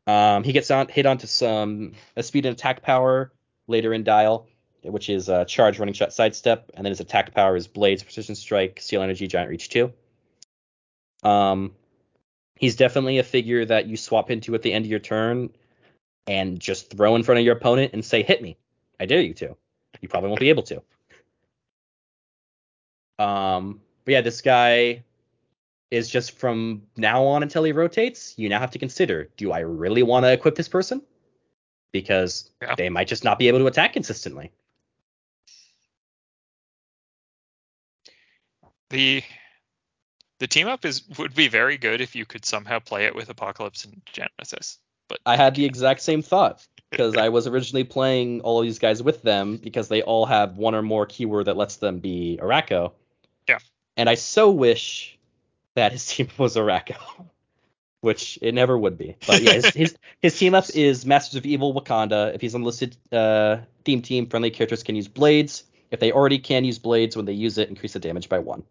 Um, he gets on hit onto some a speed and attack power later in dial, which is uh, charge, running shot, sidestep, and then his attack power is blades, precision strike, steal energy, giant reach two. Um, he's definitely a figure that you swap into at the end of your turn and just throw in front of your opponent and say, "Hit me! I dare you to." You probably won't be able to. Um, but yeah, this guy is just from now on until he rotates. You now have to consider: Do I really want to equip this person? Because Yeah. they might just not be able to attack consistently. The the team up is would be very good if you could somehow play it with Apocalypse and Genesis. But I had the exact same thought because I was originally playing all of these guys with them because they all have one or more keyword that lets them be Arakko. Yeah. And I so wish that his team was Arakko, which it never would be. But yeah, his his, his team up is Masters of Evil Wakanda. If he's unlisted uh, theme team, friendly characters can use blades. If they already can use blades, when they use it, increase the damage by one.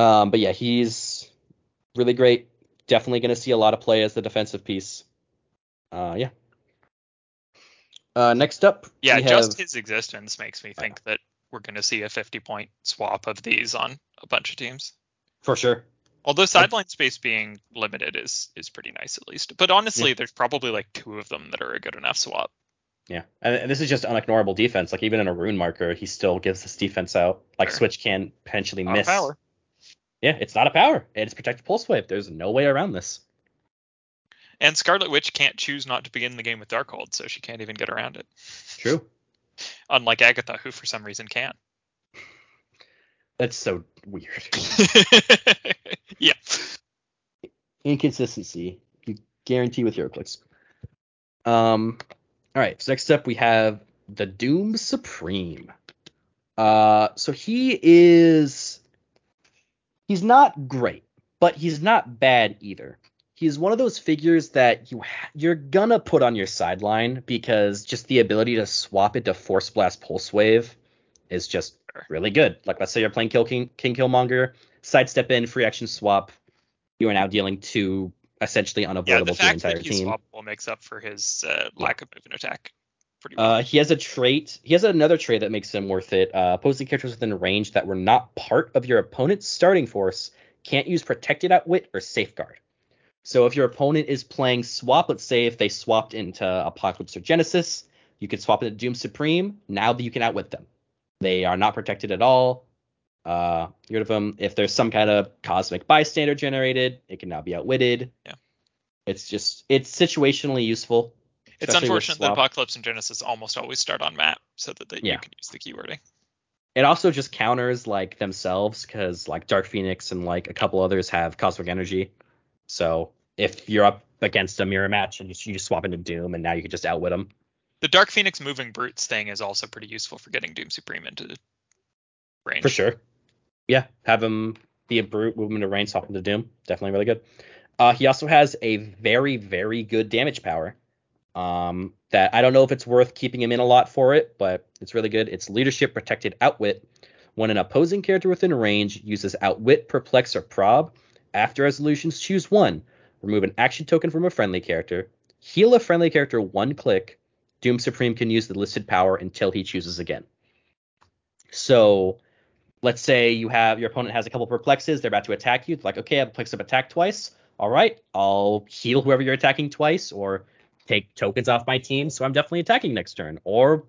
Um, but yeah, he's really great. Definitely going to see a lot of play as the defensive piece. Uh, yeah. Uh, next up, yeah, just have- his existence makes me think that we're going to see a 50 point swap of these on a bunch of teams. for sure. Although sideline space being limited is is pretty nice at least. But honestly, there's probably like two of them that are a good enough swap. Yeah, and, and this is just unignorable defense. Like even in a rune marker, he still gives this defense out. Like Sure. Switch can potentially miss. power. Yeah, it's not a power. It's protected pulse wave. There's no way around this. And Scarlet Witch can't choose not to begin the game with Darkhold, so she can't even get around it. True. Unlike Agatha, who for some reason can. That's so weird. yeah. Inconsistency. You guarantee with HeroClix. Um. All right. So next up we have the Doom Supreme. Uh. So he is. He's not great, but he's not bad either. He's one of those figures that you ha- you're gonna put on your sideline because just the ability to swap into Force Blast Pulse Wave is just really good. Like let's say you're playing Kill King, King Killmonger, sidestep in, free action swap. You are now dealing two essentially Yeah, unavoidable the to the entire that he's team. swappable makes up for his uh, lack of movement attack. Pretty well. Uh, he has a trait. He has another trait that makes him worth it. Uh, opposing characters within range that were not part of your opponent's starting force can't use protected outwit or safeguard. So if your opponent is playing swap, let's say if they swapped into Apocalypse or Genesis, you could swap into Doom Supreme. Now that you can outwit them, they are not protected at all. Uh, get rid of them. If there's some kind of cosmic bystander generated, it can now be outwitted. Yeah. It's just it's situationally useful. It's unfortunate that. Apocalypse and Genesis almost always start on map so that they, Yeah. you can use the keywording. it also just counters like themselves because like Dark Phoenix and like a couple others have cosmic energy. So if you're up against a mirror match and you, you just swap into Doom and now you can just outwit them. The Dark Phoenix moving brutes thing is also pretty useful for getting Doom Supreme into range. For sure. Yeah, have him be a brute, move him into range, swap into Doom. Definitely really good. Uh, he also has a very, very good damage power. Um, that I don't know if it's worth keeping him in a lot for it, but it's really good. It's leadership protected outwit. When an opposing character within range uses outwit, perplex, or prob, after resolutions choose one. Remove an action token from a friendly character. Heal a friendly character one click. Doom Supreme can use the listed power until he chooses again. So let's say you have your opponent has a couple perplexes, they're about to attack you. It's like, okay, I perplex up attack twice. All right, I'll heal whoever you're attacking twice, or take tokens off my team, so I'm definitely attacking next turn. Or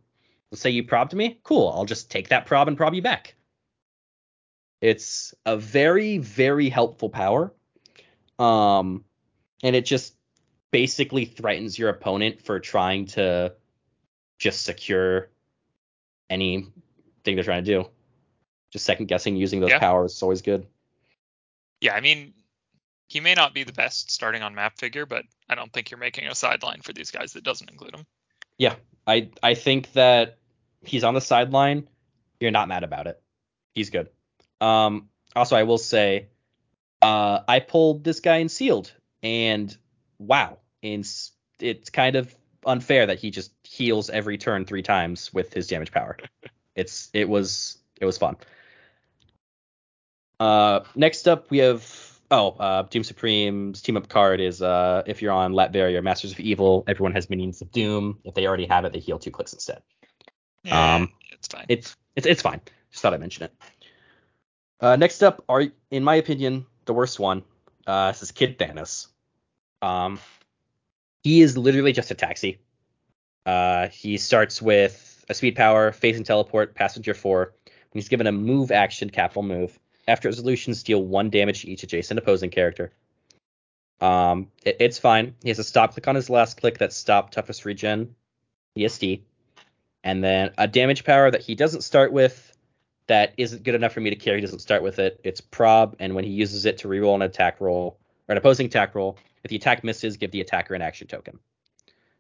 let's say you probbed me, cool, I'll just take that prob and prob you back. It's a very, very helpful power. Um, and it just basically threatens your opponent for trying to just secure anything they're trying to do. Just second guessing using those Yeah. powers is always good. Yeah, I mean, he may not be the best starting on map figure, but I don't think you're making a sideline for these guys that doesn't include him. Yeah, I I think that he's on the sideline. You're not mad about it. He's good. Um, also, I will say, uh, I pulled this guy in sealed, and wow, in it's kind of unfair that he just heals every turn three times with his damage power. It's it was it was fun. Uh, next up we have oh uh, Doom Supreme's team up card is uh if you're on Latveria or Masters of Evil, everyone has minions of Doom. If they already have it, they heal two clicks instead. Yeah, Um, it's fine. It's it's it's fine. Just thought I'd mention it. Uh, next up, are in my opinion the worst one. Uh, this is Kid Thanos. Um, he is literally just a taxi. Uh, he starts with a speed power, phasing teleport, passenger four. When he's given a move action, capital move. After resolutions, deal one damage to each adjacent opposing character. Um, it- it's fine. He has a stop click on his last click that stop toughness regen, ESD and then a damage power that he doesn't start with that isn't good enough for me to carry. He doesn't start with it. It's prob, and when he uses it to reroll an attack roll or an opposing attack roll, if the attack misses, give the attacker an action token.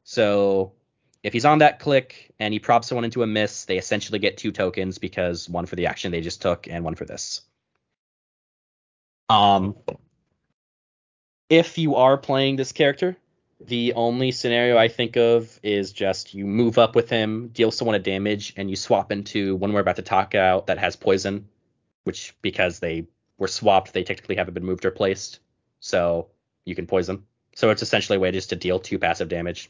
So if he's on that click and he probs someone into a miss, they essentially get two tokens because one for the action they just took and one for this. Um, if you are playing this character, the only scenario I think of is just you move up with him, deal someone a damage, and you swap into one we're about to talk out that has poison, which because they were swapped, they technically haven't been moved or placed, so you can poison. So it's essentially a way just to deal two passive damage.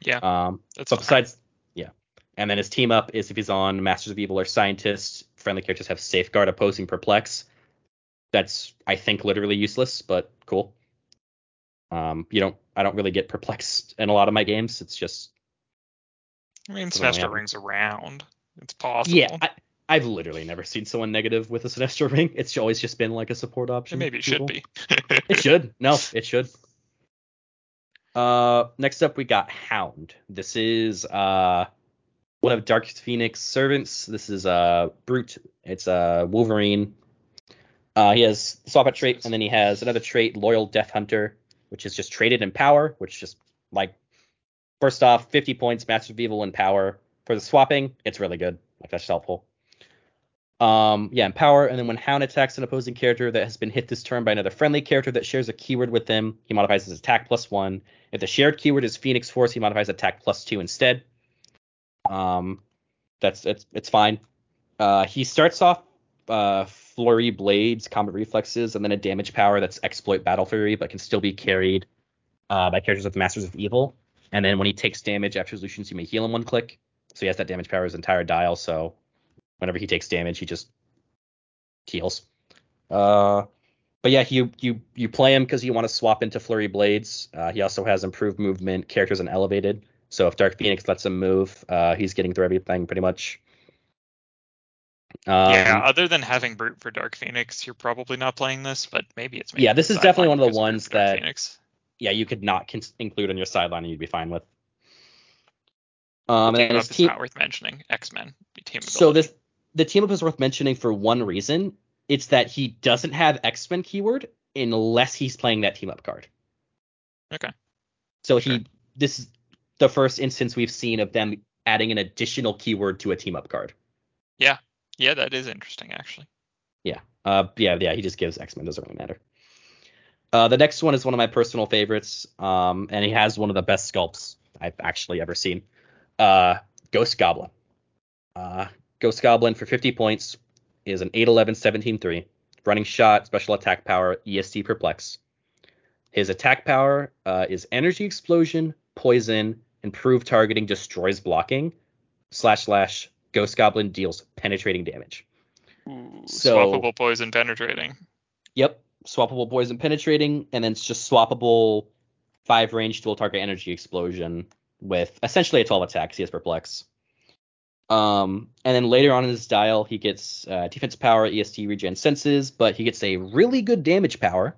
Yeah, Um, that's but fine. besides, yeah. And then his team up is if he's on Masters of Evil or Scientists, friendly characters have Safeguard opposing Perplex. That's I think literally useless, but cool. Um, you don't I don't really get perplexed in a lot of my games. It's just I mean, Sinestro rings around. It's possible. yeah. I, I've literally never seen someone negative with a Sinestro ring. It's always just been like a support And option. maybe it should be. It should. No, it should. Uh, next up we got Hound. This is uh one of Dark Phoenix servants. This is uh Brute. It's uh Wolverine. Uh, he has swap out trait, and then he has another trait, Loyal Death Hunter, which is just traded in power, which just like first off, 50 points, Master of Evil in power. For the swapping, it's really good. Like that's helpful. Um, yeah, in power, and then when Hound attacks an opposing character that has been hit this turn by another friendly character that shares a keyword with them, he modifies his attack plus one. If the shared keyword is Phoenix Force, he modifies attack plus two instead. Um, that's it's it's fine. Uh, he starts off uh, flurry blades, combat reflexes, and then a damage power that's exploit battle fury, but can still be carried uh, by characters with Masters of Evil. And then when he takes damage after resolutions, you may heal him one click. So he has that damage power his entire dial. So whenever he takes damage, he just heals. Uh, but yeah, you you you play him because you want to swap into flurry blades. Uh, he also has improved movement, characters, and elevated. So if Dark Phoenix lets him move, uh, he's getting through everything pretty much. Um, yeah, other than having Brute for Dark Phoenix, you're probably not playing this, but maybe it's Yeah, this is definitely one of the ones Dark that- Phoenix. yeah, you could not con- include on your sideline and you'd be fine with. Um, Team and up is team, not worth mentioning. X Men team so ability. this the team up is worth mentioning for one reason. It's that he doesn't have X Men keyword unless he's playing that team up card. Okay. So Sure. he this is the first instance we've seen of them adding an additional keyword to a team up card. Yeah, that is interesting actually. Yeah. Uh, yeah, yeah, he just gives X Men. Doesn't really matter. Uh, the next one is one of my personal favorites. Um, and he has one of the best sculpts I've actually ever seen. Uh, Ghost Goblin. Uh, Ghost Goblin for 50 points is an 8-11 17-3. Running shot, special attack power, ESD perplex. His attack power uh, is energy explosion, poison, improved targeting, destroys blocking, slash slash Ghost Goblin deals penetrating damage. Ooh, So- swappable poison penetrating. Yep, swappable poison penetrating, and then it's just swappable five range dual target energy explosion with essentially a 12 attack. He has perplex. Um, and then later on in his dial, he gets uh, defense power, ESD regen senses, but he gets a really good damage power,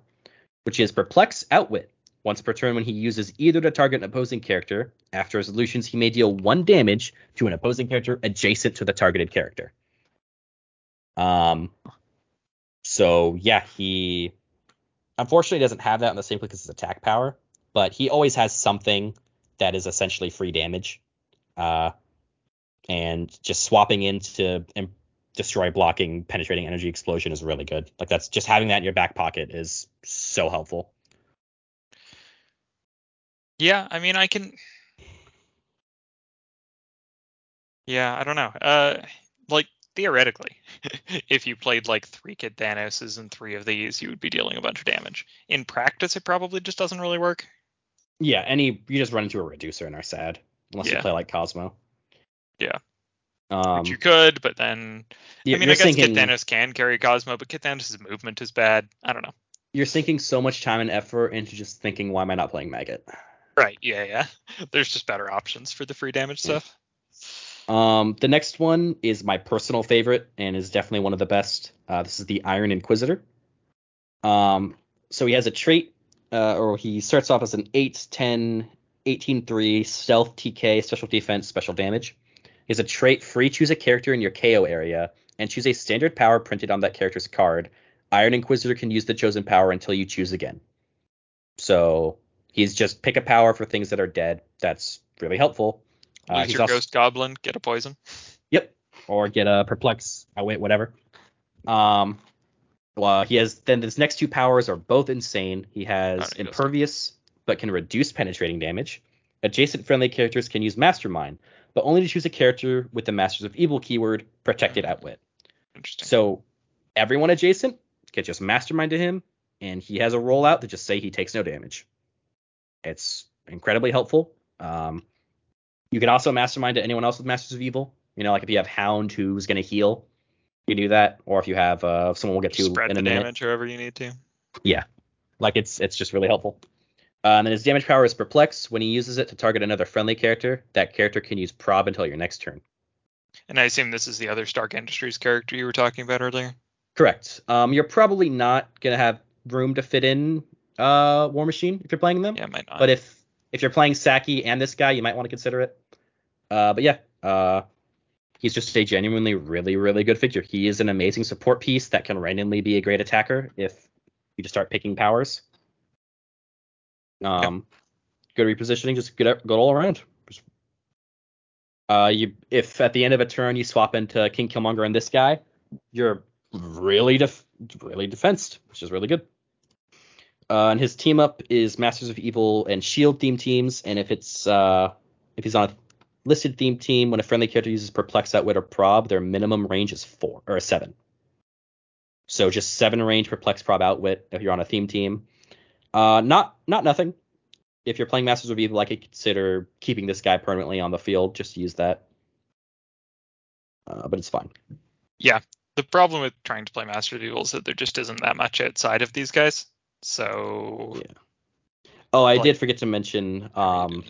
which is perplex outwit. Once per turn, when he uses either to target an opposing character, after resolutions, he may deal one damage to an opposing character adjacent to the targeted character. Um, so yeah, he unfortunately doesn't have that on the same click as his attack power, but he always has something that is essentially free damage. Uh, and just swapping into im- destroy blocking penetrating energy explosion is really good. Like that's just having that in your back pocket is so helpful. Yeah, I mean, I can. Yeah, I don't know. Uh, like theoretically, if you played like three Kid Thanoses and three of these, you would be dealing a bunch of damage. In practice, it probably just doesn't really work. Yeah, any you just run into a reducer and are sad unless you play like Cosmo. Yeah. Um, Which you could, but then you- I mean, I guess thinking, Kid Thanos can carry Cosmo, but Kid Thanos' movement is bad. I don't know. you're sinking so much time and effort into just thinking, why am I not playing Maggott? Right? Yeah, yeah. There's just better options for the free damage Yeah. stuff. Um, the next one is my personal favorite and is definitely one of the best. Uh, this is the Iron Inquisitor. Um, so he has a trait, uh, or he starts off as an 8, 10, 18, 3, stealth, TK, special defense, special damage. He has a trait free choose a character in your KO area and choose a standard power printed on that character's card. Iron Inquisitor can use the chosen power until you choose again. So he's just pick a power for things that are dead. That's really helpful. Uh, Lose he's your also- Ghost Goblin, get a poison. Yep. Or get a perplex, I wait, whatever. Um, well, he has then his next two powers are both insane. He has impervious, but can reduce penetrating damage. Adjacent friendly characters can use mastermind, but only to choose a character with the Masters of Evil keyword, protected outwit. Interesting. So everyone adjacent can just mastermind to him, and he has a rollout to just say he takes no damage. It's incredibly helpful. Um, you can also mastermind to anyone else with Masters of Evil. You know, like if you have Hound who's going to heal, you do that. Or if you have uh, someone we'll get to spread in the a minute. damage however you need to. Yeah, like it's it's just really helpful. Uh, and then his damage power is perplex. When he uses it to target another friendly character, that character can use prob until your next turn. And I assume this is the other Stark Industries character you were talking about earlier. Correct. Um, you're probably not gonna have room to fit in uh War Machine if you're playing them. Yeah, might not. But if if you're playing Saki and this guy, you might want to consider it. Uh, but yeah, uh, he's just a genuinely really really good figure. He is an amazing support piece that can randomly be a great attacker if you just start picking powers. Um, good repositioning, just good good all around. Uh, you if at the end of a turn you swap into King Killmonger and this guy, you're really def- really defensed, which is really good. Uh, and his team up is Masters of Evil and Shield theme teams. And if it's uh, if he's on a listed theme team, when a friendly character uses Perplex, Outwit, or Prob, their minimum range is four or seven. So just seven range Perplex, Prob, Outwit if you're on a theme team. Uh, not not nothing. If you're playing Masters of Evil, I could consider keeping this guy permanently on the field. Just to use that. Uh, but it's fine. Yeah, the problem with trying to play Master of Evil is that there just isn't that much outside of these guys. So Yeah. Oh, I Like- did forget to mention how are you um.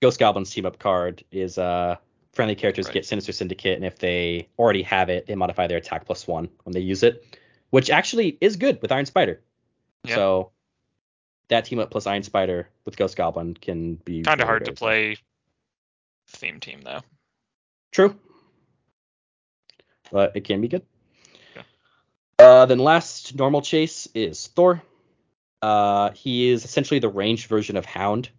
Ghost Goblin's team up card is uh friendly characters Right. get Sinister Syndicate, and if they already have it, they modify their attack plus one when they use it, which actually is good with Iron Spider. Yeah. So that team up plus Iron Spider with Ghost Goblin can be kind of hard to play theme team though. True. But it can be good. Yeah. Uh, then last normal chase is Thor. Uh, he is essentially the ranged version of Hound.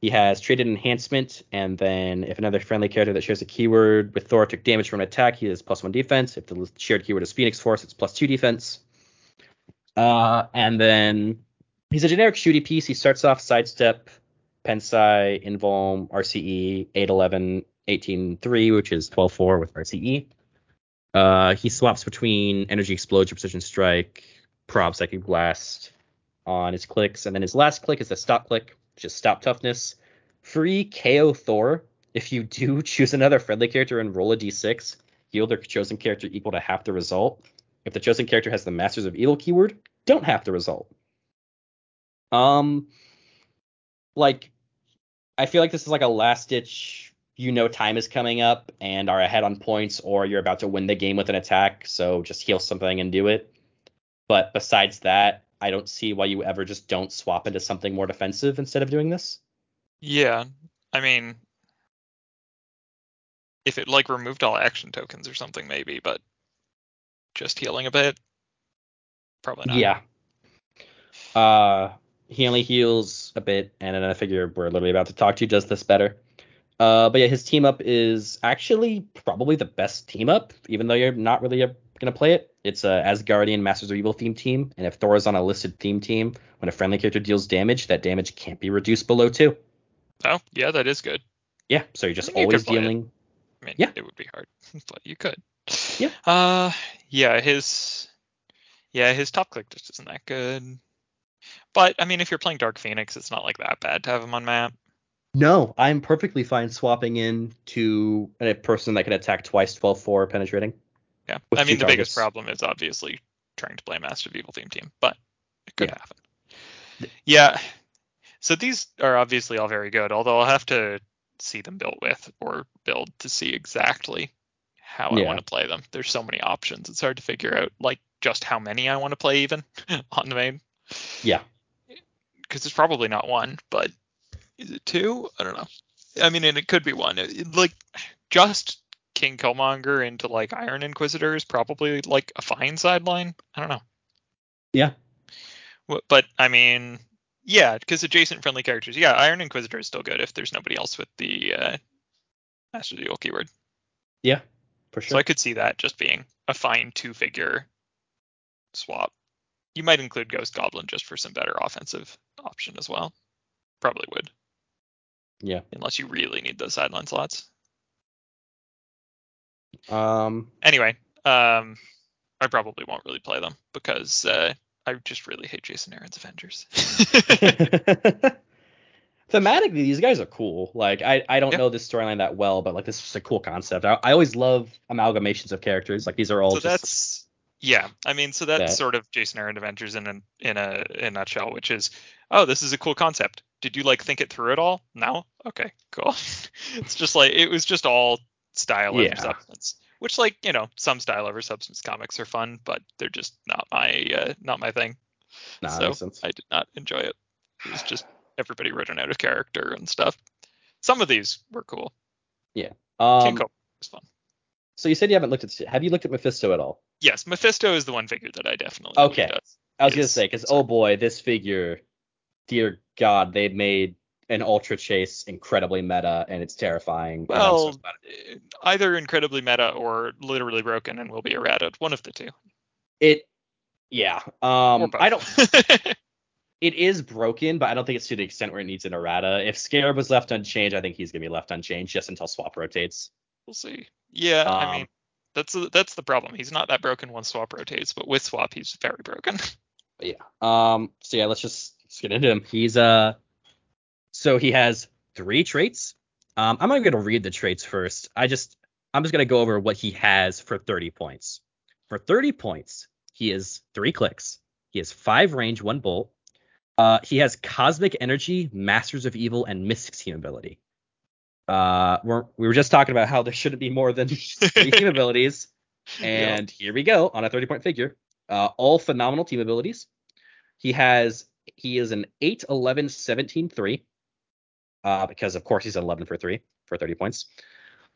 He has traded enhancement, and then if another friendly character that shares a keyword with Thor took damage from an attack, he has plus one defense. If the shared keyword is Phoenix Force, it's plus two defense. Uh, and then he's a generic shooty piece. He starts off sidestep, Pensai, Invuln, RCE, 811, 18-3, which is 12-4 with RCE. Uh, he swaps between Energy Explosion, Precision Strike, Prob, Psychic Blast on his clicks, and then his last click is a stop click, which is Stop Toughness. free KO Thor. If you do choose another friendly character and roll a d6, heal their chosen character equal to half the result. If the chosen character has the Masters of Evil keyword, don't have the result. Um, like, I feel like this is like a last ditch. You know, time is coming up and are ahead on points, or you're about to win the game with an attack, so just heal something and do it. But besides that, I don't see why you ever just don't swap into something more defensive instead of doing this. Yeah, I mean, if it like removed all action tokens or something, maybe, but just healing a bit, probably not. Yeah. Uh, he only heals a bit, and then I figure we're literally about to talk to you. does this better. Uh, but yeah, his team up is actually probably the best team up, even though you're not really a, gonna play it. It's a Asgardian Masters of Evil theme team, and if Thor is on a listed theme team, when a friendly character deals damage, that damage can't be reduced below two. Oh, yeah, that is good. Yeah, so you're just think you always it. dealing. I mean, Yeah. it would be hard, but you could. Yeah. Uh, yeah, his, yeah, his top click just isn't that good. But I mean, if you're playing Dark Phoenix, it's not like that bad to have him on map. No, I'm perfectly fine swapping in to a person that can attack twice, 12-4 penetrating. Yeah. I mean, the biggest problem is obviously trying to play a Master of Evil theme team, but it could Yeah. happen. Yeah. So these are obviously all very good, although I'll have to see them built with or build to see exactly how I want to play them. There's so many options. It's hard to figure out like just how many I want to play even on the main Yeah. because it's probably not one, but is it two? I don't know. I mean, and it could be one. It- like just King Killmonger into like Iron Inquisitor is probably like a fine sideline. I don't know. Yeah. But I mean, yeah, because adjacent friendly characters. Yeah, Iron Inquisitor is still good if there's nobody else with the uh, Master Duel keyword. Yeah. For sure. So. I could see that just being a fine two-figure swap. You might include Ghost Goblin just for some better offensive option as well. Probably would. Yeah. unless you really need those sideline slots. Um. Anyway, um, I probably won't really play them because uh, I just really hate Jason Aaron's Avengers. Thematically, these guys are cool. Like, I, I don't Yeah. know this storyline that well, but like, this is a cool concept. I, I always love amalgamations of characters. Like, these are all so just that's yeah. I mean, so that's That- sort of Jason Aaron Avengers in a, in a in a nutshell, which is oh, this is a cool concept. Did you like think it through at all? No. Okay, cool. it's just like it was just all style Yeah. over substance. Which like you know some style over substance comics are fun, but they're just not my uh, not my thing. nah, so sense. I did not enjoy it. It was just everybody written out of character and stuff. Some of these were cool. King Um, Cobra was fun. so you said you haven't looked at. Have you looked at Mephisto at all? Yes, Mephisto is the one figure that I definitely Okay. I was gonna say, because oh boy, this figure, dear God, they made an Ultra Chase incredibly meta, and it's terrifying. so Well, either incredibly meta or literally broken and will be errated. One of the two. it, yeah. Um. I don't. It is broken, but I don't think it's to the extent where it needs an errata. If Scarab was left unchanged, I think he's gonna be left unchanged just until swap rotates. we'll see. Yeah, I Um, mean, that's the- that's the problem. He's not that broken once swap rotates, but with swap, he's very broken. Yeah. Um. So yeah, let's just let's get into him. He's uh. So he has three traits. Um. I'm not gonna read the traits first. I just I'm just gonna go over what he has for 30 points. For 30 points, he is three clicks. He has five range, one bolt. Uh, he has cosmic energy, masters of evil, and mystic team ability. Uh, we're, we were just talking about how there shouldn't be more than three team abilities. And here we go on a 30 point figure. Uh, all phenomenal team abilities. He has he is an 8, 11, 17, 3. Uh, because of course he's an 11 for 3 for 30 points.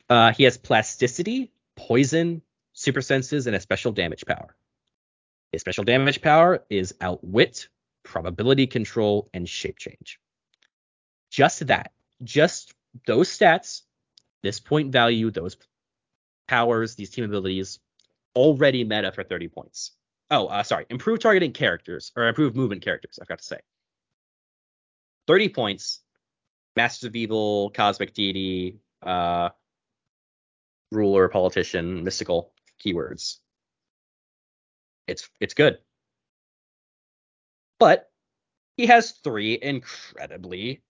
Uh, he has plasticity, poison, super senses, and a special damage power. His special damage power is outwit, probability control, and shape change. Just that. Just those stats, this point value, those powers, these team abilities, already meta for 30 points. Oh, uh, sorry. Improved targeting characters or improved movement characters. I forgot to say. 30 points. Masters of Evil, Cosmic Deity, uh, Ruler, Politician, Mystical keywords. It's it's good. But he has three incredibly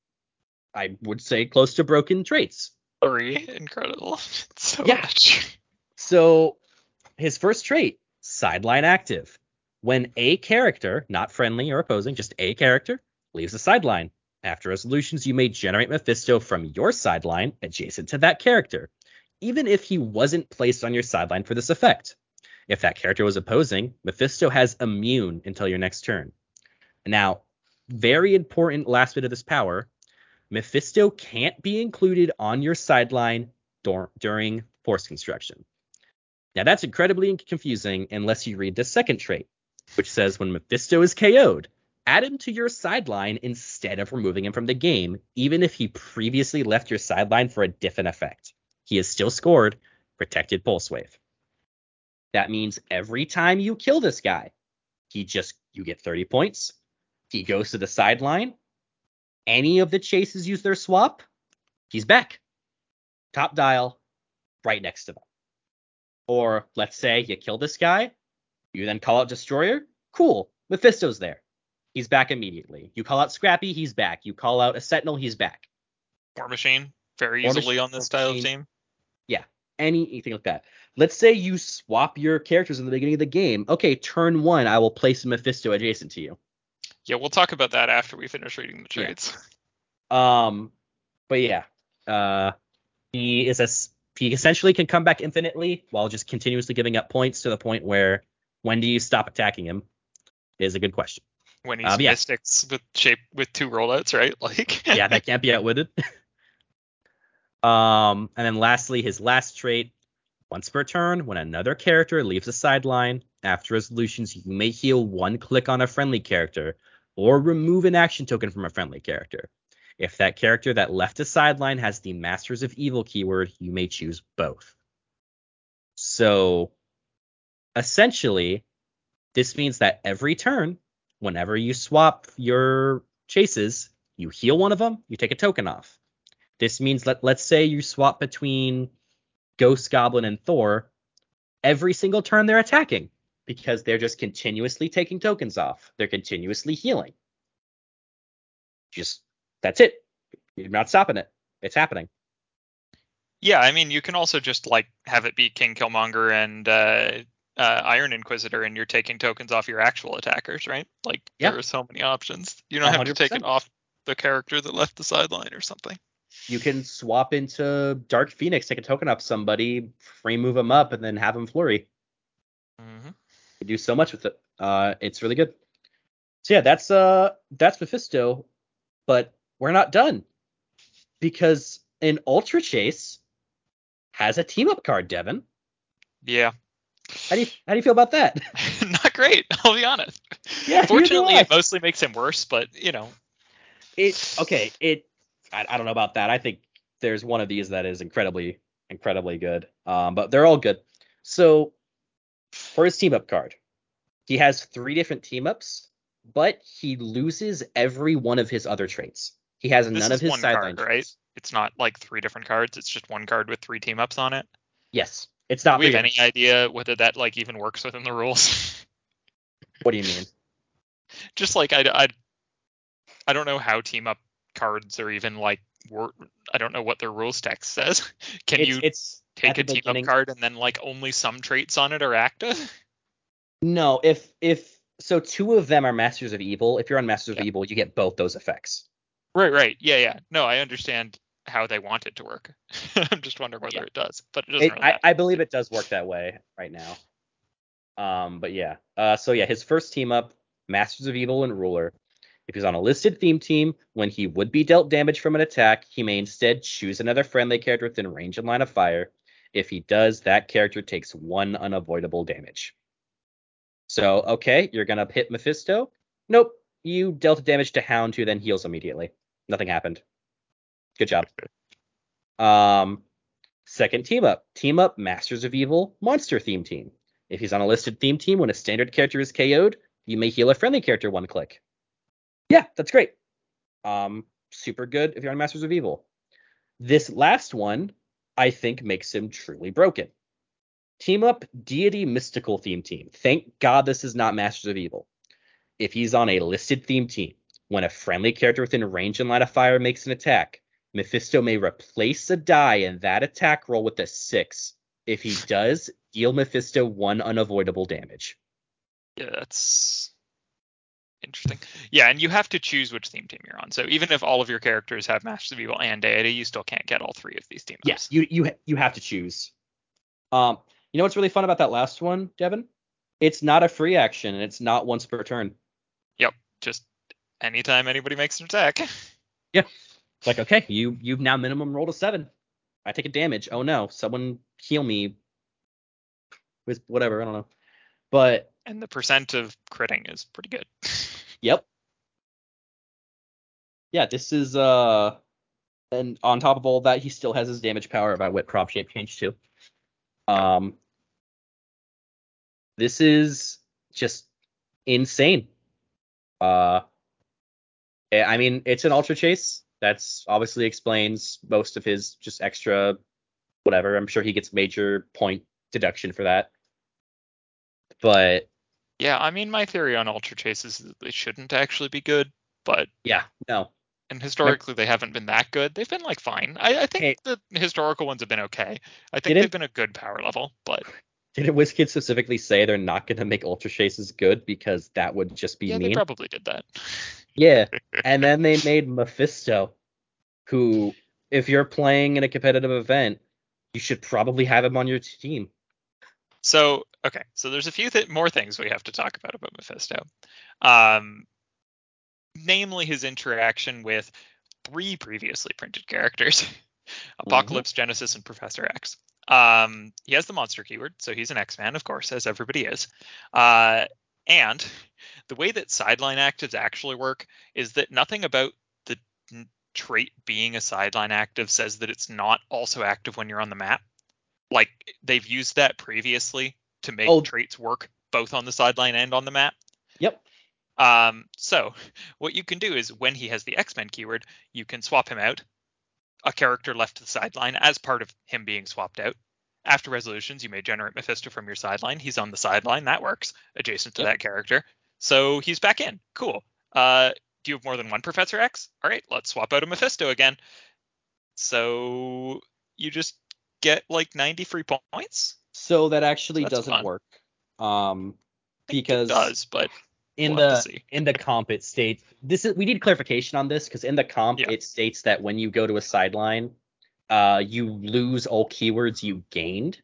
I would say close to broken traits. Three, incredible. so Yeah. much. So his first trait, sideline active. When a character, not friendly or opposing, just a character, leaves the sideline. After resolutions, you may generate Mephisto from your sideline adjacent to that character, even if he wasn't placed on your sideline for this effect. If that character was opposing, Mephisto has immune until your next turn. Now, very important last bit of this power Mephisto can't be included on your sideline dur- during force construction. Now, that's incredibly confusing unless you read the second trait, which says when Mephisto is KO'd, add him to your sideline instead of removing him from the game, even if he previously left your sideline for a different effect. He is still scored protected pulse wave. That means every time you kill this guy, he just you get 30 points. He goes to the sideline. Any of the chases use their swap, he's back. Top dial, right next to them. Or let's say you kill this guy, you then call out Destroyer. Cool, Mephisto's there. He's back immediately. You call out Scrappy, he's back. You call out a Sentinel, he's back. War Machine, very War easily Machine- on this style of team. Any anything like that. Let's say you swap your characters in the beginning of the game. Okay, turn one, I will place Mephisto adjacent to you. Yeah, we'll talk about that after we finish reading the Yeah. trades. Um, but yeah, uh, he is a he essentially can come back infinitely while just continuously giving up points to the point where when do you stop attacking him is a good question. When he's Um, yeah. mystics with shape with two rollouts, right? Like yeah, that can't be outwitted. um, and then lastly, his last trait. Once per turn, when another character leaves the sideline, after resolutions, you may heal one click on a friendly character or remove an action token from a friendly character. If that character that left the sideline has the Masters of Evil keyword, you may choose both. So essentially, this means that every turn, whenever you swap your chases, you heal one of them, you take a token off. This means let let's say you swap between Ghost Goblin and Thor, every single turn they're attacking because they're just continuously taking tokens off. They're continuously healing. Just that's it. You're not stopping it. It's happening. Yeah, I mean, you can also just like have it be King Killmonger and uh, uh, Iron Inquisitor, and you're taking tokens off your actual attackers, right? Like Yeah. there are so many options. You don't have to take it off the character that left the sideline or something. You can swap into Dark Phoenix, take a token off somebody, free move them up, and then have them flurry. Mm-hmm. You do so much with it. Uh, it's really good. So yeah, that's uh that's Mephisto, but we're not done because an Ultra Chase has a team up card, Devin. Yeah, How do you how do you feel about that? not great. I'll be honest. Yeah, Fortunately, it mostly makes him worse, but you know, It okay. It I, I don't know about that. I think there's one of these that is incredibly incredibly good. Um, but they're all good. So for his team up card, he has three different team ups, but he loses every one of his other traits. He has this none of his one sideline card, right? traits. It's not like three different cards. It's just one card with three team ups on it. Yes, it's Do not. we have any idea whether that like even works within the rules? What do you mean? just like I, I, I don't know how team up cards are even like wor- I don't know what their rules text says. Can it's, you it's take a team beginning- up card and then like only some traits on it are active? No, if if so, two of them are Masters of Evil. If you're on Masters Yeah. of Evil, you get both those effects. Right, right. Yeah, yeah. No, I understand how they want it to work. I'm just wondering whether Yeah. it does, but it doesn't It, really I. I believe it does work that way right now. Um, but yeah. Uh, so yeah, his first team up, Masters of Evil and Ruler. If he's on a listed theme team, when he would be dealt damage from an attack, he may instead choose another friendly character within range and line of fire. If he does, that character takes one unavoidable damage. So, okay, you're gonna hit Mephisto. Nope. You dealt damage to Hound, who then heals immediately. Nothing happened. Good job. Um, second team up. Team up Masters of Evil Monster theme team. If he's on a listed theme team, when a standard character is KO'd, you may heal a friendly character one click. Yeah, that's great. Um, super good if you're on Masters of Evil. This last one, I think, makes him truly broken. Team up Deity Mystical theme team. Thank God this is not Masters of Evil. If he's on a listed theme team, when a friendly character within range and line of fire makes an attack, Mephisto may replace a die in that attack roll with a six. If he does, deal Mephisto one unavoidable damage. Yeah, that's interesting. Yeah, and you have to choose which theme team you're on. So even if all of your characters have Masters of Evil and Deity, you still can't get all three of these teams. Yes, you you you have to choose. Um, you know what's really fun about that last one, Devin? It's not a free action and it's not once per turn. Yep, just anytime anybody makes an attack. It's like, okay, you you've now minimum rolled a seven. I take a damage. Oh no, someone heal me with whatever. I don't know. But And the percent of critting is pretty good. yep. Yeah, this is uh and on top of all that, he still has his damage power by what crop shape change too. Um this is just insane. Uh I mean, it's an ultra chase. That's obviously explains most of his just extra whatever. I'm sure he gets major point deduction for that. But yeah, I mean my theory on Ultra Chase is that they shouldn't actually be good, but yeah, no. and historically they haven't been that good. They've been like fine. I, I think Hey. the historical ones have been okay. I think they've been a good power level, but Didn't WizKid specifically say they're not going to make Ultra Chases good because that would just be yeah, mean? they probably did that. Yeah. And then they made Mephisto, who, if you're playing in a competitive event, you should probably have him on your team. So okay, so there's a few th- more things we have to talk about about Mephisto, um, namely his interaction with three previously printed characters: Apocalypse, Genesis, and Professor X. Um, he has the monster keyword, so he's an X-Man, of course, as everybody is. Uh, and the way that sideline actives actually work is that nothing about the trait being a sideline active says that it's not also active when you're on the map. Like they've used that previously to make Oh. traits work both on the sideline and on the map. Yep. Um, so what you can do is when he has the X-Men keyword, you can swap him out, a character left to the sideline as part of him being swapped out. After resolutions, you may generate Mephisto from your sideline. He's on the sideline. That works adjacent to Yep. that character. So he's back in. Cool. Uh, do you have more than one Professor X? All right, let's swap out a Mephisto again. So you just get like 90 free points. So that actually So doesn't fun. work. Um, because it does, but in we'll the in the comp it states this is we need clarification on this because in the comp Yeah. it states that when you go to a sideline, uh, you lose all keywords you gained,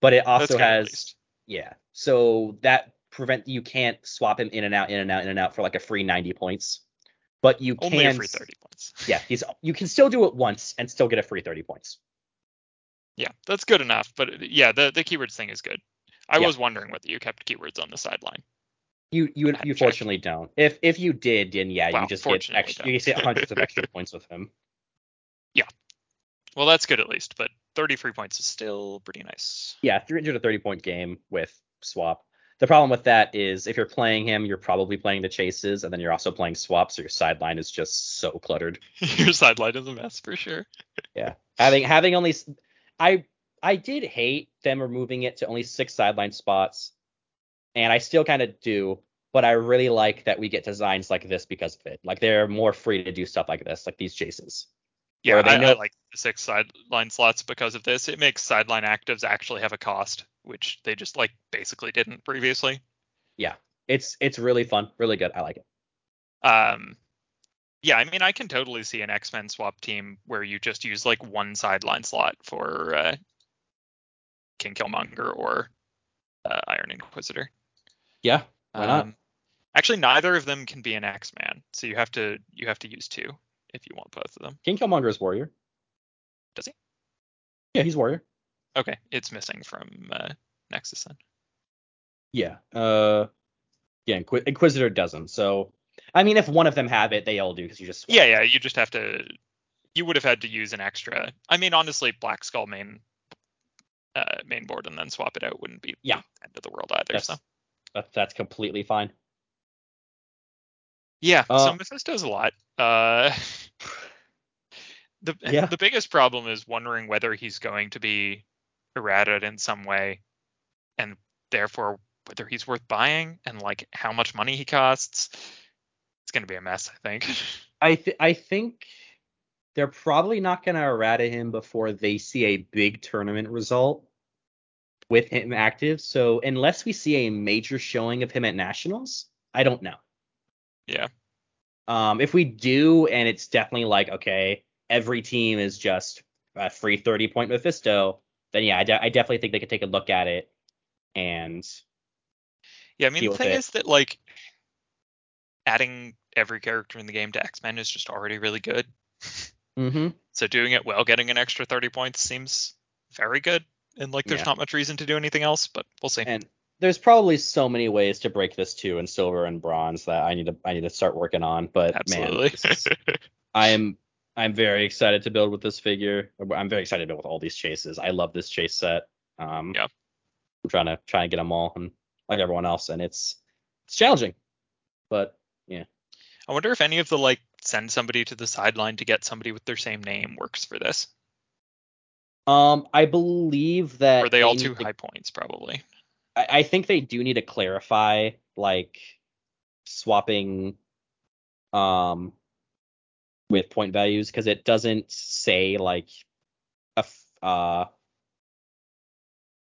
but it also has yeah. So that prevent you can't swap him in and out, in and out, in and out for like a free 90 points, but you only can a free 30 points. yeah he's you can still do it once and still get a free 30 points. Yeah, that's good enough. But yeah, the the keywords thing is good. I Yeah. was wondering whether you kept keywords on the sideline. You you you checked. fortunately don't. If if you did, then yeah, Well, you just get extra. You get hundreds of extra points with him. Well, that's good at least, but 33 points is still pretty nice. Yeah, 330 point game with swap. The problem with that is if you're playing him, you're probably playing the chases, and then you're also playing swap, so your sideline is just so cluttered. Your sideline is a mess for sure. Yeah, having having only, I I did hate them removing it to only six sideline spots, and I still kind of do. But I really like that we get designs like this because of it. Like they're more free to do stuff like this, like these chases. Yeah, they I, know- I like the six sideline slots because of this. It makes sideline actives actually have a cost, which they just like basically didn't previously. Yeah, it's it's really fun, really good. I like it. Um, yeah, I mean, I can totally see an X Men swap team where you just use like one sideline slot for uh, King Killmonger or uh, Iron Inquisitor. Yeah, why not? Um, actually, neither of them can be an X Man, so you have to you have to use two if you want both of them. King Killmonger is warrior. Does he? Yeah, he's warrior. Okay, it's missing from uh, Nexus then. Yeah. Uh, yeah. Inqui- Inquisitor doesn't. So, I mean, if one of them have it, they all do because you just. swap. Yeah, yeah, you just have to. You would have had to use an extra. I mean, honestly, Black Skull main uh, main board and then swap it out wouldn't be Yeah. the end of the world either. That's So that, that's completely fine. yeah, Uh, so Mephisto's a lot. Uh, the Yeah. the biggest problem is wondering whether he's going to be errated in some way, and therefore whether he's worth buying and like how much money he costs. It's gonna be a mess, I think. I th- I think they're probably not going to errata him before they see a big tournament result with him active. So unless we see a major showing of him at nationals, I don't know. Yeah. Um, if we do, and it's definitely like okay, every team is just a free 30 point Mephisto, then yeah, I, de- I definitely think they could take a look at it and Yeah, I mean the thing it. is that like adding every character in the game to X-Men is just already really good. mm-hmm. So doing it well, getting an extra 30 points seems very good. And like there's Yeah. not much reason to do anything else, but we'll see. and there's probably so many ways to break this too in silver and bronze that I need to I need to start working on. But Absolutely. man, is- I am I'm very excited to build with this figure. I'm very excited to build with all these chases. I love this chase set. Um, Yeah. I'm trying to try and get them all, and like everyone else, and it's it's challenging, but yeah. I wonder if any of the like send somebody to the sideline to get somebody with their same name works for this. um, I believe that Or are they all too high points probably. I, I think they do need to clarify like swapping um with point values because it doesn't say like a uh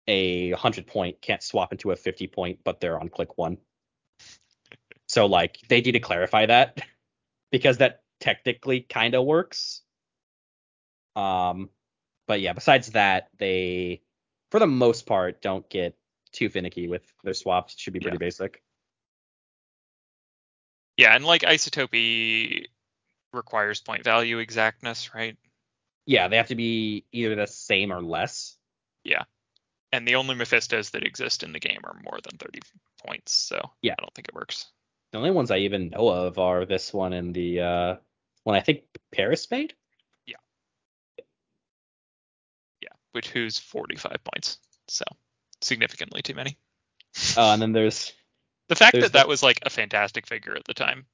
a 100 point can't swap into a 50 point but they're on click one. So like they need to clarify that because that technically kind of works. Um but yeah besides that they for the most part don't get too finicky with their swaps it should be pretty Yeah. basic Yeah, and like Isotopy requires point value exactness, right? yeah they have to be either the same or less Yeah. And the only Mephistos that exist in the game are more than 30 points, so Yeah. I don't think it works. the only ones i even know of are this one and the uh one i think paris made Yeah. Yeah, which who's 45 points, so significantly too many. uh, and then there's The fact There's that the- that was like a fantastic figure at the time,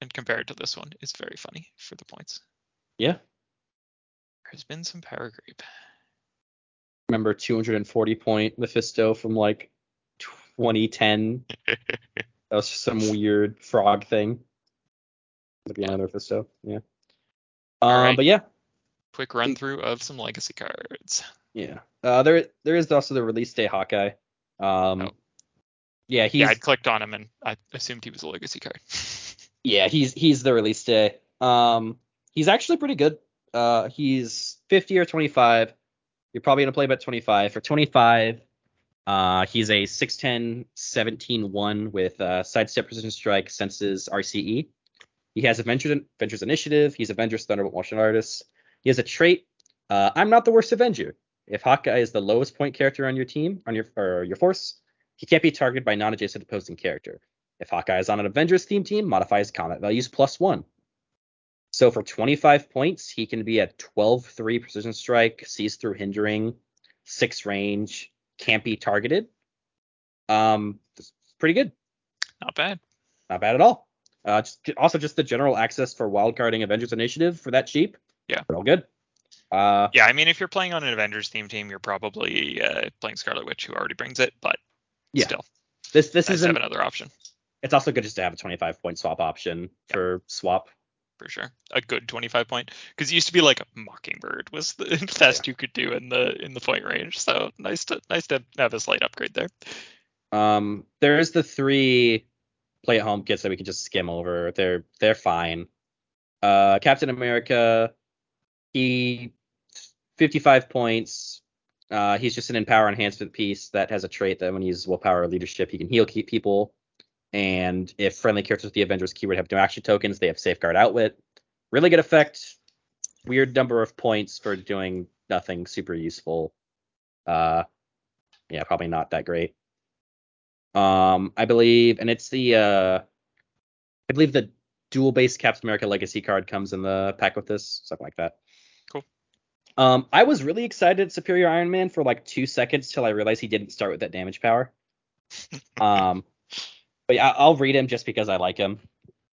and compared to this one, is very funny for the points. yeah There's been some power creep. remember 240 point mephisto from like 2010 that was some weird frog thing at the end of mephisto yeah um Alright. but yeah Quick run through of some legacy cards. Yeah. Uh, there there is also the release day Hawkeye. Um, Oh. yeah, he's yeah, I clicked on him and I assumed he was a legacy card. yeah he's he's the release day. Um, he's actually pretty good. Uh, he's 50 or 25. You're probably gonna play about 25 for 25. Uh, he's a 6'10, 17 1 with uh, sidestep precision strike, senses RCE. He has Avengers, Avengers Initiative. He's Avengers Thunderbolt Martial Artist. He has a trait. Uh, I'm not the worst Avenger. If Hawkeye is the lowest point character on your team, on your or your force, he can't be targeted by non-adjacent opposing character. If Hawkeye is on an Avengers theme team, modify his combat values plus one. So for 25 points, he can be at 12-3 precision strike, sees through hindering, six range, can't be targeted. Um, pretty good. Not bad. Not bad at all. Uh, just, also just the general access for wildcarding Avengers Initiative for that cheap. Yeah. Real good. Uh, Yeah, I mean, if you're playing on an Avengers theme team, you're probably uh, playing Scarlet Witch, who already brings it, but Yeah. still, this this nice is an, another option it's also good just to have a 25 point swap option Yeah. for swap. for sure. A good 25 point, because it used to be like Mockingbird was the best you could do in the in the point range. So nice to nice to have a slight upgrade there. Um, there is the three play at home kits that we can just skim over. They're they're fine. Uh, Captain America, he 55 points. Uh, he's just an empower enhancement piece that has a trait that when he uses willpower or leadership, he can heal keep people. And if friendly characters with the Avengers keyword have no action tokens, they have safeguard outwit. Really good effect. Weird number of points for doing nothing super useful. Uh, yeah, probably not that great. Um, I believe, and it's the uh, I believe the dual base Captain America Legacy card comes in the pack with this, something like that. Um, I was really excited at Superior Iron Man for like two seconds till I realized he didn't start with that damage power. um, but yeah, I'll read him just because I like him.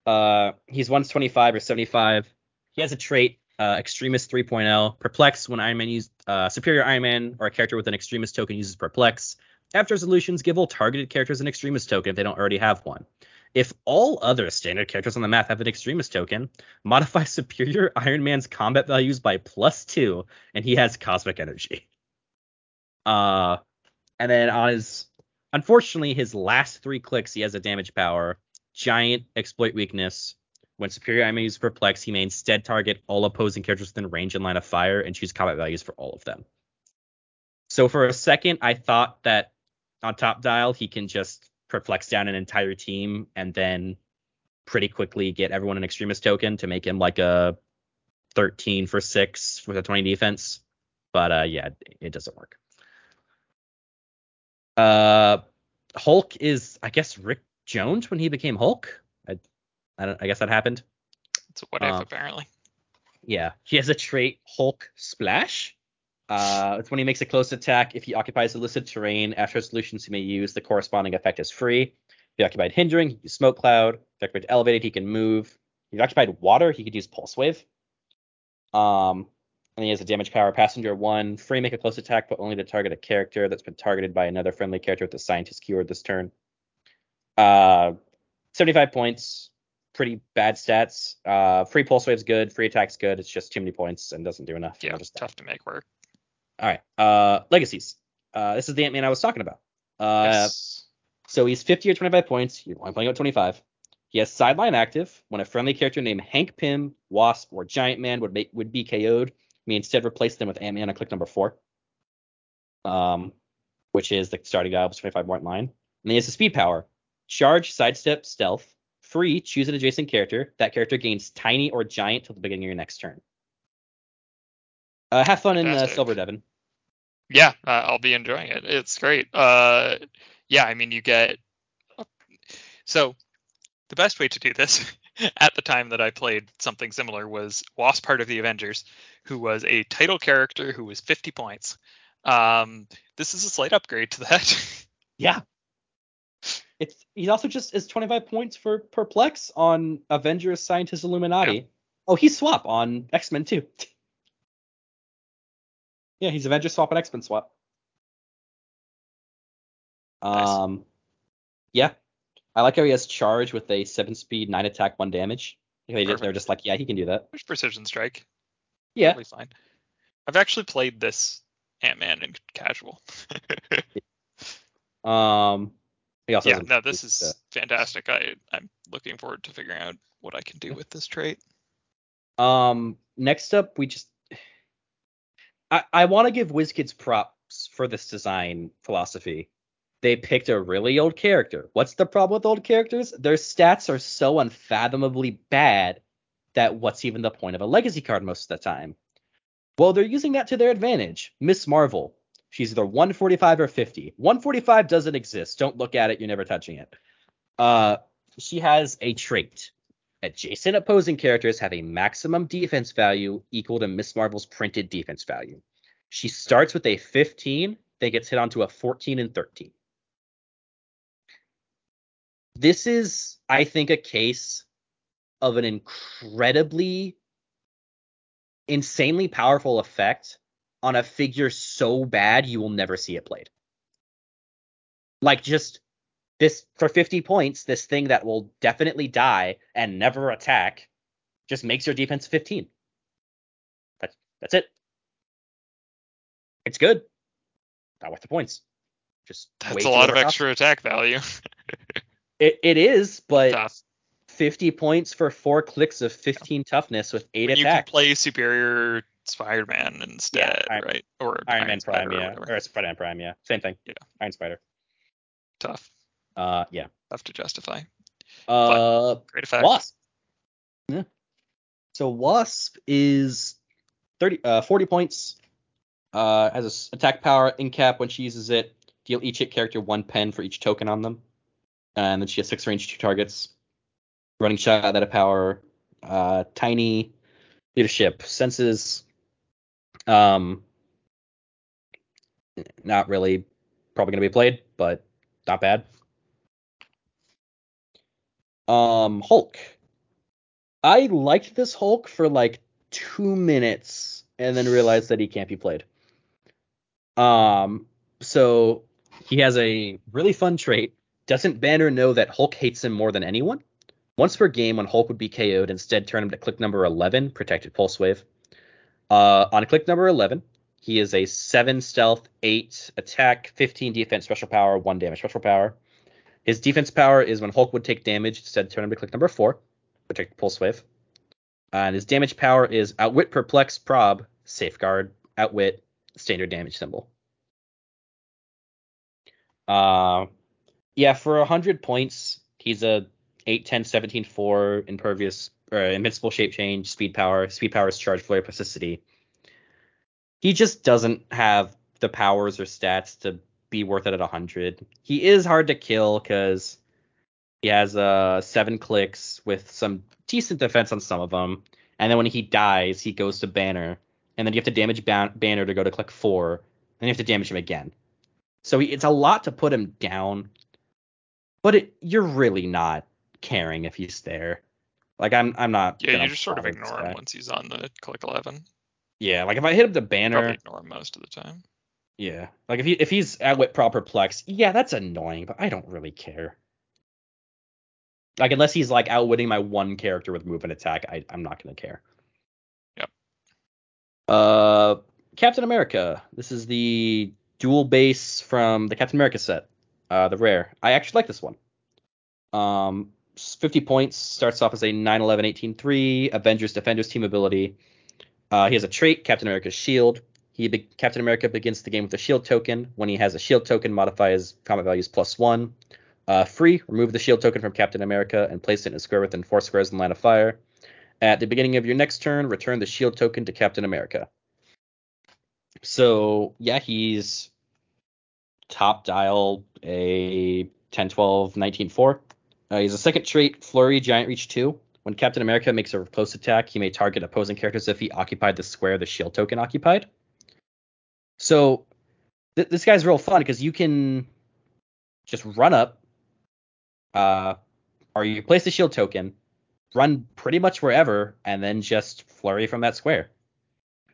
Uh, he's 125 or 75. He has a trait, uh, Extremis 3.0. Perplex when Iron Man used uh, Superior Iron Man or a character with an Extremis token uses Perplex. After resolutions, give all targeted characters an Extremis token if they don't already have one. If all other standard characters on the map have an Extremis token, modify superior Iron Man's combat values by plus two, and he has cosmic energy. Uh, and then on his, unfortunately, his last three clicks, he has a damage power, giant exploit weakness. When superior Iron Man uses perplex, he may instead target all opposing characters within range and line of fire and choose combat values for all of them. So for a second, I thought that on top dial he can just perplex down an entire team and then pretty quickly get everyone an Extremis token to make him like a 13 for 6 with a 20 defense. But uh, yeah, it doesn't work. Uh, Hulk is, I guess, Rick Jones when he became Hulk. I, I, don't, I guess that happened. It's a what if Uh, apparently. Yeah, he has a trait Hulk Splash. Uh, it's when he makes a close attack. If he occupies illicit terrain, after solutions he may use the corresponding effect as free. If he occupied hindering, he can use smoke cloud. If he occupied elevated, he can move. If he occupied water, he could use pulse wave. Um, and he has a damage power passenger one. Free make a close attack, but only to target a character that's been targeted by another friendly character with the scientist keyword this turn. Uh, 75 points. Pretty bad stats. Uh, free pulse wave's good. Free attack's good. It's just too many points and doesn't do enough. Yeah, just tough to make work. All right. Uh, legacies. Uh, this is the Ant Man I was talking about. Uh, yes. so he's 50 or 25 points. You're only playing at 25. He has sideline active. When a friendly character named Hank Pym, Wasp, or Giant Man would make would be KO'd, we instead replace them with Ant Man on click number four. Um, which is the starting dial plus 25 point line. And he has a speed power. Charge, sidestep, stealth. Free, choose an adjacent character. That character gains tiny or giant till the beginning of your next turn. Uh, have fun in uh, Silver Devin. Yeah, uh, I'll be enjoying it. It's great. Uh, yeah, I mean, you get so the best way to do this at the time that I played something similar was Wasp part of the Avengers, who was a title character who was 50 points. Um, this is a slight upgrade to that. Yeah. It's he also just is 25 points for perplex on Avengers Scientist Illuminati. Oh, he's swap on X-Men too. yeah, he's Avengers swap and X-Men swap. Nice. Um yeah. I like how he has charge with a 7 speed, 9 attack, 1 damage. They just, they're just like, yeah, he can do that. There's precision strike. Yeah. Totally fine. I've actually played this Ant Man in casual. Um he also yeah, no, this is uh, fantastic. I I'm looking forward to figuring out what I can do with this trait. Um, next up, we just I, I want to give WizKids props for this design philosophy. They picked a really old character. What's the problem with old characters? Their stats are so unfathomably bad that what's even the point of a legacy card most of the time? Well, they're using that to their advantage. Miss Marvel. She's either 145 or 50. 145 doesn't exist. Don't look at it. You're never touching it. Uh, she has a trait. Adjacent opposing characters have a maximum defense value equal to Miss Marvel's printed defense value. She starts with a 15, then gets hit onto a 14 and 13. This is, I think, a case of an incredibly, insanely powerful effect on a figure so bad you will never see it played. Like, just this for 50 points, this thing that will definitely die and never attack just makes your defense 15. That's that's it. It's good. Not worth the points. Just That's a lot of extra attack value. It it is, but Tough. 50 points for four clicks of 15 toughness with eight When you can play superior Spider-Man instead, Iron- right? Or Iron Man Spider Prime, or yeah, or Spider Man Prime, yeah, same thing. Yeah. Iron Spider. Tough. Uh, yeah. Tough to justify. Uh, Great effect. Wasp. Yeah. So Wasp is 30, uh, 40 points. Uh, has a attack power in cap when she uses it. Deal each hit character one pen for each token on them. And then she has six range, two targets. Running shot that a power. Uh, tiny leadership senses. Um, not really probably gonna be played, but not bad. Um, Hulk. I liked this Hulk for like two minutes and then realized that he can't be played. Um, so he has a really fun trait. Doesn't Banner know that Hulk hates him more than anyone? Once per game, when Hulk would be KO'd, instead turn him to click number 11, Protected Pulse Wave. Uh, on click number 11, he is a 7 stealth, 8 attack, 15 defense special power, 1 damage special power. His defense power is when Hulk would take damage, instead turn him to click number 4, Protected Pulse Wave. And his damage power is Outwit, Perplex, Prob, Safeguard, Outwit, Standard damage symbol. Uh, yeah, for 100 points, he's a 8, 10, 17, 4 impervious or invincible shape change, speed power. Speed power is charge, flurry, plasticity. He just doesn't have the powers or stats to be worth it at 100. He is hard to kill because he has uh seven clicks with some decent defense on some of them, and then when he dies, he goes to banner, and then you have to damage ban- banner to go to click four, and you have to damage him again. So he, it's a lot to put him down, but it, you're really not caring if he's there. Like I'm, I'm not. Yeah, you just sort of ignore him once he's on the click 11. Yeah, like if I hit up the banner, Probably ignore him most of the time. Yeah, like if he if he's outwit proper plex, yeah, that's annoying, but I don't really care. Like unless he's like outwitting my one character with move and attack, I, I'm not gonna care. Yep. Uh, Captain America. This is the dual base from the Captain America set. Uh, the rare. I actually like this one. Um, 50 points. Starts off as a 9, 11, 18, 3 Avengers Defenders team ability. Uh, he has a trait, Captain America's Shield. He be- Captain America begins the game with a shield token. When he has a shield token, modify his combat values plus one. Uh, free, remove the shield token from Captain America and place it in a square within four squares in line of fire. At the beginning of your next turn, return the shield token to Captain America. So yeah, he's top dial a 10, 12, 19, 4. Uh, he's a second trait, Flurry, Giant Reach 2. When Captain America makes a close attack, he may target opposing characters if he occupied the square the shield token occupied. So th- this guy's real fun because you can just run up, uh, or you place the shield token, run pretty much wherever, and then just flurry from that square.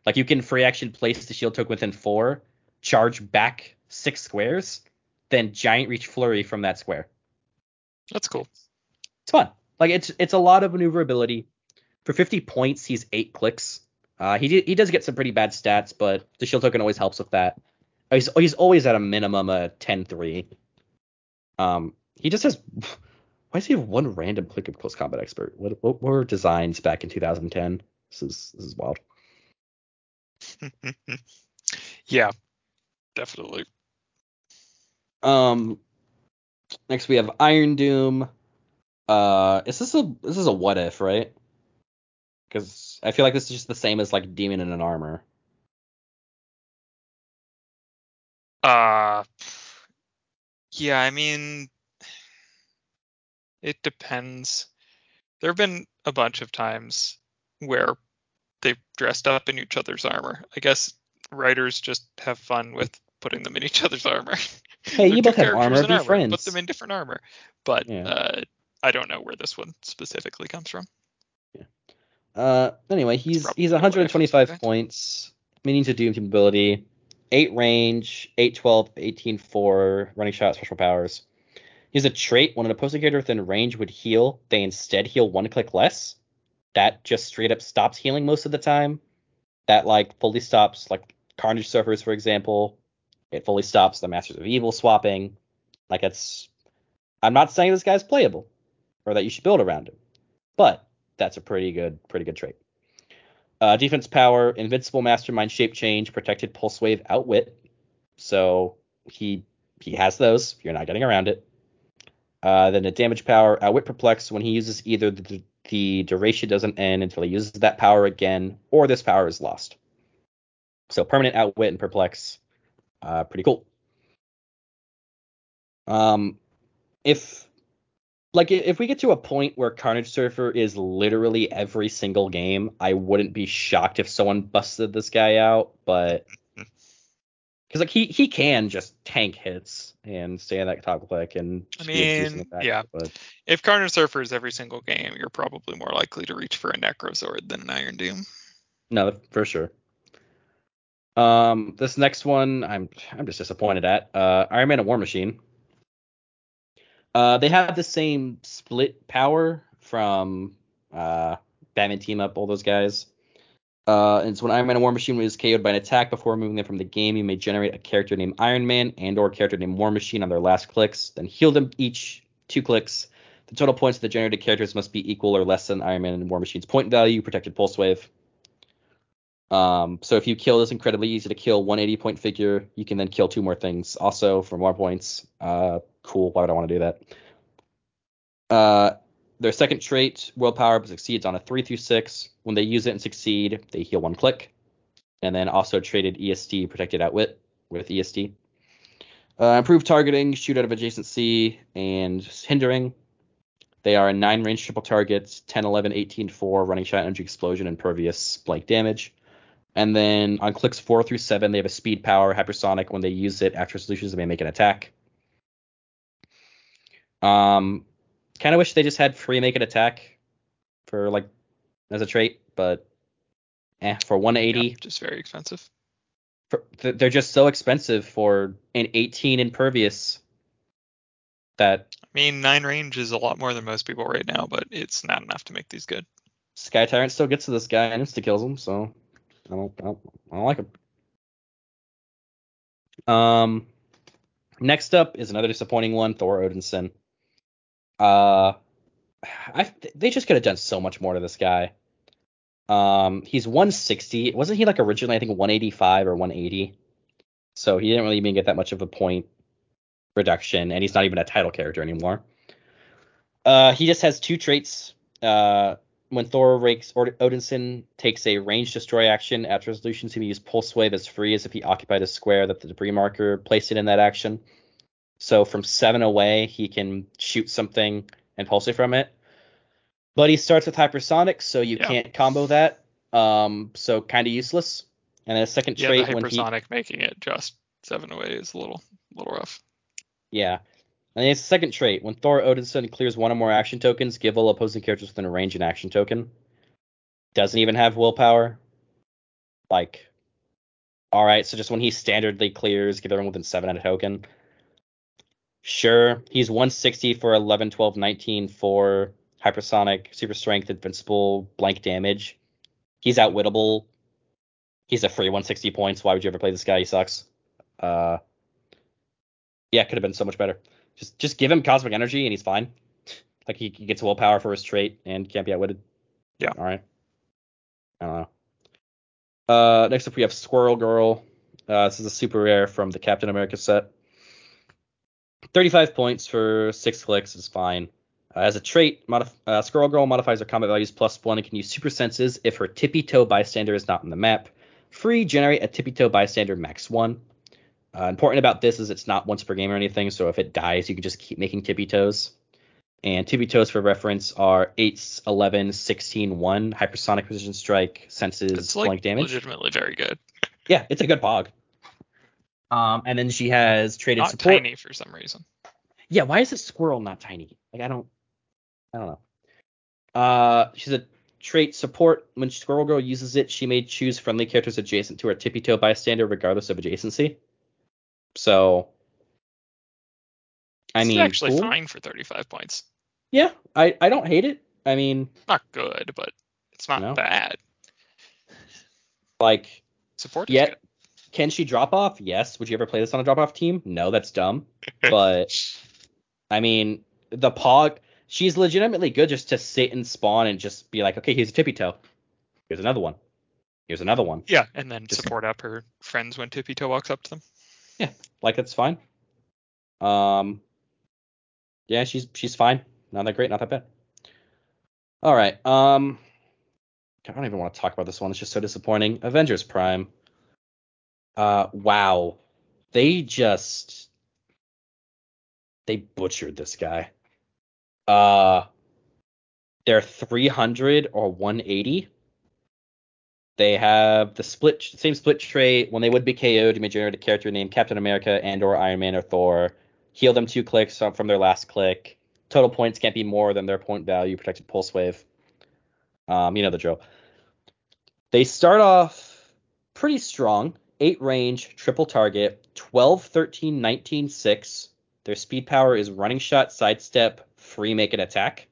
Like you can free action place the shield token within four, charge back six squares, then giant reach flurry from that square. That's cool. It's fun. Like it's it's a lot of maneuverability. For 50 points, he's eight clicks. Uh, he he does get some pretty bad stats, but the shield token always helps with that. Uh, He's he's always at a minimum a 10-3. Um, he just has. Why does he have one random click of close combat expert? What what were designs back in 2010? This is this is wild. yeah, definitely. Um, next we have Iron Doom. Uh, is this a this is a what if, right? Because I feel like this is just the same as like Demon in an Armor. Uh, yeah, I mean, it depends. There have been a bunch of times where they've dressed up in each other's armor. I guess writers just have fun with putting them in each other's armor. Hey, you both have armor, be friends. Put them in different armor. But Yeah. uh, I don't know where this one specifically comes from. Uh, anyway, he's he's 125 points, Minions of Doom team ability, 8 range, 8 12, 18 4, running shot, special powers. He has a trait when an opposing character within range would heal, they instead heal one click less. That just straight up stops healing most of the time. That like fully stops like Carnage Surfers, for example. It fully stops the Masters of Evil swapping. Like it's I'm not saying this guy's playable or that you should build around him, but that's a pretty good, pretty good trait. Uh, defense power, invincible mastermind shape change, protected pulse wave, outwit. So he he has those. You're not getting around it. Uh, then a damage power, outwit perplex. When he uses either the, the duration doesn't end until he uses that power again, or this power is lost. So permanent outwit and perplex, uh, pretty cool. Um, if like if we get to a point where Carnage Surfer is literally every single game, I wouldn't be shocked if someone busted this guy out, but because like he he can just tank hits and stay in that top click and I just be a decent mean, yeah. but If Carnage Surfer is every single game, you're probably more likely to reach for a Necrozord than an Iron Doom. no, for sure. Um, this next one I'm I'm just disappointed at. Uh, Iron Man and War Machine. Uh, they have the same split power from uh, Batman Team Up, all those guys. Uh, and so when Iron Man and War Machine was KO'd by an attack before removing them from the game, you may generate a character named Iron Man and or a character named War Machine on their last clicks, then heal them each two clicks. The total points of the generated characters must be equal or less than Iron Man and War Machine's point value, protected pulse wave. Um, so if you kill this incredibly easy to kill 180 point figure, you can then kill two more things also for more points. Uh, cool. Why would I want to do that? Uh, their second trait, willpower, succeeds on a three through six. When they use it and succeed, they heal one click. And then also traded ESD, protected outwit with ESD. Uh, improved targeting, shoot out of adjacency, and hindering. They are a 9 range triple targets, 10, 11, 18, 4, running shot, energy explosion, impervious blank damage. And then on clicks 4 through 7, they have a speed power, hypersonic. When they use it after solutions, they may make an attack. Um, kind of wish they just had free make an attack for like as a trait, but eh, for 180, Yeah, just very expensive. for, they're just so expensive for an 18 impervious that I mean, nine range is a lot more than most people right now, but it's not enough to make these good. Sky Tyrant still gets to this guy and insta kills him, so I don't, I don't, I don't like him. Um, next up is another disappointing one, Thor Odinson. Uh, I they just could have done so much more to this guy. Um, he's 160. Wasn't he like originally I think 185 or 180? So he didn't really even get that much of a point reduction, and he's not even a title character anymore. Uh, he just has two traits. Uh, when Thor rakes or Odinson takes a range destroy action after resolution, he can use pulse wave as free as if he occupied a square that the debris marker placed it in that action. So from seven away, he can shoot something and pulse wave from it. But he starts with hypersonic, so you Yeah. can't combo that. Um, so kind of useless. And then a second Yeah, trait the when he hypersonic making it just seven away is a little, little rough. Yeah. And it's the second trait. When Thor Odinson clears one or more action tokens, give all opposing characters within a range an action token. Doesn't even have willpower. Like, alright, so just when he standardly clears, give everyone within 7 at a token. Sure, he's 160 for 11, 12, 19 for hypersonic, super strength, invincible, blank damage. He's outwittable. He's a free 160 points. Why would you ever play this guy? He sucks. Uh, yeah, could have been so much better. Just just give him cosmic energy and he's fine. Like he, he gets willpower for his trait and can't be outwitted. Yeah. All right. I don't know. Uh, next up we have Squirrel Girl. Uh, this is a super rare from the Captain America set. 35 points for six clicks is fine. Uh, as a trait, modif- uh, Squirrel Girl modifies her combat values plus one and can use super senses if her tippy toe bystander is not on the map. Free, generate a tippy toe bystander max one. Uh, important about this is it's not once per game or anything, so if it dies, you can just keep making tippy toes. And tippy toes for reference are 8, 11, 16, 1, hypersonic precision strike, senses, It's like blank damage. legitimately very good. Yeah, it's a good pog. Um, and then she has traded Not support. tiny for some reason. Yeah, why is it squirrel not tiny? Like I don't, I don't know. Uh, she's a trait support. When Squirrel Girl uses it, she may choose friendly characters adjacent to her tippy toe bystander, regardless of adjacency. So, I It's mean, actually cool. fine for 35 points. Yeah, I I don't hate it. I mean, Not good, but it's not No. bad. like, Support good. Can she drop off? Yes. Would you ever play this on a drop off team? No, that's dumb. But I mean, the pog, she's legitimately good just to sit and spawn and just be like, okay, here's a tippy toe. Here's another one. Here's another one. Yeah, and then Just- support up her friends when Tippy Toe walks up to them. Yeah, like that's fine. Um, yeah, she's she's fine. Not that great, not that bad. All right. Um, I don't even want to talk about this one. It's just so disappointing. Avengers Prime. Uh, wow, they just they butchered this guy. Uh, they're 300 or 180. They have the split same split trait. When they would be KO'd, you may generate a character named Captain America and or Iron Man or Thor. Heal them two clicks from their last click. Total points can't be more than their point value. Protected pulse wave. Um, you know the drill. They start off pretty strong. 8 range, triple target, 12, 13, 19, 6. Their speed power is running shot, sidestep, free make and attack.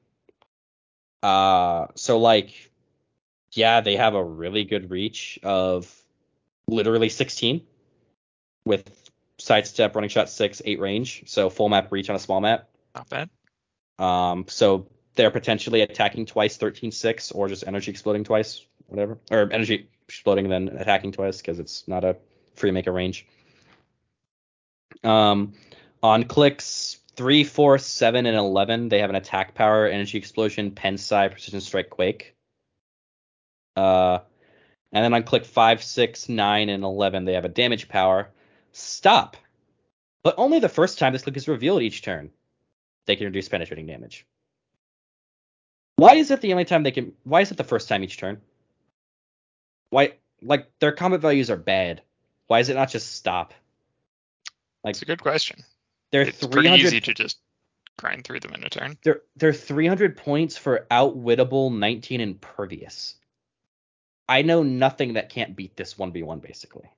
Uh, so like, yeah, they have a really good reach of literally 16 with sidestep, running shot six, eight range. So full map reach on a small map. Not bad. Um, so they're potentially attacking twice, 13-6, or just energy exploding twice, whatever, or energy exploding and then attacking twice because it's not a free make a range. Um, on clicks three, four, seven, and eleven, they have an attack power, energy explosion, pen psi, precision strike, quake. Uh, and then on click five, six, nine, and eleven, they have a damage power, stop. But only the first time this click is revealed each turn, they can reduce penetrating damage. Why is it the only time they can? Why is it the first time each turn? Why, like their combat values are bad. Why is it not just stop? Like It's a good question. they're It's pretty easy to just grind through them in a turn. they're they're 300 points for outwittable 19 impervious. I know nothing that can't beat this 1v1 basically.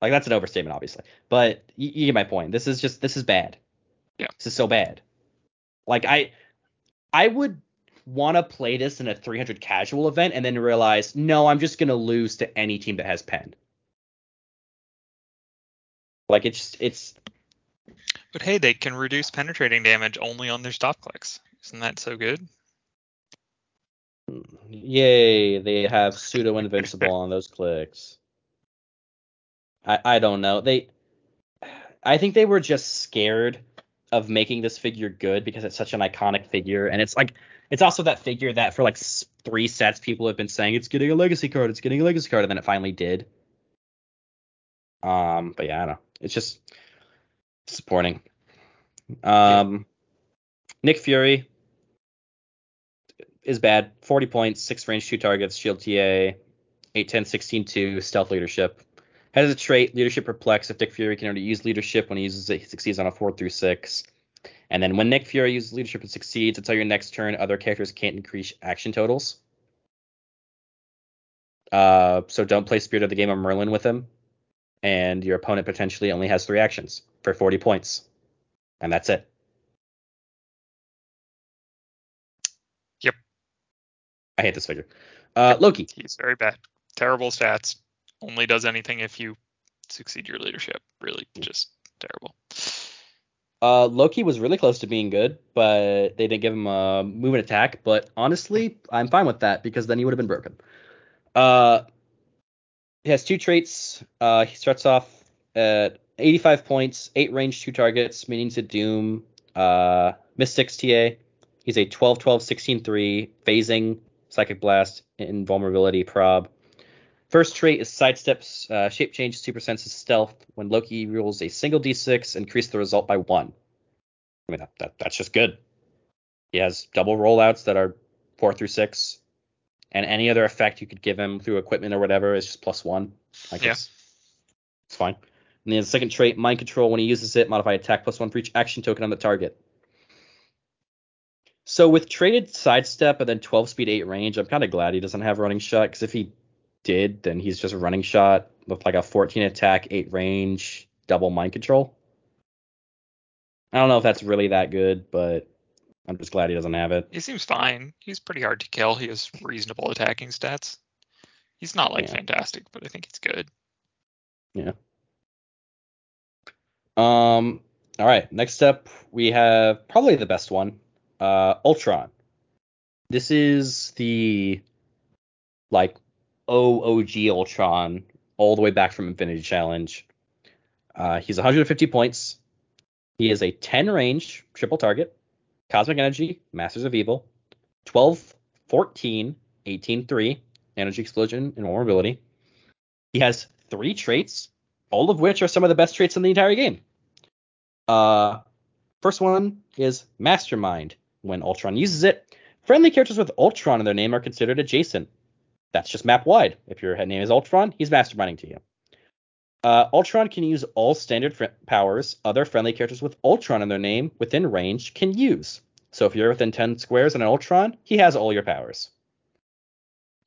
Like that's an overstatement obviously, but you, you get my point. This is just this is bad. Yeah. This is so bad. Like I I would want to play this in a 300 casual event and then realize, no, I'm just going to lose to any team that has pen. Like it's it's But hey, they can reduce penetrating damage only on their stop clicks. Isn't that so good? Yay, they have pseudo invincible on those clicks. I I don't know. They I think they were just scared of making this figure good because it's such an iconic figure and it's like it's also that figure that for like 3 sets people have been saying it's getting a legacy card, it's getting a legacy card and then it finally did. Um but yeah, I don't know. It's just disappointing. Um Nick Fury is bad. 40 points, 6 range, 2 targets, shield TA, 8, 10, 16, 2, stealth leadership. Has a trait, leadership perplex. If Nick Fury can only use leadership when he uses it, he succeeds on a 4 through 6. And then when Nick Fury uses leadership and succeeds, until your next turn, other characters can't increase action totals. Uh, so don't play Spirit of the Game of Merlin with him. And your opponent potentially only has three actions for 40 points. And that's it. Yep. I hate this figure. Uh, Loki. He's very bad. Terrible stats. Only does anything if you succeed your leadership. Really, just terrible. Uh, Loki was really close to being good, but they didn't give him a move and attack. But honestly, I'm fine with that because then he would have been broken. Uh, he has two traits. Uh, he starts off at 85 points, eight range, two targets, Minions of Doom, uh, mystics TA. He's a 12, 12, 16, 3, phasing, psychic blast, invulnerability, prob. First trait is sidesteps, uh, shape change, super senses, stealth. When Loki rolls a single d6, increase the result by one. I mean, that, that that's just good. He has double rollouts that are four through six, and any other effect you could give him through equipment or whatever is just plus one. Like Yeah. it's, it's fine. And then the second trait, mind control. When he uses it, modify attack plus one for each action token on the target. So with traded sidestep and then 12 speed, 8 range, I'm kind of glad he doesn't have running shot because if he did, then he's just a running shot with like a 14 attack, 8 range, double mind control. I don't know if that's really that good, but I'm just glad he doesn't have it. He seems fine. He's pretty hard to kill. He has reasonable attacking stats. He's not like Yeah. fantastic, but I think he's good. Yeah. Um. All right. Next up, we have probably the best one, uh, Ultron. This is the like OOG Ultron, all the way back from Infinity Challenge. Uh, he's 150 points. He is a 10 range triple target, Cosmic Energy, Masters of Evil, 12, 14, 18, 3, Energy Explosion, Invulnerability. He has three traits, all of which are some of the best traits in the entire game. Uh, first one is Mastermind. When Ultron uses it, friendly characters with Ultron in their name are considered adjacent. That's just map wide. If your head name is Ultron, he's masterminding to you. Uh, Ultron can use all standard fr- powers other friendly characters with Ultron in their name within range can use. So if you're within 10 squares and an Ultron, he has all your powers.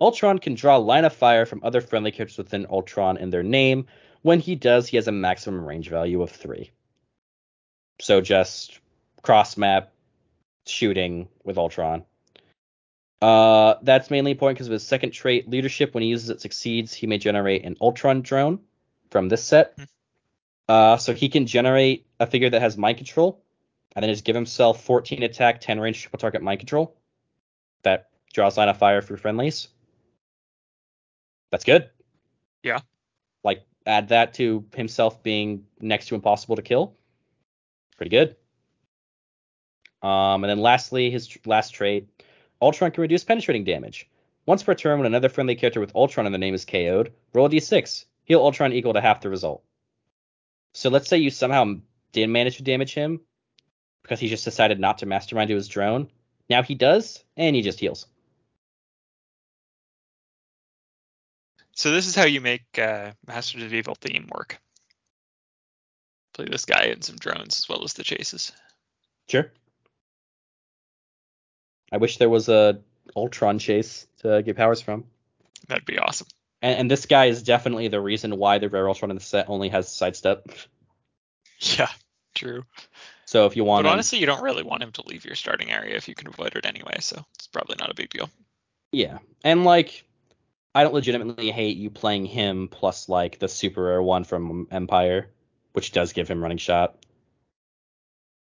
Ultron can draw line of fire from other friendly characters within Ultron in their name. When he does, he has a maximum range value of 3. So just cross map shooting with Ultron. Uh, that's mainly important because of his second trait, leadership. When he uses it, succeeds. He may generate an Ultron drone from this set. Hmm. Uh, so he can generate a figure that has mind control, and then just give himself 14 attack, 10 range, triple target mind control. That draws line of fire for friendlies. That's good. Yeah. Like add that to himself being next to impossible to kill. Pretty good. Um, and then lastly, his tr- last trait, Ultron can reduce penetrating damage. Once per turn, when another friendly character with Ultron in the name is KO'd, roll a d6. Heal Ultron equal to half the result. So let's say you somehow didn't manage to damage him because he just decided not to mastermind to his drone. Now he does, and he just heals. So this is how you make uh, Masters of Evil theme work. Play this guy and some drones as well as the chases. Sure. I wish there was a Ultron chase to get powers from. That'd be awesome. And, and this guy is definitely the reason why the rare Ultron in the set only has sidestep. Yeah, true. So if you want But him- honestly, you don't really want him to leave your starting area if you can avoid it anyway, so it's probably not a big deal. Yeah, and like, I don't legitimately hate you playing him plus like the super rare one from Empire, which does give him running shot,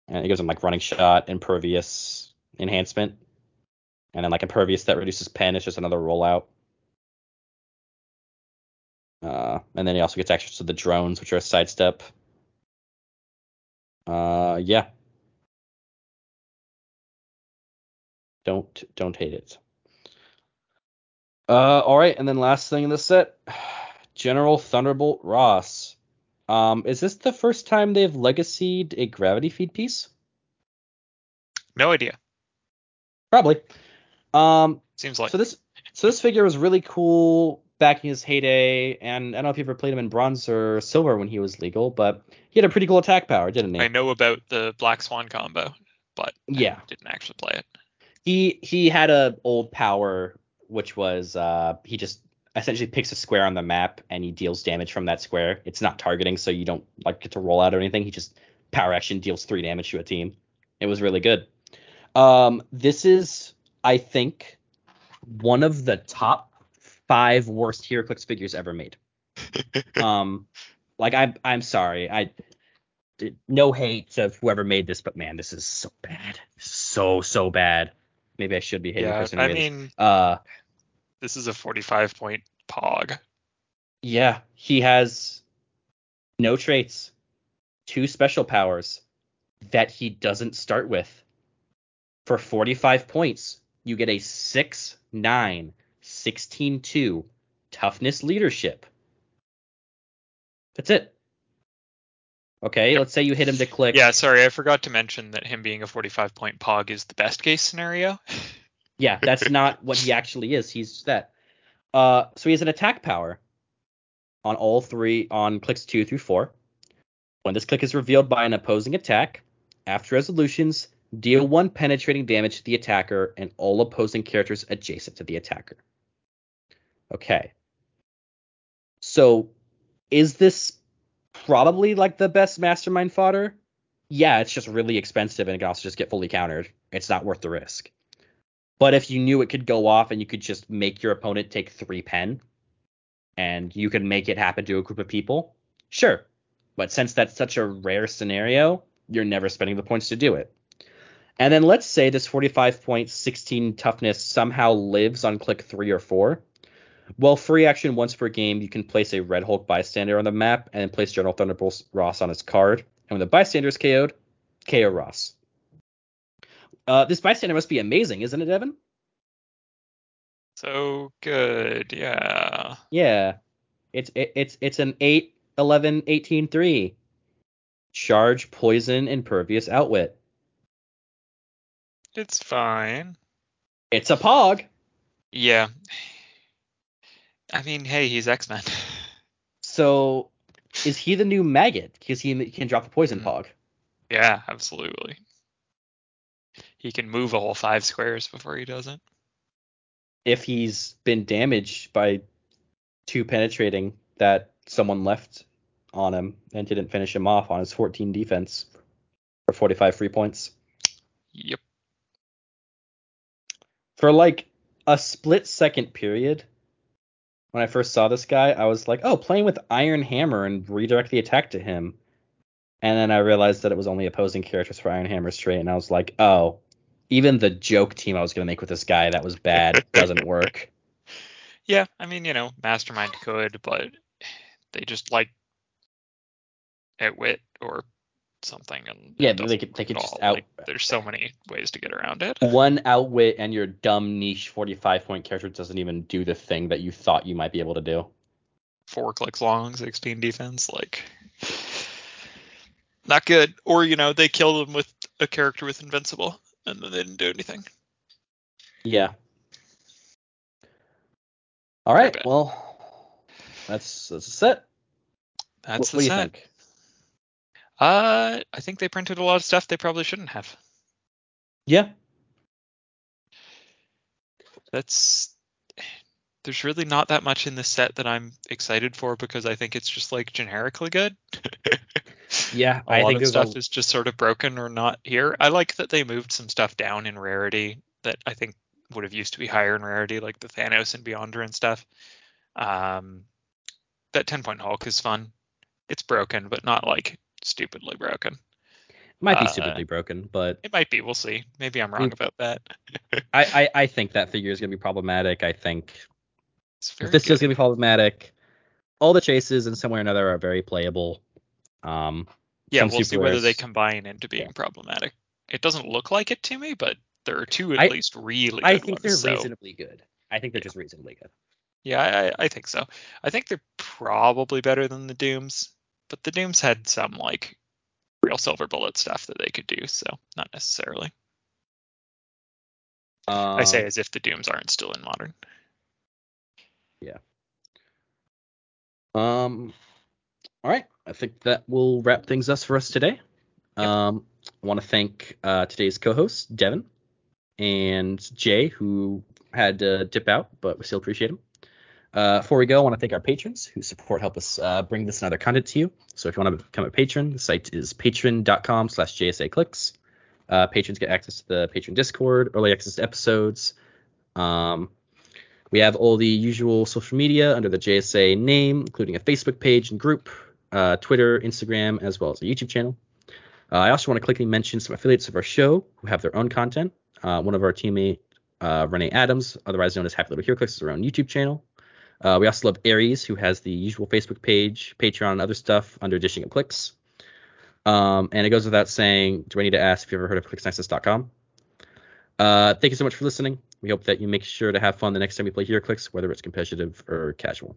and it gives him like running shot, impervious enhancement, and then like impervious that reduces pen. It's just another rollout. Uh, and then he also gets access to the drones, which are a sidestep. Uh, yeah. Don't don't hate it. Uh, all right, and then last thing in the set, General Thunderbolt Ross. Um, is this the first time they've legacied a gravity feed piece? No idea. Probably. Um, Seems like so this so this figure was really cool back in his heyday, and I don't know if you ever played him in bronze or silver when he was legal, but he had a pretty cool attack power, didn't he? I know about the Black Swan combo, but Yeah. I didn't actually play it. he he had a old power which was uh he just essentially picks a square on the map and he deals damage from that square. It's not targeting, so you don't like get to roll out or anything. He just power action deals three damage to a team. It was really good. Um, this is I think one of the top five worst HeroClix figures ever made. um, like I'm I'm sorry, I no hate to whoever made this, but man, this is so bad, so so bad. Maybe I should be hating yeah, person I made this. mean, Uh, this is a 45 point pog. yeah, he has no traits, two special powers that he doesn't start with. For 45 points, you get a 6 9 16 2 toughness leadership. That's it. Okay, let's say you hit him to click. Yeah, sorry, I forgot to mention that him being a 45 point pog is the best case scenario. Yeah, that's not what he actually is. He's that. Uh, so he has an attack power on all three on clicks two through four. When this click is revealed by an opposing attack, after resolutions, deal one penetrating damage to the attacker and all opposing characters adjacent to the attacker. Okay. So is this probably like the best mastermind fodder? Yeah, it's just really expensive and it can also just get fully countered. It's not worth the risk. But if you knew it could go off and you could just make your opponent take three pen and you could make it happen to a group of people, sure. But since that's such a rare scenario, you're never spending the points to do it. And then let's say this 45 point 16 toughness somehow lives on click three or four. Well, free action once per game, you can place a Red Hulk bystander on the map and then place General Thunderbolt Ross on his card. And when the bystander is KO'd, KO Ross. Uh, this bystander must be amazing, isn't it, Evan? So good, yeah. Yeah. It's it, it's it's an 8 11 18 3. Charge, poison, impervious, outwit. It's fine. It's a pog. Yeah. I mean, hey, he's X Men. So is he the new Maggott? Because he can drop a poison Hmm. pog. yeah, absolutely. He can move a whole five squares before he does it. If he's been damaged by two penetrating that someone left on him and didn't finish him off on his 14 defense. for 45 free points. Yep. For like a split second period, when I first saw this guy, I was like, oh, playing with Iron Hammer and redirect the attack to him. And then I realized that it was only opposing characters for Iron Hammer's trait, and I was like, oh, even the joke team I was gonna make with this guy that was bad doesn't work. Yeah, I mean, you know, Mastermind could, but they just like outwit or something, and Yeah, they could- they could just out- Like, there's so many ways to get around it. One outwit and your dumb niche 45 point character doesn't even do the thing that you thought you might be able to do. Four clicks long, 16 defense, like not good. Or you know, they kill them with a character with invincible, and then they didn't do anything. Yeah. All right. Well, that's that's a set. That's what, the what do you set. think? Uh, I think they printed a lot of stuff they probably shouldn't have. Yeah. That's there's really not that much in this set that I'm excited for because I think it's just like generically good. Yeah. a I lot think of stuff a, is just sort of broken or not here. I like that they moved some stuff down in rarity that I think would have used to be higher in rarity, like the Thanos and Beyonder and stuff. Um, that 10 point Hulk is fun. It's broken, but not like stupidly broken. It might be uh, stupidly broken, but It might be. We'll see. Maybe I'm wrong Mm. about that. I, I I think that figure is gonna be problematic. I think if this good. is gonna be problematic, all the chases in some way or another are very playable. Um. yeah, we'll see whether they combine into being Yeah. problematic. It doesn't look like it to me, but there are two at I- least really I think ones. they're so- reasonably good. I think they're just reasonably good. Yeah, I, I think so. I think they're probably better than the Dooms, but the Dooms had some like real silver bullet stuff that they could do, so not necessarily. I say Um, as if the Dooms aren't still in modern. Yeah. Um, all right. I think that will wrap things up for us today. Yep. Um, I want to thank uh, today's co-hosts, Devin and Jay, who had to dip out, but we still appreciate them. Uh, before we go, I want to thank our patrons who support help us uh, bring this and other content to you. So if you want to become a patron, the site is patreon.com slash jsaclix. Uh, patrons get access to the patron Discord, early access to episodes. Um, we have all the usual social media under the JSA name, including a Facebook page and group, uh, Twitter, Instagram, as well as a YouTube channel. Uh, I also want to quickly mention some affiliates of our show who have their own content. Uh, one of our teammate, Renee Adams, otherwise known as Happy Little Heroclix, is our own YouTube channel. Uh, we also love Aries, who has the usual Facebook page, Patreon, and other stuff under Dishin' Up Clix. Um, and it goes without saying, do I need to ask if you've ever heard of ClixNexus.com? Uh, thank you so much for listening. We hope that you make sure to have fun the next time you play HeroClix, whether it's competitive or casual.